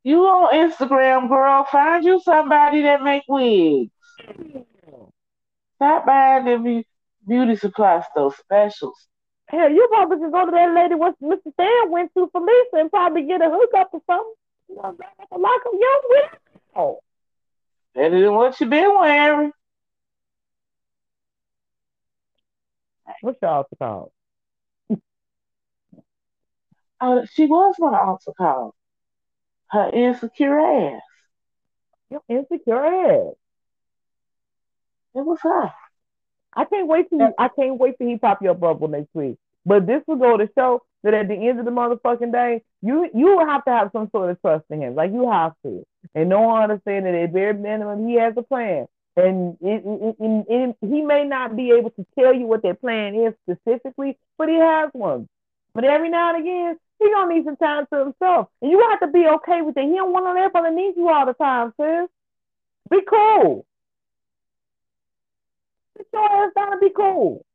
you on Instagram, girl, find you somebody that make wigs. Stop buying them beauty supply store specials. Hell, you probably can go to that lady what Mr. Stan went to for Lisa and probably get a hookup or something. You know, like a young widow. Better than what you been wearing. What's your altar called? Oh, she was my altar call. Her insecure ass. Your insecure ass. It was her. I can't wait to I can't wait to he pop your bubble next week. But this will go to show that at the end of the motherfucking day, you you will have to have some sort of trust in him. Like you have to. And no one understand that at bare minimum he has a plan. And it, it, it, he may not be able to tell you what that plan is specifically, but he has one. But every now and again, he gonna need some time to himself. And you have to be okay with it. He don't want to everybody needs you all the time, sis. Be cool. Sit your ass down and be cool.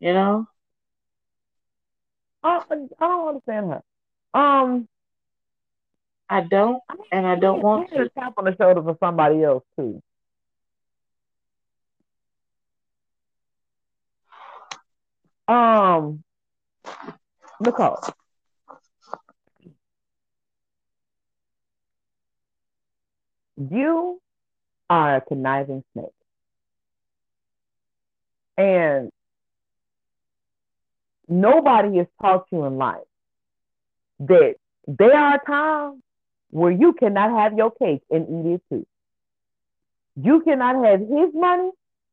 You know? I, I don't understand her. Um, I don't, and I don't want to. Tap on the shoulder for somebody else too. Um, Nicole. You are a conniving snake. And nobody has taught you in life that there are times where you cannot have your cake and eat it too. You cannot have his money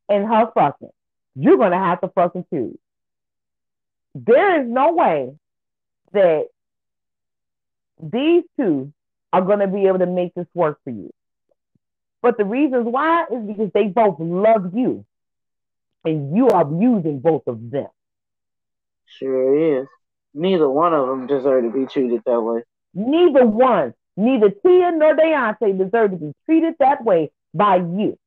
and her fucking. You're gonna have to fucking choose. There is no way that these two are gonna be able to make this work for you. But the reasons why is because they both love you and you are abusing both of them. Sure is. Neither one of them deserve to be treated that way. Neither one, neither Tia nor Deontay deserve to be treated that way by you,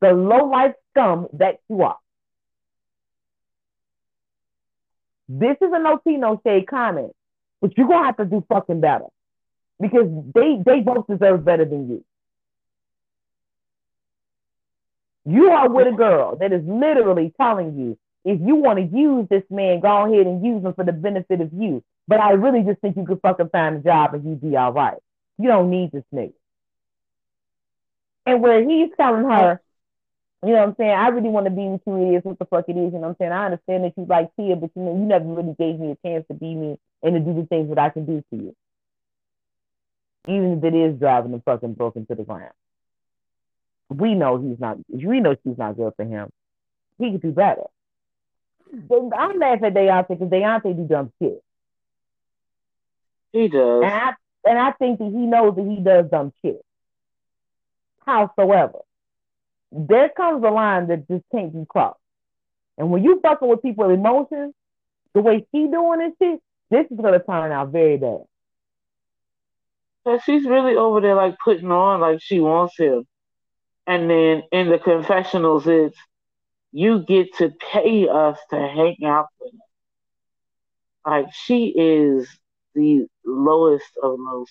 the low life scum that you are. This is a no tea, no shade comment, but you're gonna have to do fucking better because they they both deserve better than you. You are with a girl that is literally telling you if you want to use this man, go ahead and use him for the benefit of you. But I really just think you could fucking find a job and you'd be all right. You don't need this nigga. And where he's telling her, you know what I'm saying, I really want to be with you is what the fuck it is. You know what I'm saying? I understand that you like Tia, but you know, you never really gave me a chance to be me and to do the things that I can do to you. Even if it is driving the fucking broken to the ground. We know he's not, we know she's not good for him. He could do better. I'm laughing at Deontay because Deontay do dumb shit. He does. And I, and I think that he knows that he does dumb shit. Howsoever, there comes a line that just can't be crossed. And when you fucking with people's emotions, the way she doing this shit, this is gonna turn out very bad. But she's really over there like putting on like she wants him. And then in the confessionals it's you get to pay us to hang out with her. Like she is the lowest of low.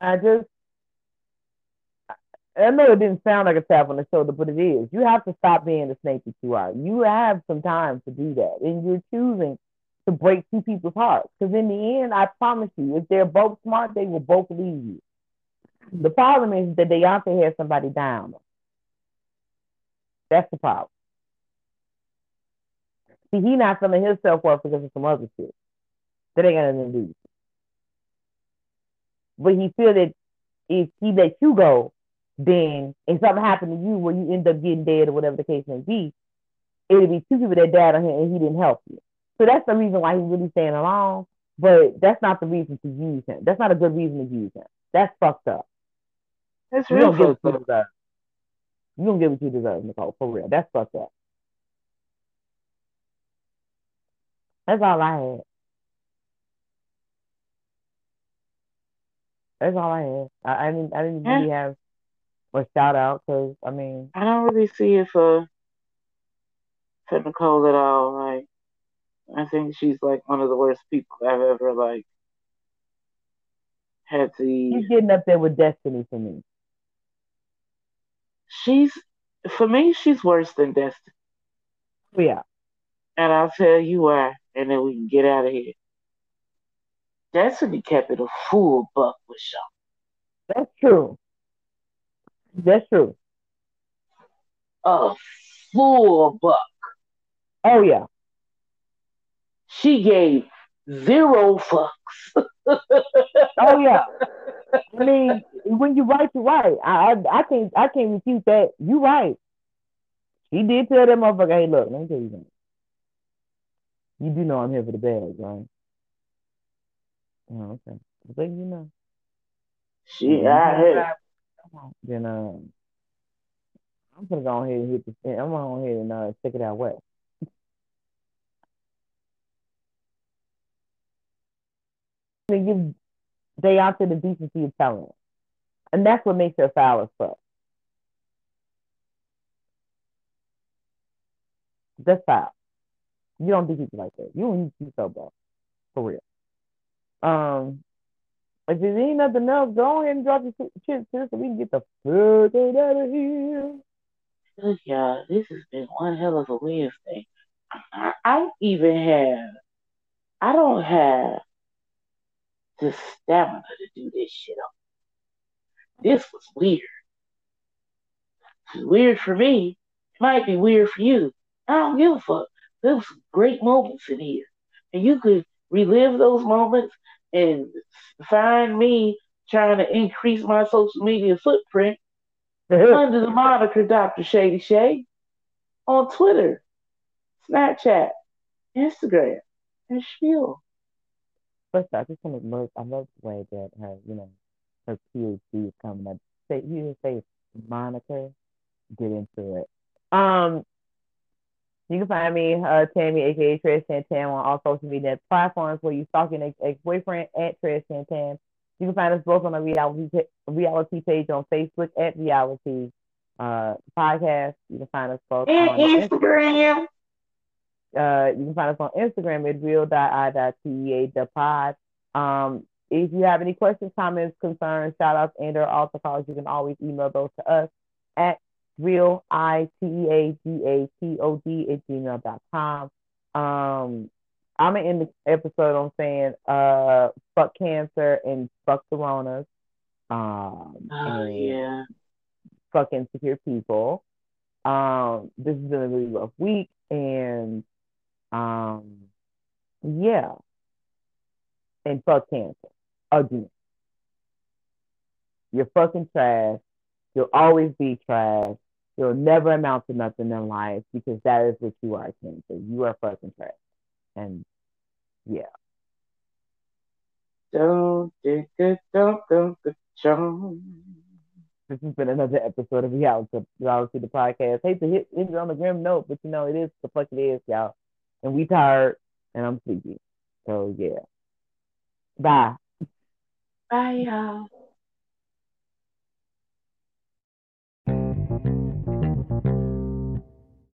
I just I know it didn't sound like a tap on the shoulder, but it is. You have to stop being the snake that you are. You have some time to do that, and you're choosing to break two people's hearts. Because in the end, I promise you, if they're both smart, they will both leave you. The problem is that Deontay has somebody down. That's the problem. See, he not feeling his self worth because of some other shit. That ain't got nothing to do. But he feel that if he lets you go, then if something happened to you where you end up getting dead or whatever the case may be, it'll be two people that died on him and he didn't help you. So that's the reason why he's really staying along. But that's not the reason to use him. That's not a good reason to use him. That's fucked up. That's You real don't get what you don't you deserve, Nicole. For real. That's fucked up. That's all I had. That's all I had. I, I didn't. I didn't Yeah. really eh. have a shout out because I mean, I don't really see it for for Nicole at all. Like, I think she's like one of the worst people I've ever like had to. she's getting up there with Destiny for me. She's for me, she's worse than Destiny, oh, Yeah, and I'll tell you why, and then we can get out of here. Destiny kept it a full buck with Shaw. that's true. That's true. A full buck. Oh yeah. She gave zero fucks. <laughs> Oh yeah. I mean, when you right, you right. I, I I can't I can't refute that. You right. She did tell that motherfucker, hey, look, let me tell you something. You do know I'm here for the bag, right? Oh, okay. But you know. She, I. Come on. Then um, I'm gonna go ahead and hit the. I'm gonna go ahead and uh, check it out west. <laughs> To give they out the decency of telling. And that's what makes her foul as fuck. That's foul. You don't do people like that. You don't do so bad. For real. Um if there ain't nothing else, go ahead and drop your shit so we can get the fuck out of here. Look, y'all, this has been one hell of a Wednesday. I, I even have, I don't have the stamina to do this shit up. This was weird. It's weird for me. It might be weird for you. I don't give a fuck. There was some great moments in here. And you could relive those moments and find me trying to increase my social media footprint mm-hmm. under the moniker Dr. Shady Shay on Twitter, Snapchat, Instagram, and Spiel. First, I just want to look. I love the way that her, you know, her PhD is coming up. Say you say moniker, get into it. Um, you can find me, uh, Tammy, aka Trez Santan, on all social media platforms where you stalking ex ex boyfriend at Trez Santan. You can find us both on the reality reality page on Facebook at Reality uh, Podcast. You can find us both And on Instagram. Uh, you can find us on Instagram at real.i.tea the pod. Um, if you have any questions, comments, concerns, shout outs, and or altar calls, you can always email those to us at real i t e a g a t o d at gmail.com. Um, I'm gonna end the episode on saying uh fuck cancer and fuck coronas. Um Oh, yeah. fuck insecure people. Um, this has been a really rough week, and um, yeah, and fuck cancer again. You're fucking trash. You'll always be trash. You'll never amount to nothing in life because that is what you are, cancer. You are fucking trash, and yeah. Don't, don't, don't, don't, don't, don't. This has been another episode of Reality, Reality the Podcast. Hate to hit end it on the grim note, but you know, it is the fuck it is, y'all. And we tired and I'm sleepy. So yeah. Bye. Bye, y'all.